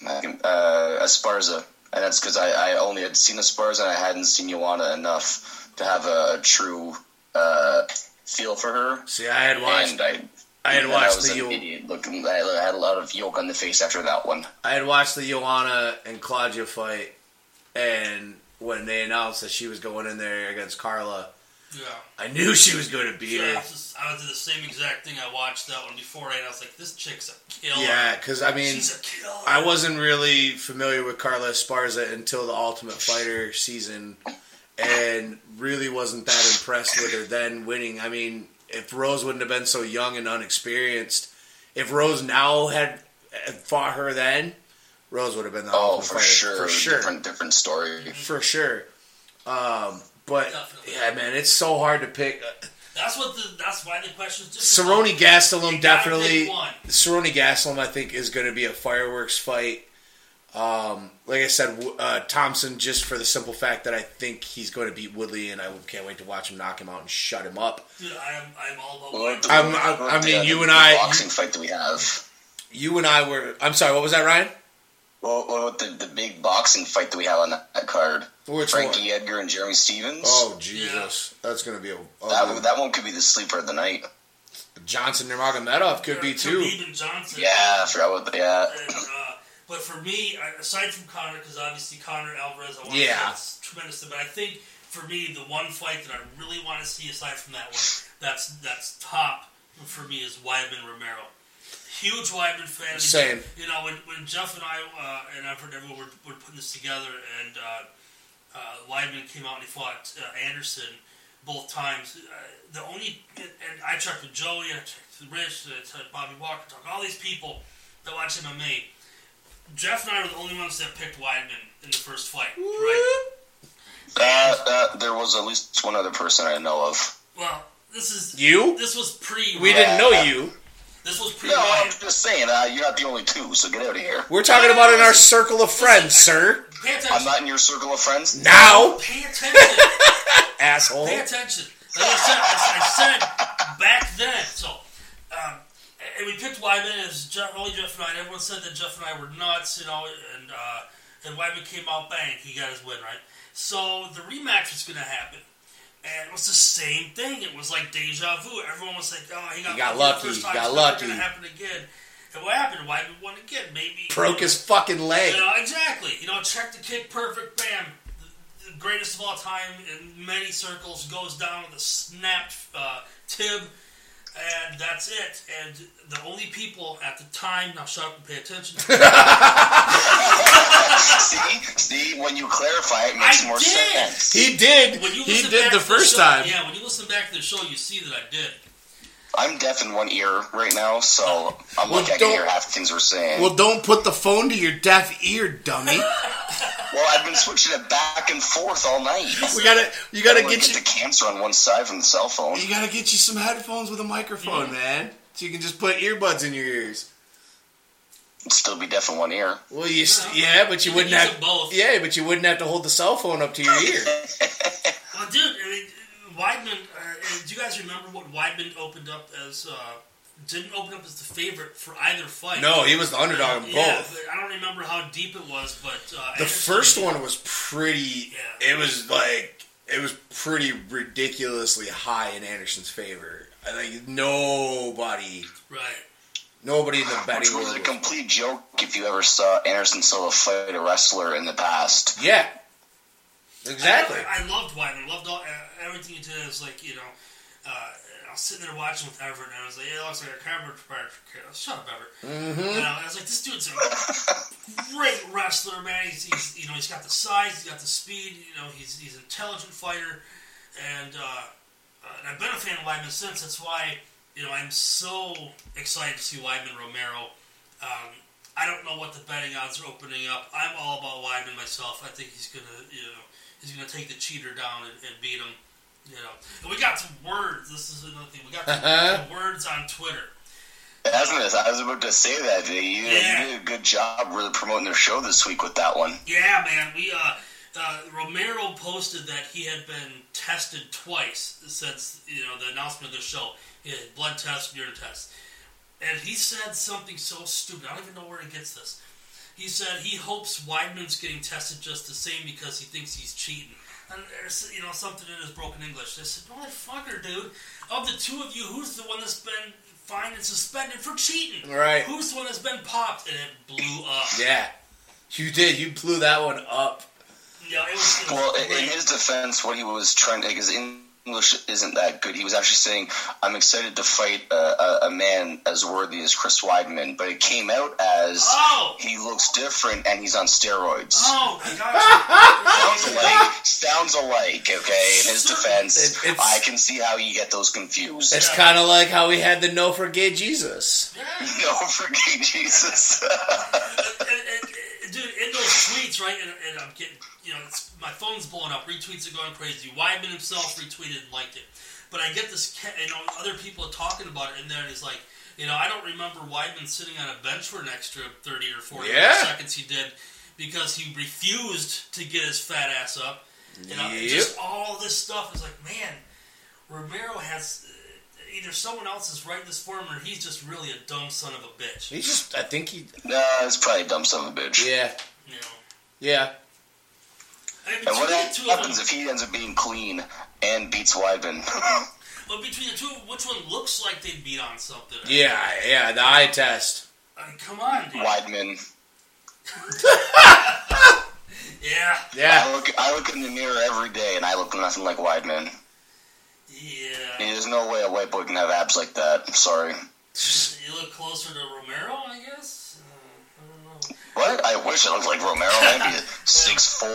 uh Esparza, and that's because I, I only had seen Esparza and I hadn't seen Joanna enough to have a, true uh, feel for her. See, I had watched. I, I had watched I was the an Yo- idiot looking. I had a lot of yolk on the face after that one. I had watched the Joanna and Claudia fight, and when they announced that she was going in there against Carla, Yeah. I knew she was going to beat Yeah, I her. was, just, I was the same exact thing. I watched that one before, and I was like, "This chick's a killer." Yeah, because I mean, she's a killer. I wasn't really familiar with Carla Esparza until the Ultimate Fighter season, and really wasn't that impressed with her then winning. I mean, if Rose wouldn't have been so young and unexperienced, if Rose now had had fought her then, Rose would have been the Oh, Ultimate for Fighter sure. for sure, Different, different story. for sure. Um, but Definitely. yeah, man, it's so hard to pick. That's what the. That's why the question is just. Cerrone Gastelum You definitely. pick one. Cerrone Gastelum, I think, is going to be a fireworks fight. Um, like I said, uh, Thompson, just for the simple fact that I think he's going to beat Woodley, and I can't wait to watch him knock him out and shut him up. Dude, I am. I'm all about. Well, White. the- I'm- I'm- I mean, the- you and the I- boxing fight that we have. You and I were. I'm sorry. What was that, Ryan? Well, well, with the, the big boxing fight that we have on that, that card, Which Frankie Edgar and Jeremy Stephens. Oh Jesus, that's going to be a. that ugly- that one could be the sleeper of the night. Johnson Nurmagomedov could be too. Khabib and Johnson. Yeah, I forgot about that. And, uh, but for me, aside from Conor, because obviously Conor Alvarez, I want Yeah. to that's tremendous. But I think for me, the one fight that I really want to see aside from that one, that's that's top for me is Weidman Romero. Huge Weidman fan. Same. You know, when, when Jeff and I uh, and I've heard everyone were, were putting this together, and uh, uh, Weidman came out and he fought uh, Anderson both times. Uh, the only and I checked with Joey, I checked with Rich, I checked with Bobby Walker, talked all these people that watch MMA. Jeff and I were the only ones that picked Weidman in the first fight, right? Uh, uh, there was at least one other person I know of. Well, this is You? This was pre. We didn't know you. This was pre. No, I'm just saying, uh, you're not the only two, so get out of here. We're talking about in our circle of friends, sir. Pay I'm not in your circle of friends. Now, Pay attention. asshole. Pay attention. Like I said, I, I said back then. So, um, and we picked Weidman as Jeff, only Jeff and I. And everyone said that Jeff and I were nuts, you know. And uh, and Weidman came out bang. He got his win right. So the rematch was going to happen. And it was the same thing. It was like deja vu. Everyone was like, "Oh, he got, He got lucky. lucky. The first He got lucky. Going to happen again. And what happened? Weidman won again. Maybe Broke his fucking leg. you know, exactly. You know, check the kick, perfect, bam. The, the greatest of all time in many circles goes down with a snapped uh, tib, and that's it. And the only people at the time, now shut up and pay attention. see, see, when you clarify, it makes I more did. sense. He did. When you He did back the to first show- time. Yeah, when you listen back to the show, you see that I did. I'm deaf in one ear right now, so I'm Well, lucky I can hear half the things we're saying. Well, don't put the phone to your deaf ear, dummy. Well, I've been switching it back and forth all night. We gotta, you gotta get get you, the cancer on one side from the cell phone. you gotta get you some headphones with a microphone, man. So you can just put earbuds in your ears. Still be deaf in one ear. Well, you, Yeah. yeah, but you You wouldn't have both. Yeah, but you wouldn't have to hold the cell phone up to your ear. Well, dude, I mean, Weidman. Uh, do you guys remember what Weidman opened up as? Uh, didn't open up as the favorite for either fight. no, he was the underdog in Yeah, both. but I don't remember how deep it was, but uh, The Anderson- first one was pretty. Yeah. It was like it was pretty ridiculously high in Anderson's favor. I think nobody, right? nobody in the Which betting was world. a was- complete joke if you ever saw Anderson Silva fight a wrestler in the past. Yeah, exactly. I, I loved Weidman. Loved all, uh, everything he did. Was like you know, uh, I was sitting there watching with Everett, and I was like, "Yeah, it looks like a for kids." Shut up, Everett. Mm-hmm. Know, I was like, "This dude's a great wrestler, man. He's, he's you know, he's got the size, he's got the speed. You know, he's he's an intelligent fighter, and, uh, uh, and I've been a fan of Weidman since. That's why you know I'm so excited to see Weidman Romero. Um, I don't know what the betting odds are opening up. I'm all about Weidman myself. I think he's gonna, you know, he's gonna take the cheater down and, and beat him. You know, and we got some words. This is another thing. We got some, some words on Twitter. Hasn't? I was about to say that. You, you Yeah. did a good job really promoting their show this week with that one. Yeah, man. We uh, uh, Romero posted that he had been tested twice since you know the announcement of the show. He had blood test, urine test, and he said something so stupid. I don't even know where he gets this. He said he hopes Weidman's getting tested just the same because he thinks he's cheating. And there's you know something in his broken English. They said, "Motherfucker, dude! Of the two of you, who's the one that's been fined and suspended for cheating? Right. Who's the one that's been popped?" And it blew up. Yeah, you did. You blew that one up. Yeah, it was. It was Well, in- in his defense, what he was trying to, because English isn't that good, he was actually saying, I'm excited to fight a, a, a man as worthy as Chris Weidman, but it came out as Oh! he looks different and he's on steroids. Oh, Sounds alike, sounds alike, okay? In his defense, It- I can see how you get those confused. It's kind of like how we had the no for gay Jesus. you. no, forget Jesus. And- and- and, dude, in those tweets, right? And, and I'm getting, you know, it's, my phone's blowing up. Retweets are going crazy. Weidman himself retweeted and liked it. But I get this, ca- you know, other people are talking about it in there, and he's like, you know, I don't remember Weidman sitting on a bench for an extra 30 or 40 Yeah. seconds he did because he refused to get his fat ass up. You know, and just all this stuff is like, man, Romero has. uh, Either someone else is writing this for him, or he's just really a dumb son of a bitch. He just, I think he, nah, he's probably a dumb son of a bitch. yeah, You know, yeah. I And what two happens them, if he ends up being clean and beats Weidman? but between the two, which one looks like they'd beat on something? Yeah, yeah, the eye test. I mean, come on, dude. Weidman. Yeah, Yeah. I look, I look in the mirror every day and I look nothing like Weidman. yeah. There's no way a white boy can have abs like that. I'm sorry. You look closer to Romero, I guess. Uh, I don't know. What? I wish I looked like Romero. I'd be 6'4",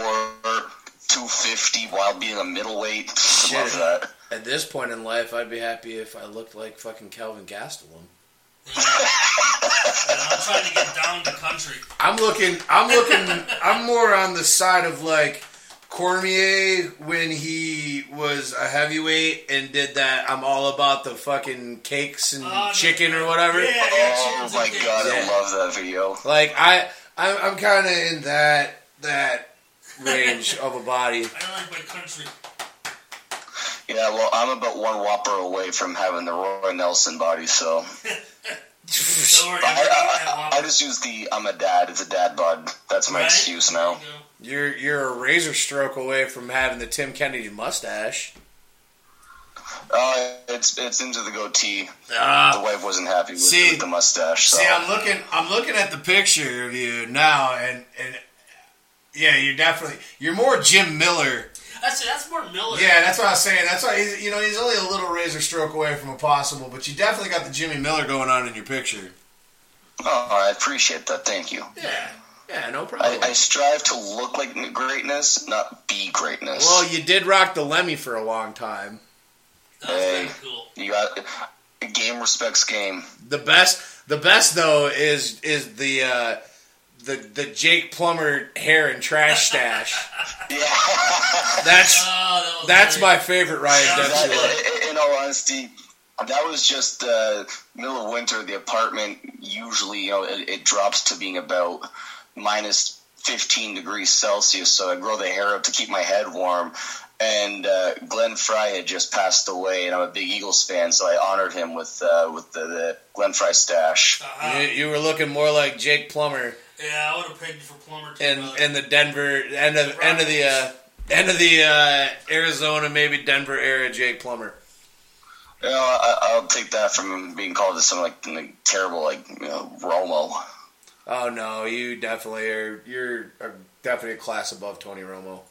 250 while being a middleweight. I love that. At this point in life, I'd be happy if I looked like fucking Kelvin Gastelum. Yeah. And I'm trying to get down to country. I'm looking. I'm looking. I'm more on the side of like Cormier when he was a heavyweight and did that. I'm all about the fucking cakes and oh, no. chicken or whatever. Yeah, yeah, Oh my god, Yeah. I love that video. Like I, I'm, I'm kind of in that that range of a body. I don't like my country. Yeah, well, I'm about one whopper away from having the Roy Nelson body, so I, I'm gonna eat I, that I, waffle. I just use the I'm a dad. It's a dad bod. That's my Right? excuse now. You go. You're you're a razor stroke away from having the Tim Kennedy mustache. Uh, it's it's into the goatee. The Ah, wife wasn't happy with, See- with the mustache. So. see, I'm looking. I'm looking at the picture of you now, and and yeah, you're definitely you're more Jim Miller. That's that's more Miller. Yeah, that's what I was saying. That's why he's, you know he's only a little razor stroke away from a possible, but you definitely got the Jimmy Miller going on in your picture. Oh, I appreciate that. Thank you. Yeah, yeah, no problem. I, I strive to look like greatness, not be greatness. well, you did rock the Lemmy for a long time. That was Hey. cool. you got game respects game. The best, the best though is is the uh, the the Jake Plummer hair and trash stash. Yeah. That's Oh, that that's great. my favorite Ryan Yeah, Dempsey look. That- in all honesty, that was just uh, middle of winter. The apartment usually, you know, it, it drops to being about minus 15 degrees Celsius. So I grow the hair up to keep my head warm. And uh, Glenn Frey had just passed away, and I'm a big Eagles fan, so I honored him with uh, with the, the Glenn Frey stash. Uh-huh. You, you were looking more like Jake Plummer Yeah, I would have pegged you for Plummer too. in brother. in the Denver end of end of the uh, end of the uh, Arizona maybe Denver era Jake Plummer. You know, I, I'll take that from being called to something like, like terrible, like you know, Romo. Oh no, you definitely are. You're are definitely a class above Tony Romo.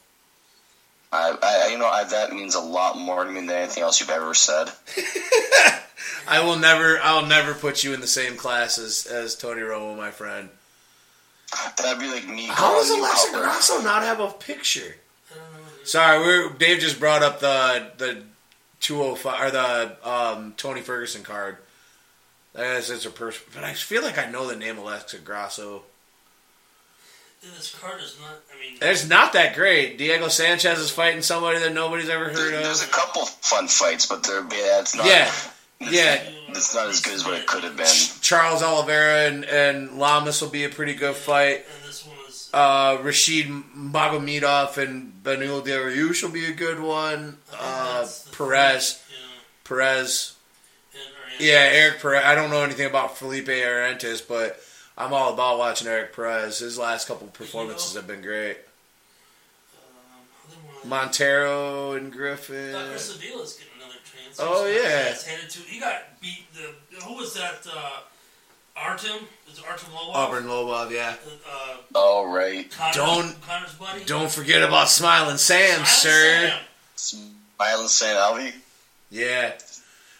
I, I, you know, I, that means a lot more to me than anything else you've ever said. I will never, I'll never put you in the same class as, as Tony Romo, my friend. That'd be like me. How does Alexa Grasso not have a picture? I don't know. dude. Sorry, we're Dave just brought up the the two oh five or the um, Tony Ferguson card. That's it's a person, but I feel like I know the name Alexa Grasso. Dude, This card is not. I mean, It's not that great. Diego Sanchez is fighting somebody that nobody's ever heard of. There's a couple fun fights, but they're yeah, it's not. Yeah, yeah. It's not as good as what it could have been. Charles Oliveira and, and Lamas will be a pretty good fight. and this one is. Uh, Rashid Magomedov and Beneil Dariush will be a good one. Uh, Perez, Yeah. Perez. And, Yeah, Eric Perez. I don't know anything about Felipe Arantes, but I'm all about watching Eric Perez. His last couple performances have been great. Um, Montero and Uh, Griffin. Chris Avila's getting another chance. Oh, He's- yeah. he's headed to. He got beat. The who was that? Uh, Artem is it Artem Lobov? Auburn Lobov, yeah. Uh, Oh right, Conor's, Don't- Conor's buddy. Don't forget about Smiling Sam, Silent sir. Sam. Island St. Alvy. Yeah.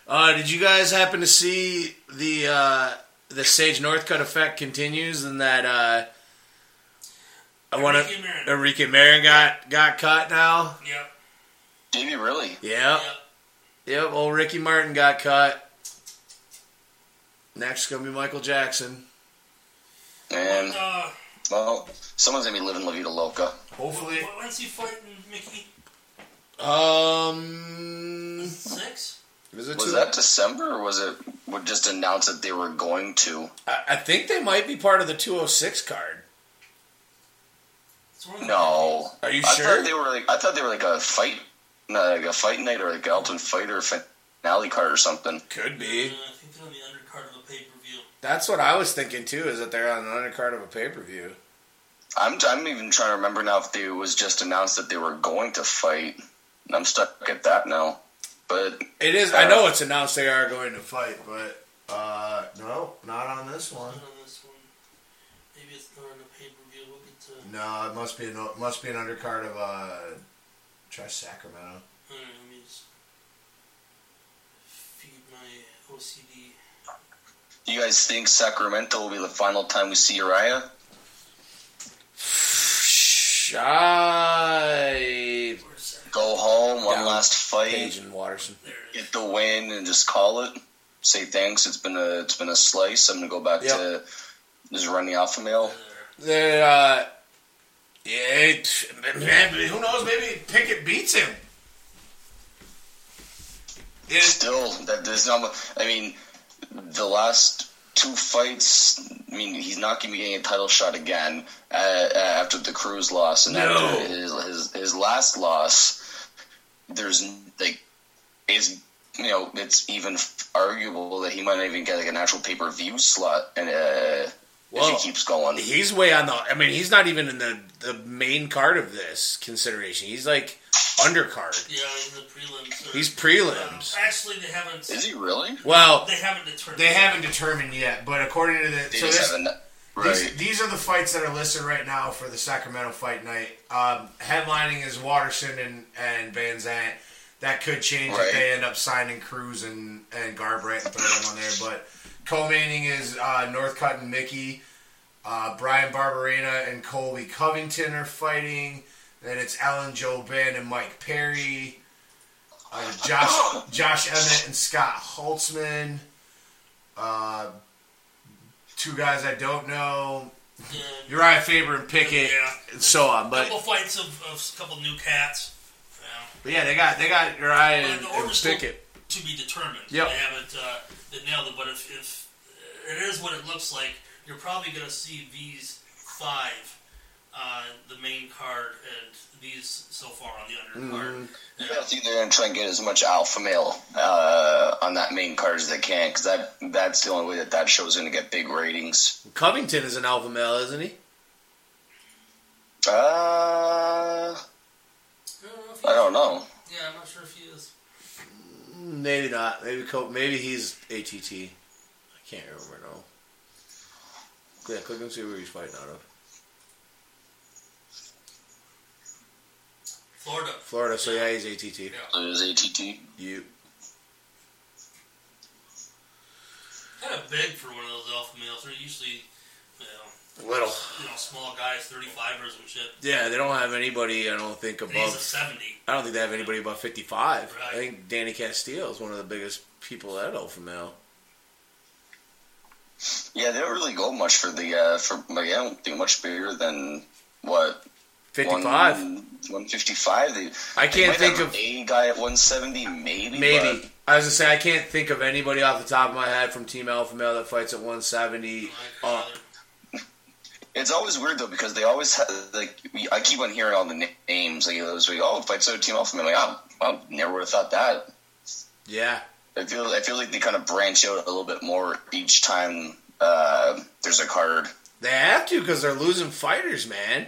Uh, did you guys happen to see the uh, the Sage Northcutt effect continues and that uh, I want to Marin. Enrique Marin got got cut now? Yep. Did he really? Yep. Yep. Yep. Old Ricky Martin got cut. Next gonna be Michael Jackson. And Uh, well, someone's gonna be living La Vida Loca. Hopefully. wh- when's he fighting Mickey? Um. Six. Is it Was that December or was it would just announce that they were going to? I, I think they might be part of the 206 card. It's one of the- No. Are you I sure? thought they were like I thought they were like a fight, no, like a fight night or like an ultimate fighter finale card or something. Could Uh, be. I think they're on the undercard of a pay per view. That's what I was thinking too. Is that they're on an undercard of a pay per view? I'm I'm even trying to remember now if they was just announced that they were going to fight. I'm stuck at that now. But It is. I know it's announced they are going to fight, but uh, no, not on this one. Not on this one. Maybe it's not on the pay per view. We'll get to. No, it must be an must be an undercard of uh, try Sacramento. Alright, let me just feed my OCD. do you guys think Sacramento will be the final time we see Urijah? Shy Where's that? Go home, one Down. last fight, Paige and Waterson. There it is. get the win, and just call it. Say thanks. It's been a it's been a slice. I'm gonna go back Yep. to just run the alpha male. They, uh, yeah, man, who knows? Maybe Pickett beats him. It, Still, that there's not. I mean, the last two fights. I mean, he's not going to be getting a title shot again uh, uh, after the Cruz loss and No. after his, his his last loss. There's like is you know it's even arguable that he might not even get like an actual pay per view slot and uh, Well, if he keeps going. he's way on the. I mean, he's not even in the the main card of this consideration. He's like undercard. Yeah, in the prelims. or- He's prelims. Um, actually, they haven't. Is he really? Well, They haven't determined. they haven't determined yet, but according to the They so just this, These, these are the fights that are listed right now for the Sacramento Fight Night. Um, headlining is Waterson and, and Van Zant. That could change Right. if they end up signing Cruz and, and Garbrandt and throw them on there. But co-maining is uh, Northcutt and Mickey. Uh, Bryan Barberena and Colby Covington are fighting. Then it's Alan Jouban and Mike Perry. Uh, Josh Josh Emmett and Scott Holtzman. Uh, two guys I don't know. Yeah, Urijah Faber and Pickett, Yeah. and so on. But, couple fights of, of a couple new cats. Yeah. but yeah, they got they got Urijah and, the and Pickett. to be determined. Yep. They haven't uh, they nailed it, but if, if it is what it looks like, you're probably going to see these five, uh, the main card, and these so far on the undercard. Mm-hmm. Yeah. I think they're going to try and get as much alpha male uh, on that main card as they can because that that's the only way that that show is going to get big ratings. Covington is an alpha male, isn't he? Uh, I don't know. I don't know. Yeah, I'm not sure if he is. Maybe not. Maybe Co- maybe he's ATT. I can't remember now. Yeah, click and see where he's fighting out of. Florida. Florida. So yeah, he's ATT. Yeah. There's ATT. You. Kind of big for one of those alpha males. They're usually, you know, Little. you know small guys, 35ers and shit. Yeah, they don't have anybody. I don't think And he's a above. 70. I don't think they have anybody above fifty-five. I think Danny Castillo is one of the biggest people at alpha male. Yeah, they don't really go much for the uh, for. Like, I don't think much bigger than what Fifty-five. one fifty five. They I can't think of a guy at one seventy, maybe. maybe. I was gonna say I can't think of anybody off the top of my head from Team Alpha Male that fights at 170. Like, Uh, It's always weird though because they always have like I keep on hearing all the names like those like oh fights out team alpha. Male. I'm like oh I never would have thought that. yeah, I feel I feel like they kind of branch out a little bit more each time uh, there's a card. they have to because they're losing fighters, man.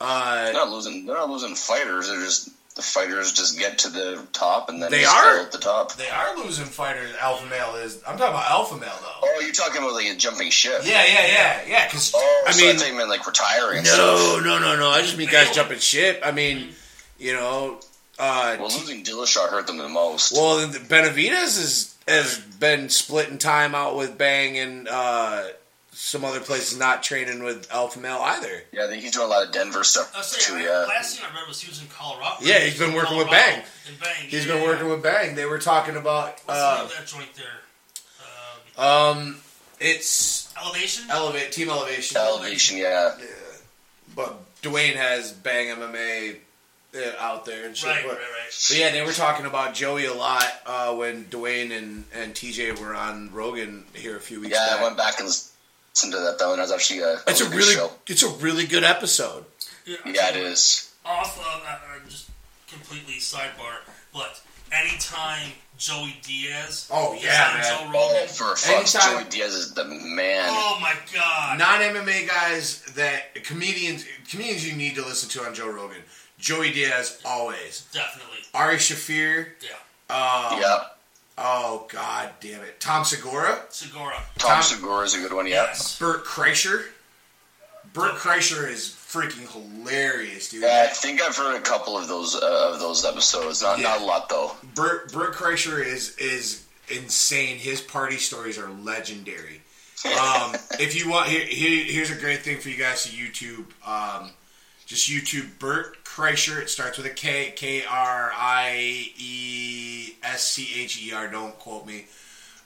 Uh, They're not losing. They're not losing fighters. They're just the fighters just get to the top and then They just are? at the top. They are losing fighters. Alpha male is. I'm talking about alpha male though. Oh, you're talking about like a jumping ship. Yeah, yeah, yeah, yeah. Because Oh, I so mean, I thought you meant like retiring. and no, stuff. no, no, no. I just mean guys jumping ship. I mean, you know, uh, Well, losing Dillashaw hurt them the most. well, the Benavides is has been splitting time out with Bang and uh, some other places, not training with alpha male either. yeah, I think he's doing a lot of Denver stuff I was too. saying, Yeah. last thing I read was he was in Colorado. Yeah, he's been working with Bang. and Bang. He's yeah, been working with Bang. They were talking about What's uh, that joint there? Um, um, it's Elevation. Elevate Team Elevation. Elevation, yeah. yeah. but Duane has Bang MMA uh, out there and shit. right, right, but, right. but yeah, they were talking about Joey a lot uh, when Duane and, and TJ were on Rogan here a few weeks Yeah, back. I went back and listened to that though, and that was actually a, that it's was a good really show. it's a really good episode. Yeah, it is. Off of uh, uh, just completely sidebar, but anytime Joey Diaz Oh, yeah, man. Joe Oh, Rogan, for fuck, Anytime- Joey Diaz is the man. oh my god, Non MMA guys that comedians comedians you need to listen to on Joe Rogan. Joey Diaz always. definitely, Ari Shaffir. yeah. Um, yeah, Oh god damn it. Tom Segura. Segura, Tom, Tom- Segura is a good one. Yeah, yes, Burt Kreischer. Burt Kreischer is freaking hilarious, dude. Yeah, I think I've heard a couple of those uh, of those episodes. Not Yeah. not a lot though. Burt Burt Kreischer is is insane. His party stories are legendary. Um, if you want, here, here, here's a great thing for you guys to YouTube. Um, just YouTube Burt Kreischer. It starts with a K K R I E S C H E R. Don't quote me.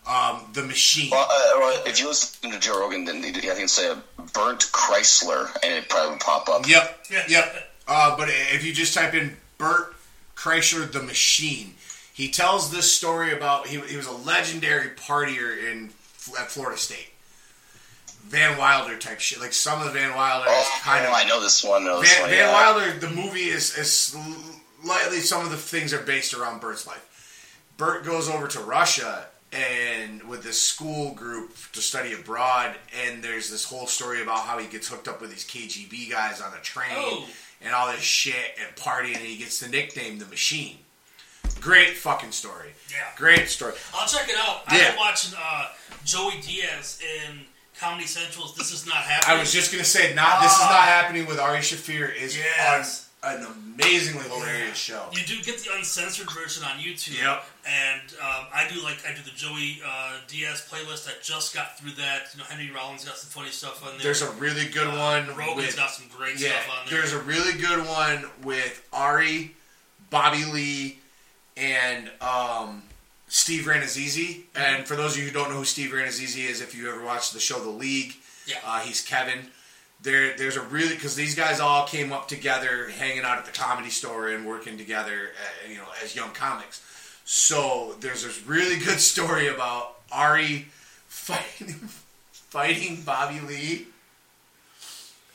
Um, the Machine. Well, uh, well, if you listen to Joe Rogan, then I think it's say a burnt Chrysler, and it probably would pop up. Yep, yep. Uh, but if you just type in Burt Kreischer, the Machine, he tells this story about he, he was a legendary partier in at Florida State. Van Wilder type shit, like some of the Van Wilder is Oh, kind of I know this one. I know this Van, one. Van yeah. Wilder. The movie is, is slightly some of the things are based around Burt's life. Burt goes over to Russia and with this school group to study abroad, and there's this whole story about how he gets hooked up with these KGB guys on a train Oh. and all this shit and partying, and he gets the nickname the Machine. Great fucking story. Yeah. Great story. I'll check it out. Yeah. I've been watching uh, Joey Diaz in Comedy Central's This Is Not Happening. I was just gonna say, not this is not happening with Ari Shaffir. Is Yes. on an amazingly hilarious show. You do get the uncensored version on YouTube. Yep. And um, I do like I do the Joey uh, Diaz playlist. I just got through that. You know, Henry Rollins got some funny stuff on there. There's a really good one. Rogan's with, got some great yeah, stuff on there. there's a really good one with Ari, Bobby Lee, and um, Steve Rannazzisi. And for those of you who don't know who Steve Rannazzisi is, if you ever watched the show The League, Yeah. uh, he's Kevin. There, there's a really because these guys all came up together, hanging out at the comedy store and working together, uh, you know, as young comics. So there's this really good story about Ari fighting fighting Bobby Lee.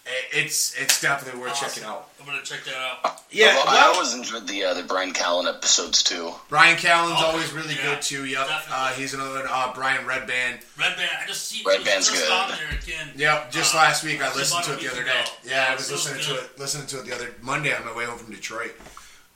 I- It's it's definitely worth Awesome. checking out. I'm gonna check that out. Yeah, Well, I well, always enjoyed the uh, the Brian Callen episodes too. Brian Callen's Oh, always really yeah, good too. Yep, uh, he's another one. Uh, Brian Redban. Red Band. I just see Red it was Band's just good. on there again. Yep, just Uh, last week I listened to it the other ago. day. Yeah, I was it's so listening to it listening to it the other Monday on my way home from Detroit.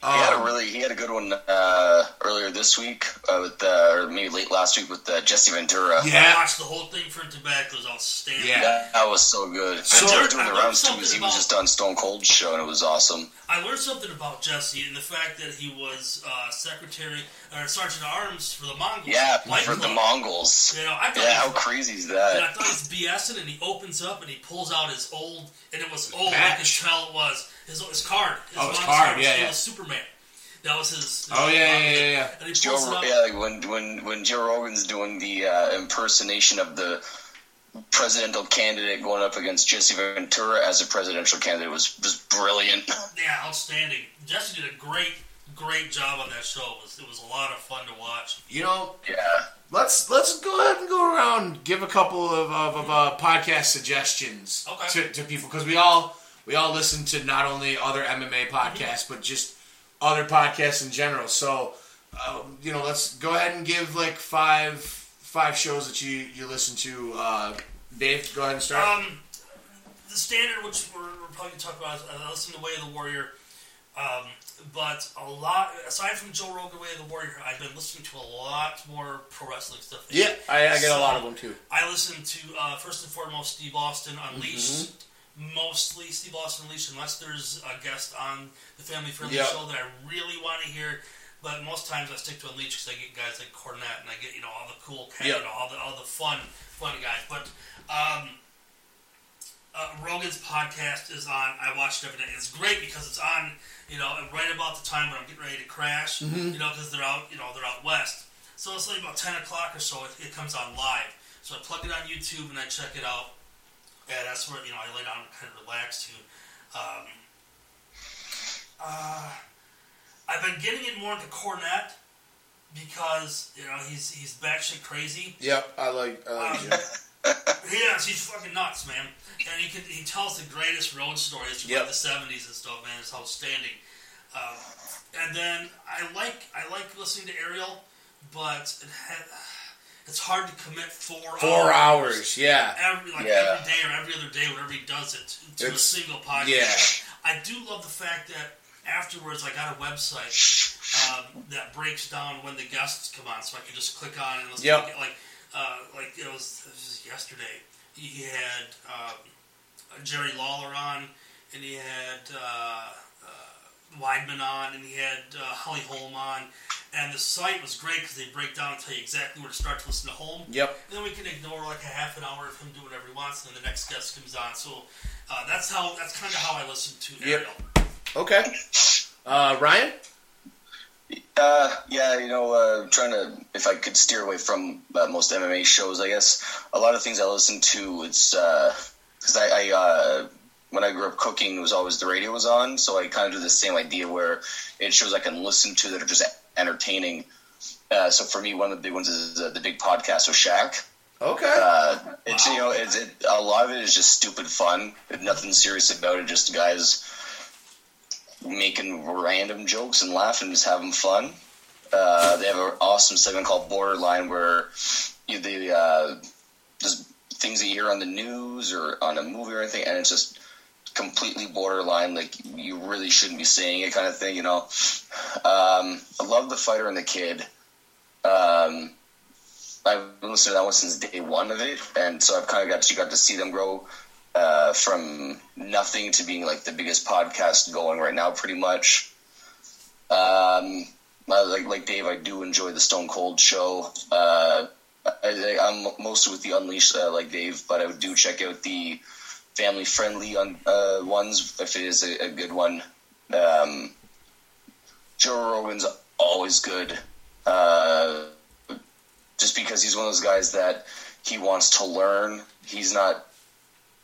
He had a Um, really he had a good one uh, earlier this week uh, with uh, or maybe late last week with uh, Jesse Ventura. Yeah. I watched the whole thing for Tobacco. It was outstanding. Yeah. That, that was so good. So- Ventura doing I the learned rounds too. something he about- was just on Stone Cold show and it was awesome. I learned something about Jesse and the fact that he was uh, secretary or sergeant at arms for the Mongols. Yeah, Fight for the Mongols. You know, I thought Yeah, he how crazy is And I that? thought he's BSing, and he opens up and he pulls out his old, and it was old. I Patch. could tell it was his, his card. His Oh, his mom's card, yeah, yeah. Superman. That was his. Oh, yeah, yeah, yeah, yeah. And he Joe, pulls it out. yeah, like when when when Joe Rogan's doing the uh, impersonation of the presidential candidate going up against Jesse Ventura as a presidential candidate was was brilliant. Yeah, outstanding. Jesse did a great, great job on that show. It was, it was a lot of fun to watch. you know, Yeah. let's let's go ahead and go around give a couple of, of, of uh, podcast suggestions Okay. to, to people because we all we all listen to not only other MMA podcasts but just other podcasts in general. So um, you know, let's go ahead and give like five five shows that you you listen to. Uh, Dave, go ahead and start. Um, the standard, which we're, we're probably going to talk about, is I listen to Way of the Warrior. Um, but a lot aside from Joe Rogan Way of the Warrior, I've been listening to a lot more pro wrestling stuff. Yeah, I, I get a lot of them too. I listen to uh, first and foremost Steve Austin Unleashed. Mostly Steve Austin Unleashed, unless there's a guest on the Family Friendly Yep. show that I really want to hear. But most times I stick to Unleashed because I get guys like Cornette and I get you know all the cool, kind Yep. all the all the fun fun guys. But um, uh, Rogan's podcast is on. I watch it every day. It's great because it's on. You know, right about the time when I'm getting ready to crash. You know, because they're out. You know, they're out west. So it's like about ten o'clock or so. It, it comes on live. So I plug it on YouTube and I check it out. Yeah, that's where you know I lay down and kind of relax to. Um, uh, I've been getting it more into Cornette because you know he's he's batshit crazy. Yep, I like. I like Um. Yeah, he's fucking nuts, man. And he could, he tells the greatest road stories from Yep. like the seventies and stuff, man. It's outstanding. Um, and then I like I like listening to Ariel, but it ha- it's hard to commit four Four hours, yeah. every like Yeah. every day or every other day, whenever he does it, to a single podcast. yeah. I do love the fact that afterwards I got a website um, that breaks down when the guests come on, so I can just click on and listen. Yep. To, like, uh, like it was, it was yesterday. He had um, Jerry Lawler on, and he had uh, uh, Weidman on, and he had uh, Holly Holm on. And the site was great because they break down and tell you exactly where to start to listen to Holm. Yep. Then we can ignore like a half an hour of him doing whatever he wants, and then the next guest comes on. So uh, that's how that's kind of how I listen to Yep. Okay. Uh, Ryan? Uh, yeah, you know, uh, trying to if I could steer away from uh, most MMA shows, I guess a lot of things I listen to. It's because I, I uh, when I grew up cooking, it was always the radio was on, so I kind of do the same idea where it shows I can listen to that are just entertaining. Uh, so for me, one of the big ones is uh, the big podcast with Shaq. Okay. Uh, it's you know, it's it, a lot of it is just stupid fun. Nothing serious about it. Just guys making random jokes and laughing, just having fun. Uh, they have an awesome segment called Borderline where you, they uh, just things that you hear on the news or on a movie or anything, and it's just completely borderline, like you really shouldn't be saying it, kind of thing. You know, um, I love the fighter and the kid. Um, I've been listening to that one since day one of it, and so I've kind of got you got to see them grow uh, from nothing to being like the biggest podcast going right now, pretty much. Um, like like Dave, I do enjoy the Stone Cold show. Uh, I, I'm mostly with the Unleashed, uh, like Dave, but I do check out the family friendly un, uh, ones if it is a, a good one. Um, Joe Rogan's always good. Uh, just because he's one of those guys that he wants to learn. He's not.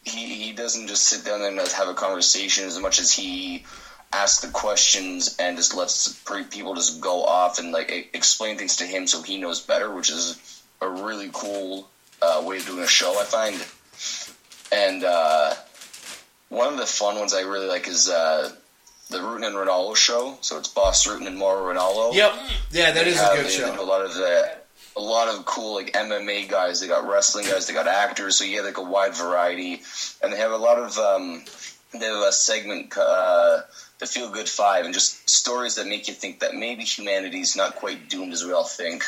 He he doesn't just sit down and have a conversation as much as he asks the questions and just lets people just go off and like explain things to him so he knows better, which is a really cool uh, way of doing a show. I find. And uh, one of the fun ones I really like is uh, the Rutten and Ranallo show. So it's Bas Rutten and Mauro Ranallo. Yep. Yeah, that is a have- good show. A lot of the, a lot of cool like MMA guys. They got wrestling guys. They got actors. So you have like a wide variety, and they have a lot of. Um, they have a segment, uh, the Feel Good Five, and just stories that make you think that maybe humanity's not quite doomed as we all think.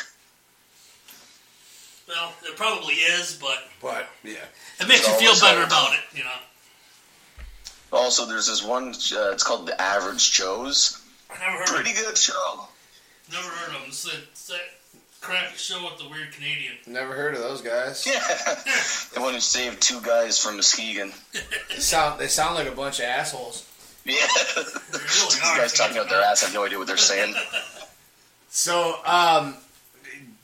Well, it probably is, but But yeah. it makes you feel better hard. about it, you know. Also, there's this one. Uh, it's called The Average Joes. I never heard Pretty it. good show. Never heard of them. It's that, it's that crappy show with the weird Canadian. Never heard of those guys. Yeah, the one who saved two guys from Muskegon. They sound they sound like a bunch of assholes. Yeah, They really these guys talking out their ass have no idea what they're saying. So, um, j-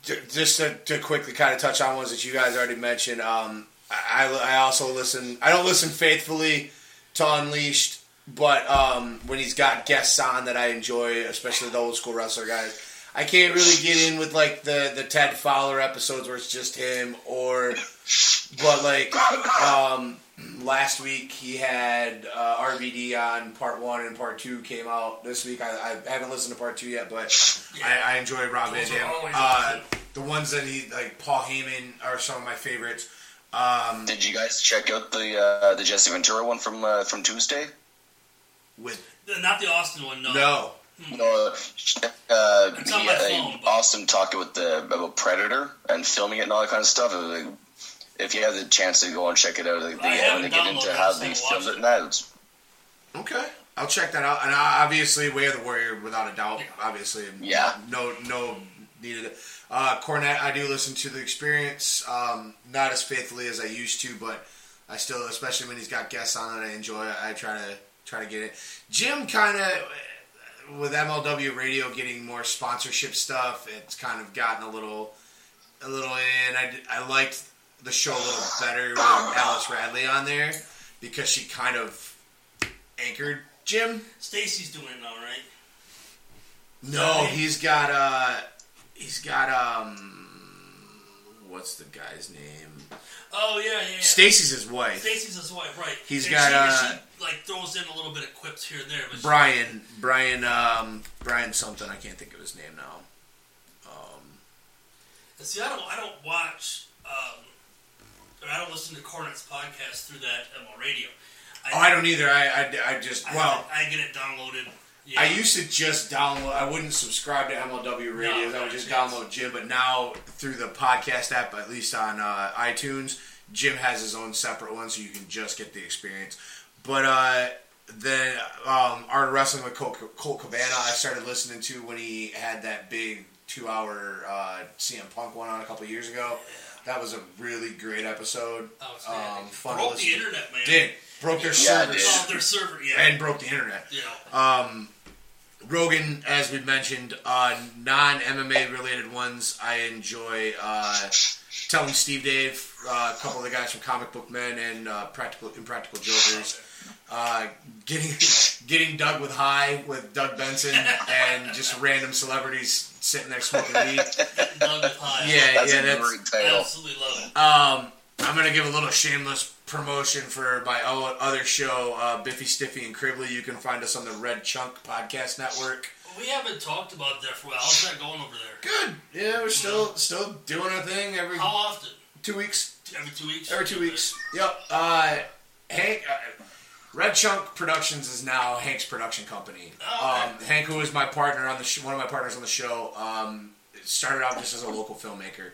just to, to quickly kind of touch on ones that you guys already mentioned, um, I, I also listen. I don't listen faithfully to Unleashed, but um, when he's got guests on that I enjoy, especially the old school wrestler guys, I can't really get in with like the the Ted Fowler episodes where it's just him, or but like um, last week he had uh, RVD on part one and part two came out this week. I, I haven't listened to part two yet, but I, I enjoy Rob Van Dam. Uh, the ones that he like Paul Heyman are some of my favorites. Um, Did you guys check out the uh, the Jesse Ventura one from uh, from Tuesday? with Not the Austin one, no. no. You know, uh, It's on my yeah, Austin talking with the about Predator and filming it and all that kind of stuff. It was like, if you have the chance to go and check it out, like, I they, haven't they get into how I just they haven't filmed it and that, it's Okay, I'll check that out. And obviously, Way of the Warrior, without a doubt. Obviously, Yeah. no, no needed it. Uh, Cornette, I do listen to the Experience, um, not as faithfully as I used to, but I still, especially when he's got guests on it, I enjoy. I try to try to get it. Jim kind of with MLW Radio getting more sponsorship stuff. It's kind of gotten a little, a little in. I, I liked the show a little better with Alice Radley on there because she kind of anchored Jim. Stacy's doing it now, right? No, he's got uh he's got um what's the guy's name? Oh yeah, yeah. yeah. Stacy's his wife. Stacy's his wife, right? He's And got, she, uh, she, like throws in a little bit of quips here and there, but she- Brian Brian um Brian something, I can't think of his name now. Um see, I don't, I don't watch, um, or I don't listen to Cornette's podcast through that ML Radio. Oh, I don't either. I I, I just I, well I get it downloaded. Yeah. I used to just download. I wouldn't subscribe to MLW Radio. No, I would just chance. download Jim. But now through the podcast app, at least on uh, iTunes, Jim has his own separate one, so you can just get the experience. But uh, then um, Art of Wrestling with Colt, Colt Cabana, I started listening to when he had that big two-hour uh, CM Punk one on a couple years ago. That was a really great episode. Um, fun Broke the internet, man. Did broke their Yeah, did. Oh, their server, yeah. and broke the internet. you know, Rogan, as we mentioned, uh, non MMA related ones, I enjoy uh, Tell 'Em Steve-Dave, uh, a couple of the guys from Comic Book Men and uh, Practical Impractical Jokers, uh, getting getting Doug with high with Doug Benson and just random celebrities sitting there smoking weed. Doug with high. Yeah, that's yeah, a that's great title. Absolutely love it. um, I'm gonna give a little shameless promotion for my o- other show, uh, Biffy Stiffy and Cribbly. You can find us on the Red Chunk Podcast Network. We haven't talked about that for a while. How's that going over there? Good. Yeah, we're still still doing our thing every How often? two weeks. Every two weeks? Every two weeks. Yep. Uh, Hank. Uh, Red Chunk Productions is now Hank's production company. Oh, Um, Hank, who is my partner on the sh- one of my partners on the show, um, started out just as a local filmmaker,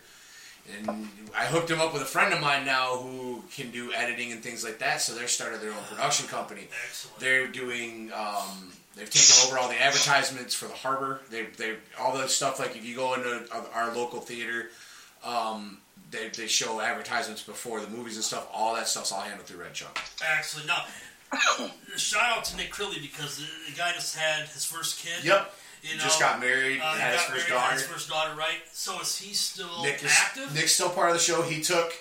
and I hooked him up with a friend of mine now who can do editing and things like that. So they started their own production company. Excellent. They're doing. Um, they've taken over all the advertisements for the harbor. They they all the stuff like if you go into our local theater, um, they they show advertisements before the movies and stuff. All that stuff's all handled through Red Chunk. Excellent. Now, shout out to Nick Crilly because the, the guy just had his first kid. Yep. You know, Just got married, uh, had his first married, had daughter. His first daughter, right? So is he still Nick is active? Nick's still part of the show. He took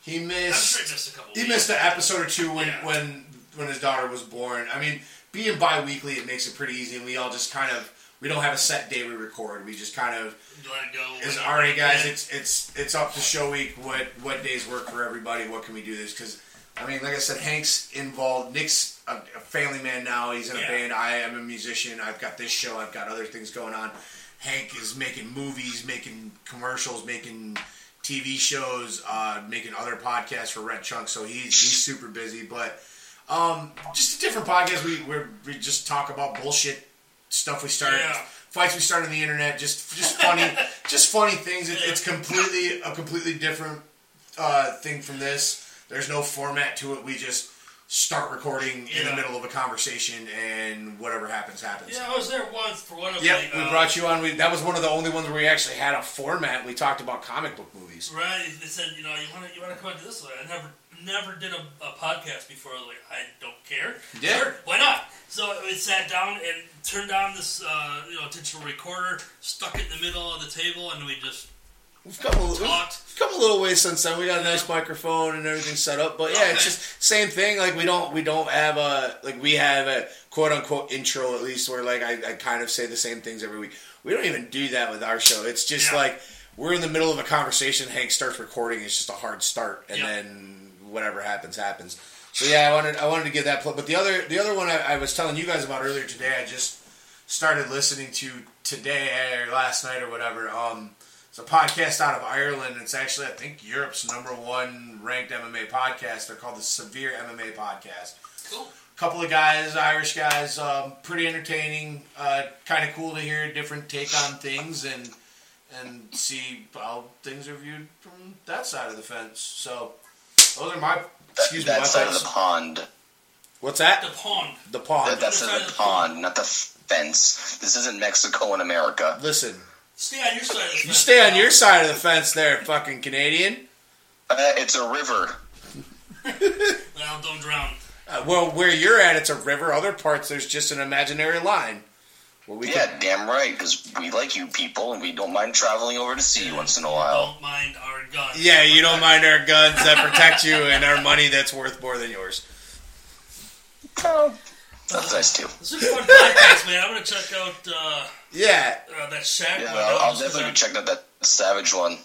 he I'm missed sure he missed a couple. he weeks. missed an episode or two when Yeah. when when his daughter was born. I mean, being bi-weekly it makes it pretty easy, and we all just kind of we don't have a set day we record. We just kind of let it go. is alright, guys. Yeah. It's it's it's up to show week. What what days work for everybody? What can we do this? Because I mean, like I said, Hank's involved. Nick's a, a family man now. He's in a Yeah. band. I am a musician. I've got this show. I've got other things going on. Hank is making movies, making commercials, making TV shows, uh, making other podcasts for Red Chunk. So he's he's super busy. But um, just a different podcast. We we're, we just talk about bullshit stuff we started, Yeah. fights we started on the internet. Just just funny, just funny things. It, it's completely a completely different uh, thing from this. There's no format to it. We just start recording in the middle of a conversation, and whatever happens happens. Yeah, I was there once for one of Yep, the. we uh, brought you on. We, that was one of the only ones where we actually had a format. We talked about comic book movies. Right, they said, you know, you want to you want to come into this one. I never never did a, a podcast before. I was like, I don't care. Yeah. Sure, why not? So we sat down and turned on this, uh, you know, digital recorder, stuck it in the middle of the table, and we just We've come a, little, we've come a little way since then. We got a nice microphone and everything set up. But yeah, it's just same thing. Like we don't we don't have a like we have a quote unquote intro at least where like I, I kind of say the same things every week. We don't even do that with our show. It's just Yeah. like we're in the middle of a conversation. Hank starts recording. It's just a hard start, and Yeah. then whatever happens happens. So yeah, I wanted I wanted to give that. Pl- but the other the other one I, I was telling you guys about earlier today, I just started listening to today or last night or whatever. Um, it's a podcast out of Ireland. It's actually I think Europe's number one ranked MMA podcast. They're called the Severe MMA Podcast. Cool. couple of guys, Irish guys, um, pretty entertaining. Uh, kind of cool to hear a different take on things and and see how things are viewed from that side of the fence. So those are my That, excuse me, my that side of the pond. What's that? The pond. The pond. That, that side of the pond, not the fence. This isn't Mexico and America. Listen, Stay on your side of the you fence, stay on your side of the fence, there, fucking Canadian. Uh, it's a river. Well, don't drown. Uh, well, where you're at, it's a river. Other parts, there's just an imaginary line. Where we Yeah, can, damn right, because we like you people, and we don't mind traveling over to see you once in a while. Don't mind our guns. yeah, you don't mind our guns that protect you and our money that's worth more than yours. Oh, that's nice too. This is a fun podcast, man. I'm gonna check out uh, Yeah, uh, that Shaq. Yeah, one I'll, out I'll definitely be checking out that Savage one.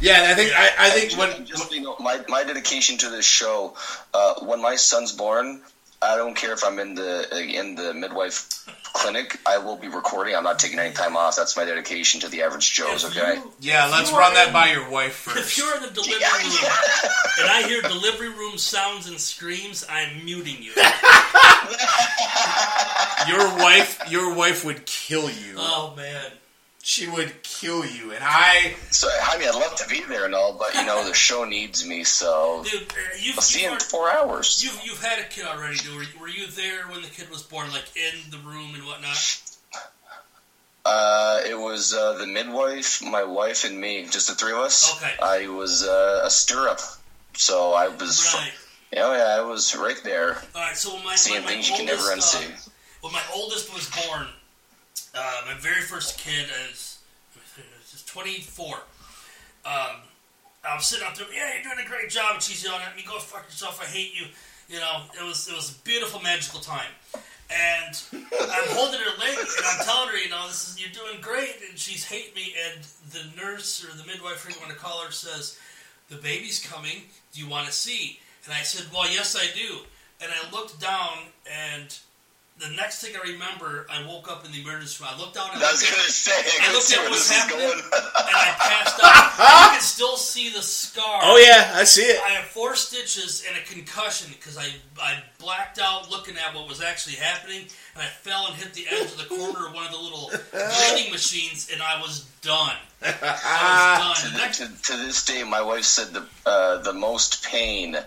yeah. I think Yeah. I, I think Just- when just, you know, my my dedication to this show, uh, when my son's born, I don't care if I'm in the in the midwife clinic. I will be recording. I'm not taking any time off. That's my dedication to the average Joes. If Okay. you- yeah, let's run that in- by your wife first. If first. you're in the delivery Yeah, room yeah. and I hear delivery room sounds and screams, I'm muting you. Your wife, your wife would kill you. Oh man. She would kill you, and I. So I mean, I'd love to be there and all, but you know, the show needs me. So Dude, uh, you've, I'll see you you've, in four hours. you've, you've had a kid already, dude. Were, you- were you there when the kid was born, like in the room and whatnot? Uh, it was uh, the midwife, my wife, and me, just the three of us. Okay. I was uh, a stirrup, so I was. Right. Yeah, yeah, I was right there, Alright, so when my, seeing when my things you can never oldest, uh, unsee. when my oldest was born, uh, my very first kid is, is 24. Um, I was sitting out there, yeah, you're doing a great job, and she's yelling at me, go fuck yourself, I hate you. You know, it was it was a beautiful, magical time. And I'm holding her leg, and I'm telling her, you know, this is you're doing great, and she's hating me. And the nurse or the midwife, or you want to call her, says, "The baby's coming. Do you want to see?" And I said, "Well, yes, I do." And I looked down, and the next thing I remember, I woke up in the emergency room. I looked down, and I was gonna say, I I looked at what was happening, and I passed out. you can still see the scar. Oh yeah, I see it. I have four stitches and a concussion because I, I blacked out looking at what was actually happening, and I fell and hit the edge of the corner of one of the little bleeding machines, and I was done. I was to, done. the- Next, to, to this day, my wife said the uh, the most pain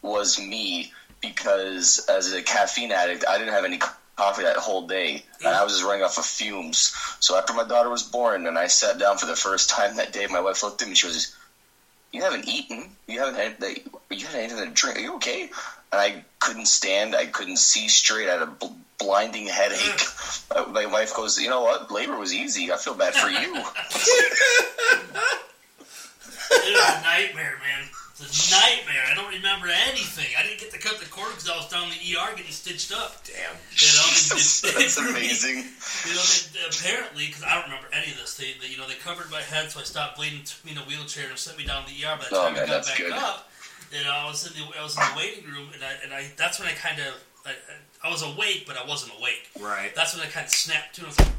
was me because as a caffeine addict, I didn't have any coffee that whole day, and I was just running off of fumes. So after my daughter was born, and I sat down for the first time that day, my wife looked at me. She was, "You haven't eaten. You haven't had. You haven't had anything to drink. Are you okay?" And I couldn't stand. I couldn't see straight. I had a bl- blinding headache. My wife goes, "You know what? Labor was easy. I feel bad for you." it was a nightmare, man. It's a nightmare. I don't remember anything. I didn't get to cut the cord because I was down in the ER getting stitched up. Damn. You know, Jesus, it- it- that's amazing. You know, they, apparently, because I don't remember any of this, they, they, you know, they covered my head so I stopped bleeding, took me in a wheelchair, and sent me down to the ER. By the Oh, time man, I got back good. up, you know, I was in the I was in the waiting room, and I and I that's when I kind of I, I was awake, but I wasn't awake. Right. That's when I kind of snapped to, and I was like,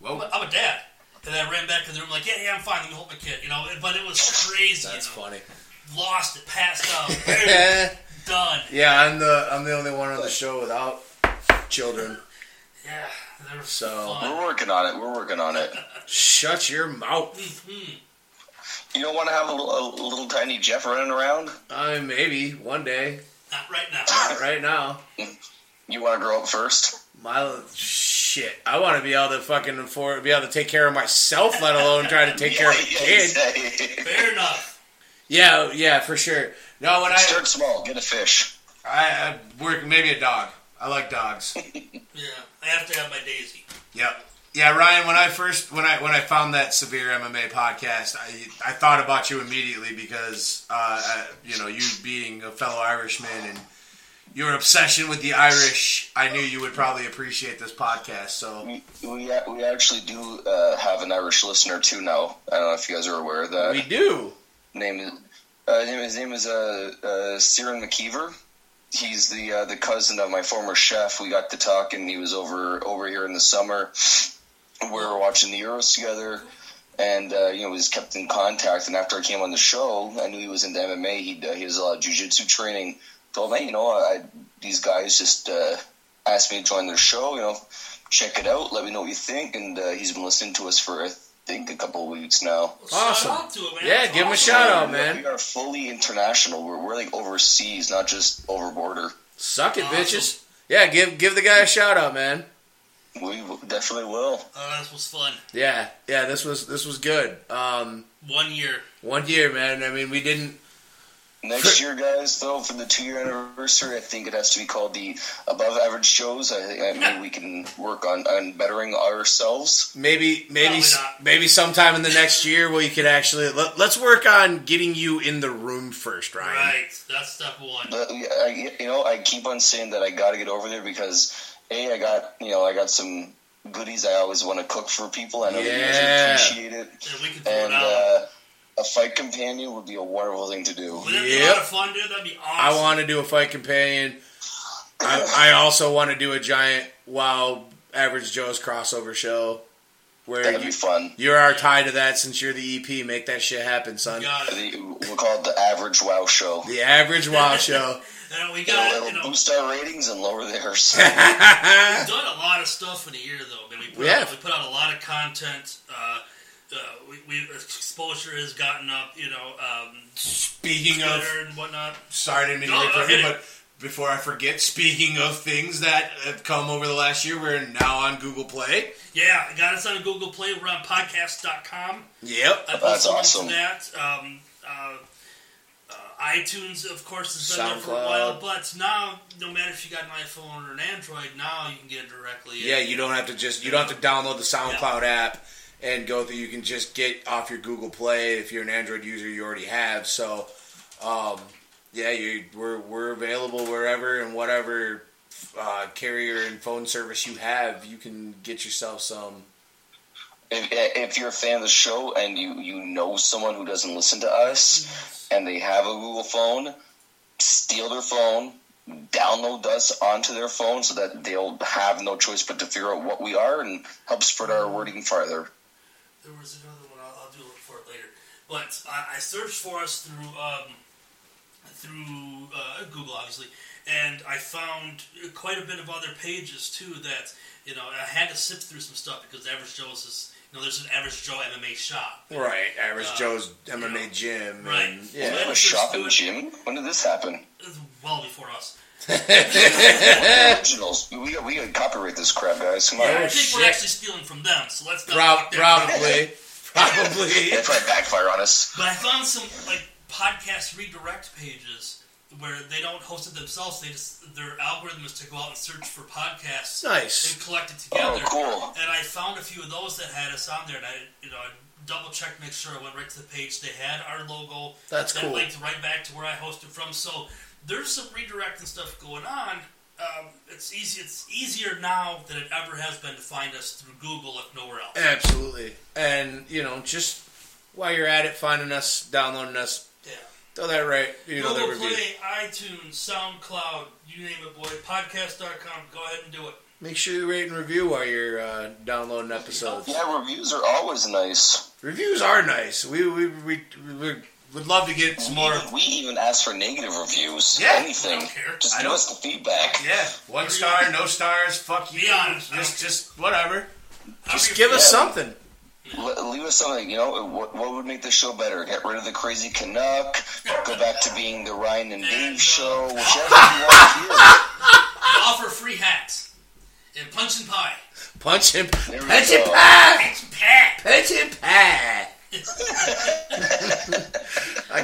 Well, I'm a dad. And then I ran back to the room like, yeah, yeah, I'm fine. Let me hold my kid. You know, but it was crazy. that's you know? funny. Lost it, passed out, boom, done. yeah, I'm the I'm the only one on the show without children. Yeah, they were So- fun. We're working on it. We're working on it. Shut your mouth. Mhm. You don't want to have a little, a little tiny Jeff running around? I maybe one day. Not right now. Not right now. You want to grow up first? My shit. I want to be able to fucking afford, be able to take care of myself, let alone try to take care of a kid. Fair enough. Yeah, yeah, for sure. No, when I Start small. Get a fish. I, I work maybe a dog. I like dogs. Yeah, I have to have my Daisy. Yep. Yeah, Ryan. When I first when I when I found that severe MMA podcast, I I thought about you immediately because uh, uh, you know you being a fellow Irishman and your obsession with the Irish, I knew you would probably appreciate this podcast. So We we, we actually do uh, have an Irish listener too now. I don't know if you guys are aware of that. we do. Name is uh, his name is uh, uh, Ciaran McKeever. He's the uh, the cousin of my former chef. We got to talk, and he was over over here in the summer. We were watching the Euros together, and uh, you know we just kept in contact. And after I came on the show, I knew he was into MMA. He uh, he does a lot of jujitsu training told me, you know, I, these guys just uh, asked me to join their show. You know, check it out. Let me know what you think. And uh, he's been listening to us for think a couple of weeks now. Awesome. Shout out to him, man. Yeah, That's give him a shout out, man. We are fully international. We're, we're like overseas, not just over border. Suck it, Awesome. bitches. Yeah, give give the guy a shout out, man. We definitely will. Uh, this was fun. Yeah, yeah. This was this was good. Um, One year. one year, man. I mean, we didn't. Next year, guys, though, for the two year anniversary, I think it has to be called the Above Average Shows. I think I mean, we can work on, on bettering ourselves. Maybe maybe maybe sometime in the next year we could actually let, let's work on getting you in the room first, Ryan. Right. That's step one. But I, you know, I keep on saying that I got to get over there because a I got you know I got some goodies I always want to cook for people. I know you guys Yeah. appreciate it, And we can throw and it out. uh, a fight companion would be a wonderful thing to do. Would that be a Yep. lot of fun, dude? That'd be awesome. I want to do a fight companion. I, I also want to do a giant WoW Average Joe's crossover show where That'd be you, fun. you're our tie to that since you're the EP. Make that shit happen, son. Got it. The- We'll call it the Average Wow Show. The Average WoW show. And we You know, got, it'll you know, boost our ratings and lower theirs. we've done a lot of stuff in a year, though. Man, we put, We out, have. we put out a lot of content. Uh, uh, we, we exposure has gotten up, you know, um, Speaking of Twitter and whatnot. sorry to No, interrupt no, you, but before I forget, speaking of things that have come over the last year, we're now on Google Play. Yeah, got us on Google Play. We're on podcast.com. Yep. I That's posted links awesome. that. Um, uh, uh, iTunes, of course, has been there for a while, but now, no matter if you got an iPhone or an Android, now you can get it directly. in. Yeah, you don't have to just you don't have to download the SoundCloud app and go through. You can just get off your Google Play if you're an Android user. You already have so. Um, yeah, you we're we're available wherever and whatever uh, carrier and phone service you have. You can get yourself some. if, if you're a fan of the show and you, you know someone who doesn't listen to us and they have a Google phone, steal their phone, download us onto their phone so that they'll have no choice but to figure out what we are and help spread our wording farther. There was another one. I'll, I'll do a look for it later. But I, I searched for us through um, through uh, Google, obviously, and I found quite a bit of other pages too. That you know, I had to sift through some stuff because Average Joe's is you know, there's an Average Joe MMA shop. Right, average Uh, Joe's MMA you know, gym. right. And, We yeah. have a shop in gym. When did this happen? Well before us. Originals. We got, we got copyright this crap, guys. Come on. I Oh, think shit. we're actually stealing from them, so let's not Prob- talk their mouth. probably, probably. They probably backfire on us. But I found some like podcast redirect pages where they don't host it themselves. They just their algorithm is to go out and search for podcasts Nice. and collect it Oh, together. cool. And I found a few of those that had us on there, and I you know I double checked, make sure I went right to the page. They had our logo. That's that cool. linked right back to where I hosted from. So there's some redirecting stuff going on. Um, it's easy. It's easier now than it ever has been to find us through Google, if nowhere else. Absolutely. And, you know, just while you're at it, finding us, downloading us, Yeah. throw that right, you know, that Google review. Play, iTunes, SoundCloud, you name it, boy. Podcast.com. Go ahead and do it. Make sure you rate and review while you're uh, downloading episodes. Yeah, reviews are always nice. Reviews are nice. We, we, we, we would love to get some We more. we even ask for negative reviews. Yeah. Anything. I don't care. Just give us the feedback. Yeah, one star, no stars, fuck you. Be honest. Just, just whatever. Just give us feel. something. Le- leave us something, you know, what, what would make the show better? Get rid of the crazy Canuck, go back to being the Ryan and And, Dave uh, show, whichever you want to hear. Offer free hats and punch and pie. Punch him. There Punch and go. pie. Punch and pie. Punch him pie.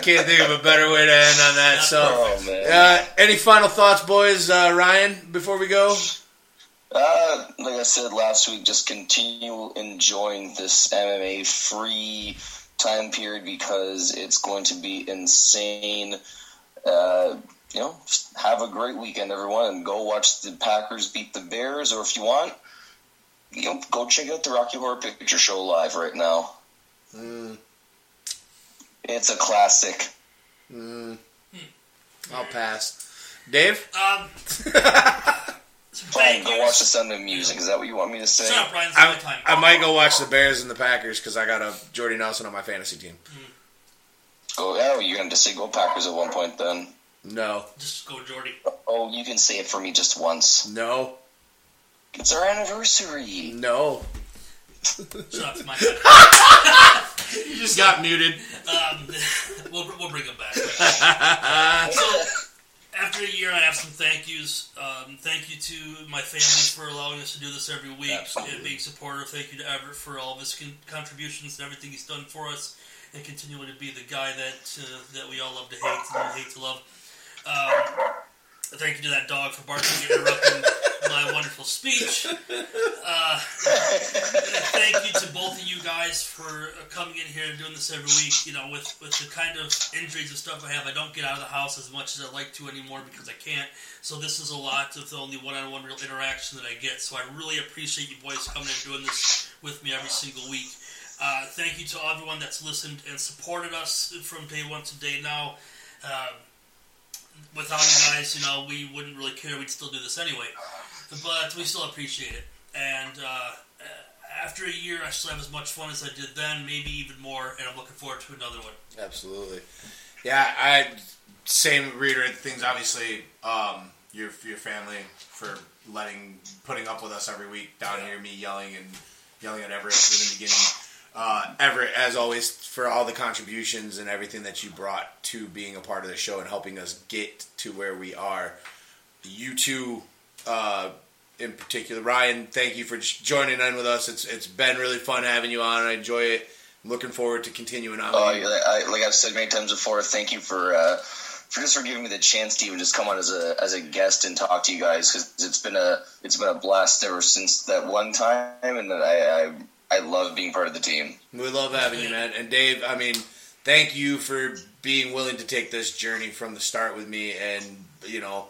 I can't think of a better way to end on that. So, Oh, man. uh, any final thoughts, boys? Uh, Ryan, before we go. Uh, like I said last week, just continue enjoying this MMA free time period because it's going to be insane. Uh, you know, have a great weekend, everyone, and go watch the Packers beat the Bears, or if you want, you know, go check out the Rocky Horror Picture Show live right now. Mm, It's a classic. mm, I'll pass. Dave. Um, some Brian, go watch the Sound of Music. Is that what you want me to say? Shut up, Brian. I, time. I might go watch the Bears and the Packers because I got a Jordy Nelson on my fantasy team. Go, oh, you're going to say go Packers at one point then. No. Just go, Jordy. Oh, you can say it for me just once. No. It's our anniversary. No. Shut up, it's my. You just got muted. Um, we'll, we'll bring him back. so, after a year, I have some thank yous. Um, thank you to my family for allowing us to do this every week Absolutely. and being supportive. Thank you to Everett for all of his con- contributions and everything he's done for us, and continuing to be the guy that uh, that we all love to hate and hate to love. Um, thank you to that dog for barking and interrupting my wonderful speech. Uh, thank you to both of you guys for uh, coming in here and doing this every week. You know, with with the kind of injuries and stuff I have, I don't get out of the house as much as I like to anymore because I can't. So this is a lot of the only one-on-one real interaction that I get. So I really appreciate you boys coming and doing this with me every single week. Uh, thank you to everyone that's listened and supported us from day one to day now. Uh, without you guys, you know, we wouldn't really care. We'd still do this anyway. But we still appreciate it. And uh, after a year, I still have as much fun as I did then, maybe even more. And I'm looking forward to another one. Absolutely. Yeah, I same reiterate things. Obviously, um, your your family for letting putting up with us every week down here. Me yelling and yelling at Everett in the beginning. Uh, Everett, as always, for all the contributions and everything that you brought to being a part of the show and helping us get to where we are. You two, uh, in particular, Ryan, thank you for joining in with us. It's it's been really fun having you on. I enjoy it. I'm looking forward to continuing on. Oh. I, like I've said many times before, thank you for uh, for just for giving me the chance to even just come on as a as a guest and talk to you guys because it's been a it's been a blast ever since that one time, and that I, I I love being part of the team. We love having you, man. And Dave, I mean, thank you for being willing to take this journey from the start with me and, you know,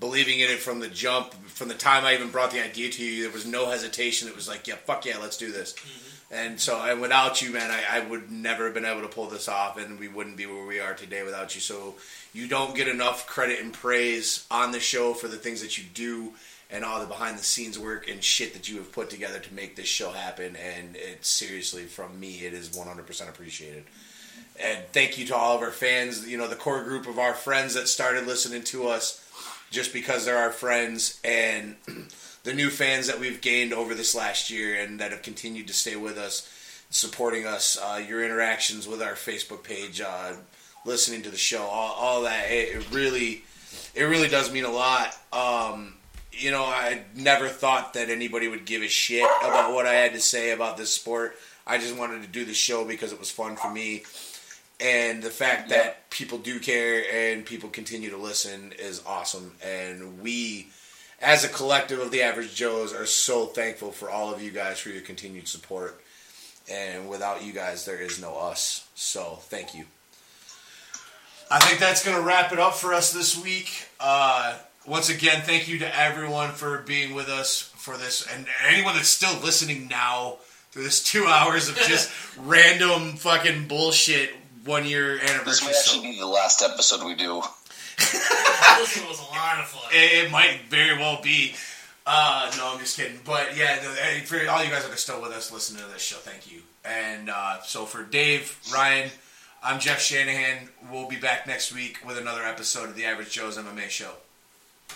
believing in it from the jump. From the time I even brought the idea to you, there was no hesitation. It was like, yeah, fuck yeah, let's do this. Mm-hmm. And so, and without you, man, I, I would never have been able to pull this off, and we wouldn't be where we are today without you. So, you don't get enough credit and praise on the show for the things that you do and all the behind the scenes work and shit that you have put together to make this show happen. And it's seriously, from me, it is 100% appreciated. And thank you to all of our fans, you know, the core group of our friends that started listening to us just because they're our friends, and the new fans that we've gained over this last year and that have continued to stay with us, supporting us, uh, your interactions with our Facebook page, uh, listening to the show, all, all that. It, it really, it really does mean a lot. Um, you know, I never thought that anybody would give a shit about what I had to say about this sport. I just wanted to do the show because it was fun for me. And the fact that people do care and people continue to listen is awesome. And we, as a collective of the Average Joes, are so thankful for all of you guys for your continued support. And without you guys, there is no us. So thank you. I think that's going to wrap it up for us this week. Uh, once again, thank you to everyone for being with us for this, and anyone that's still listening now through this two hours of just random fucking bullshit one year anniversary. This anniversary. might So actually be the last episode we do. this one was a lot of fun. it, it might very well be. Uh, no, I'm just kidding. But yeah, no, for all you guys that are still with us listening to this show, thank you. And uh, so for Dave, Ryan, I'm Jeff Shanahan. We'll be back next week with another episode of the Average Joe's MMA Show.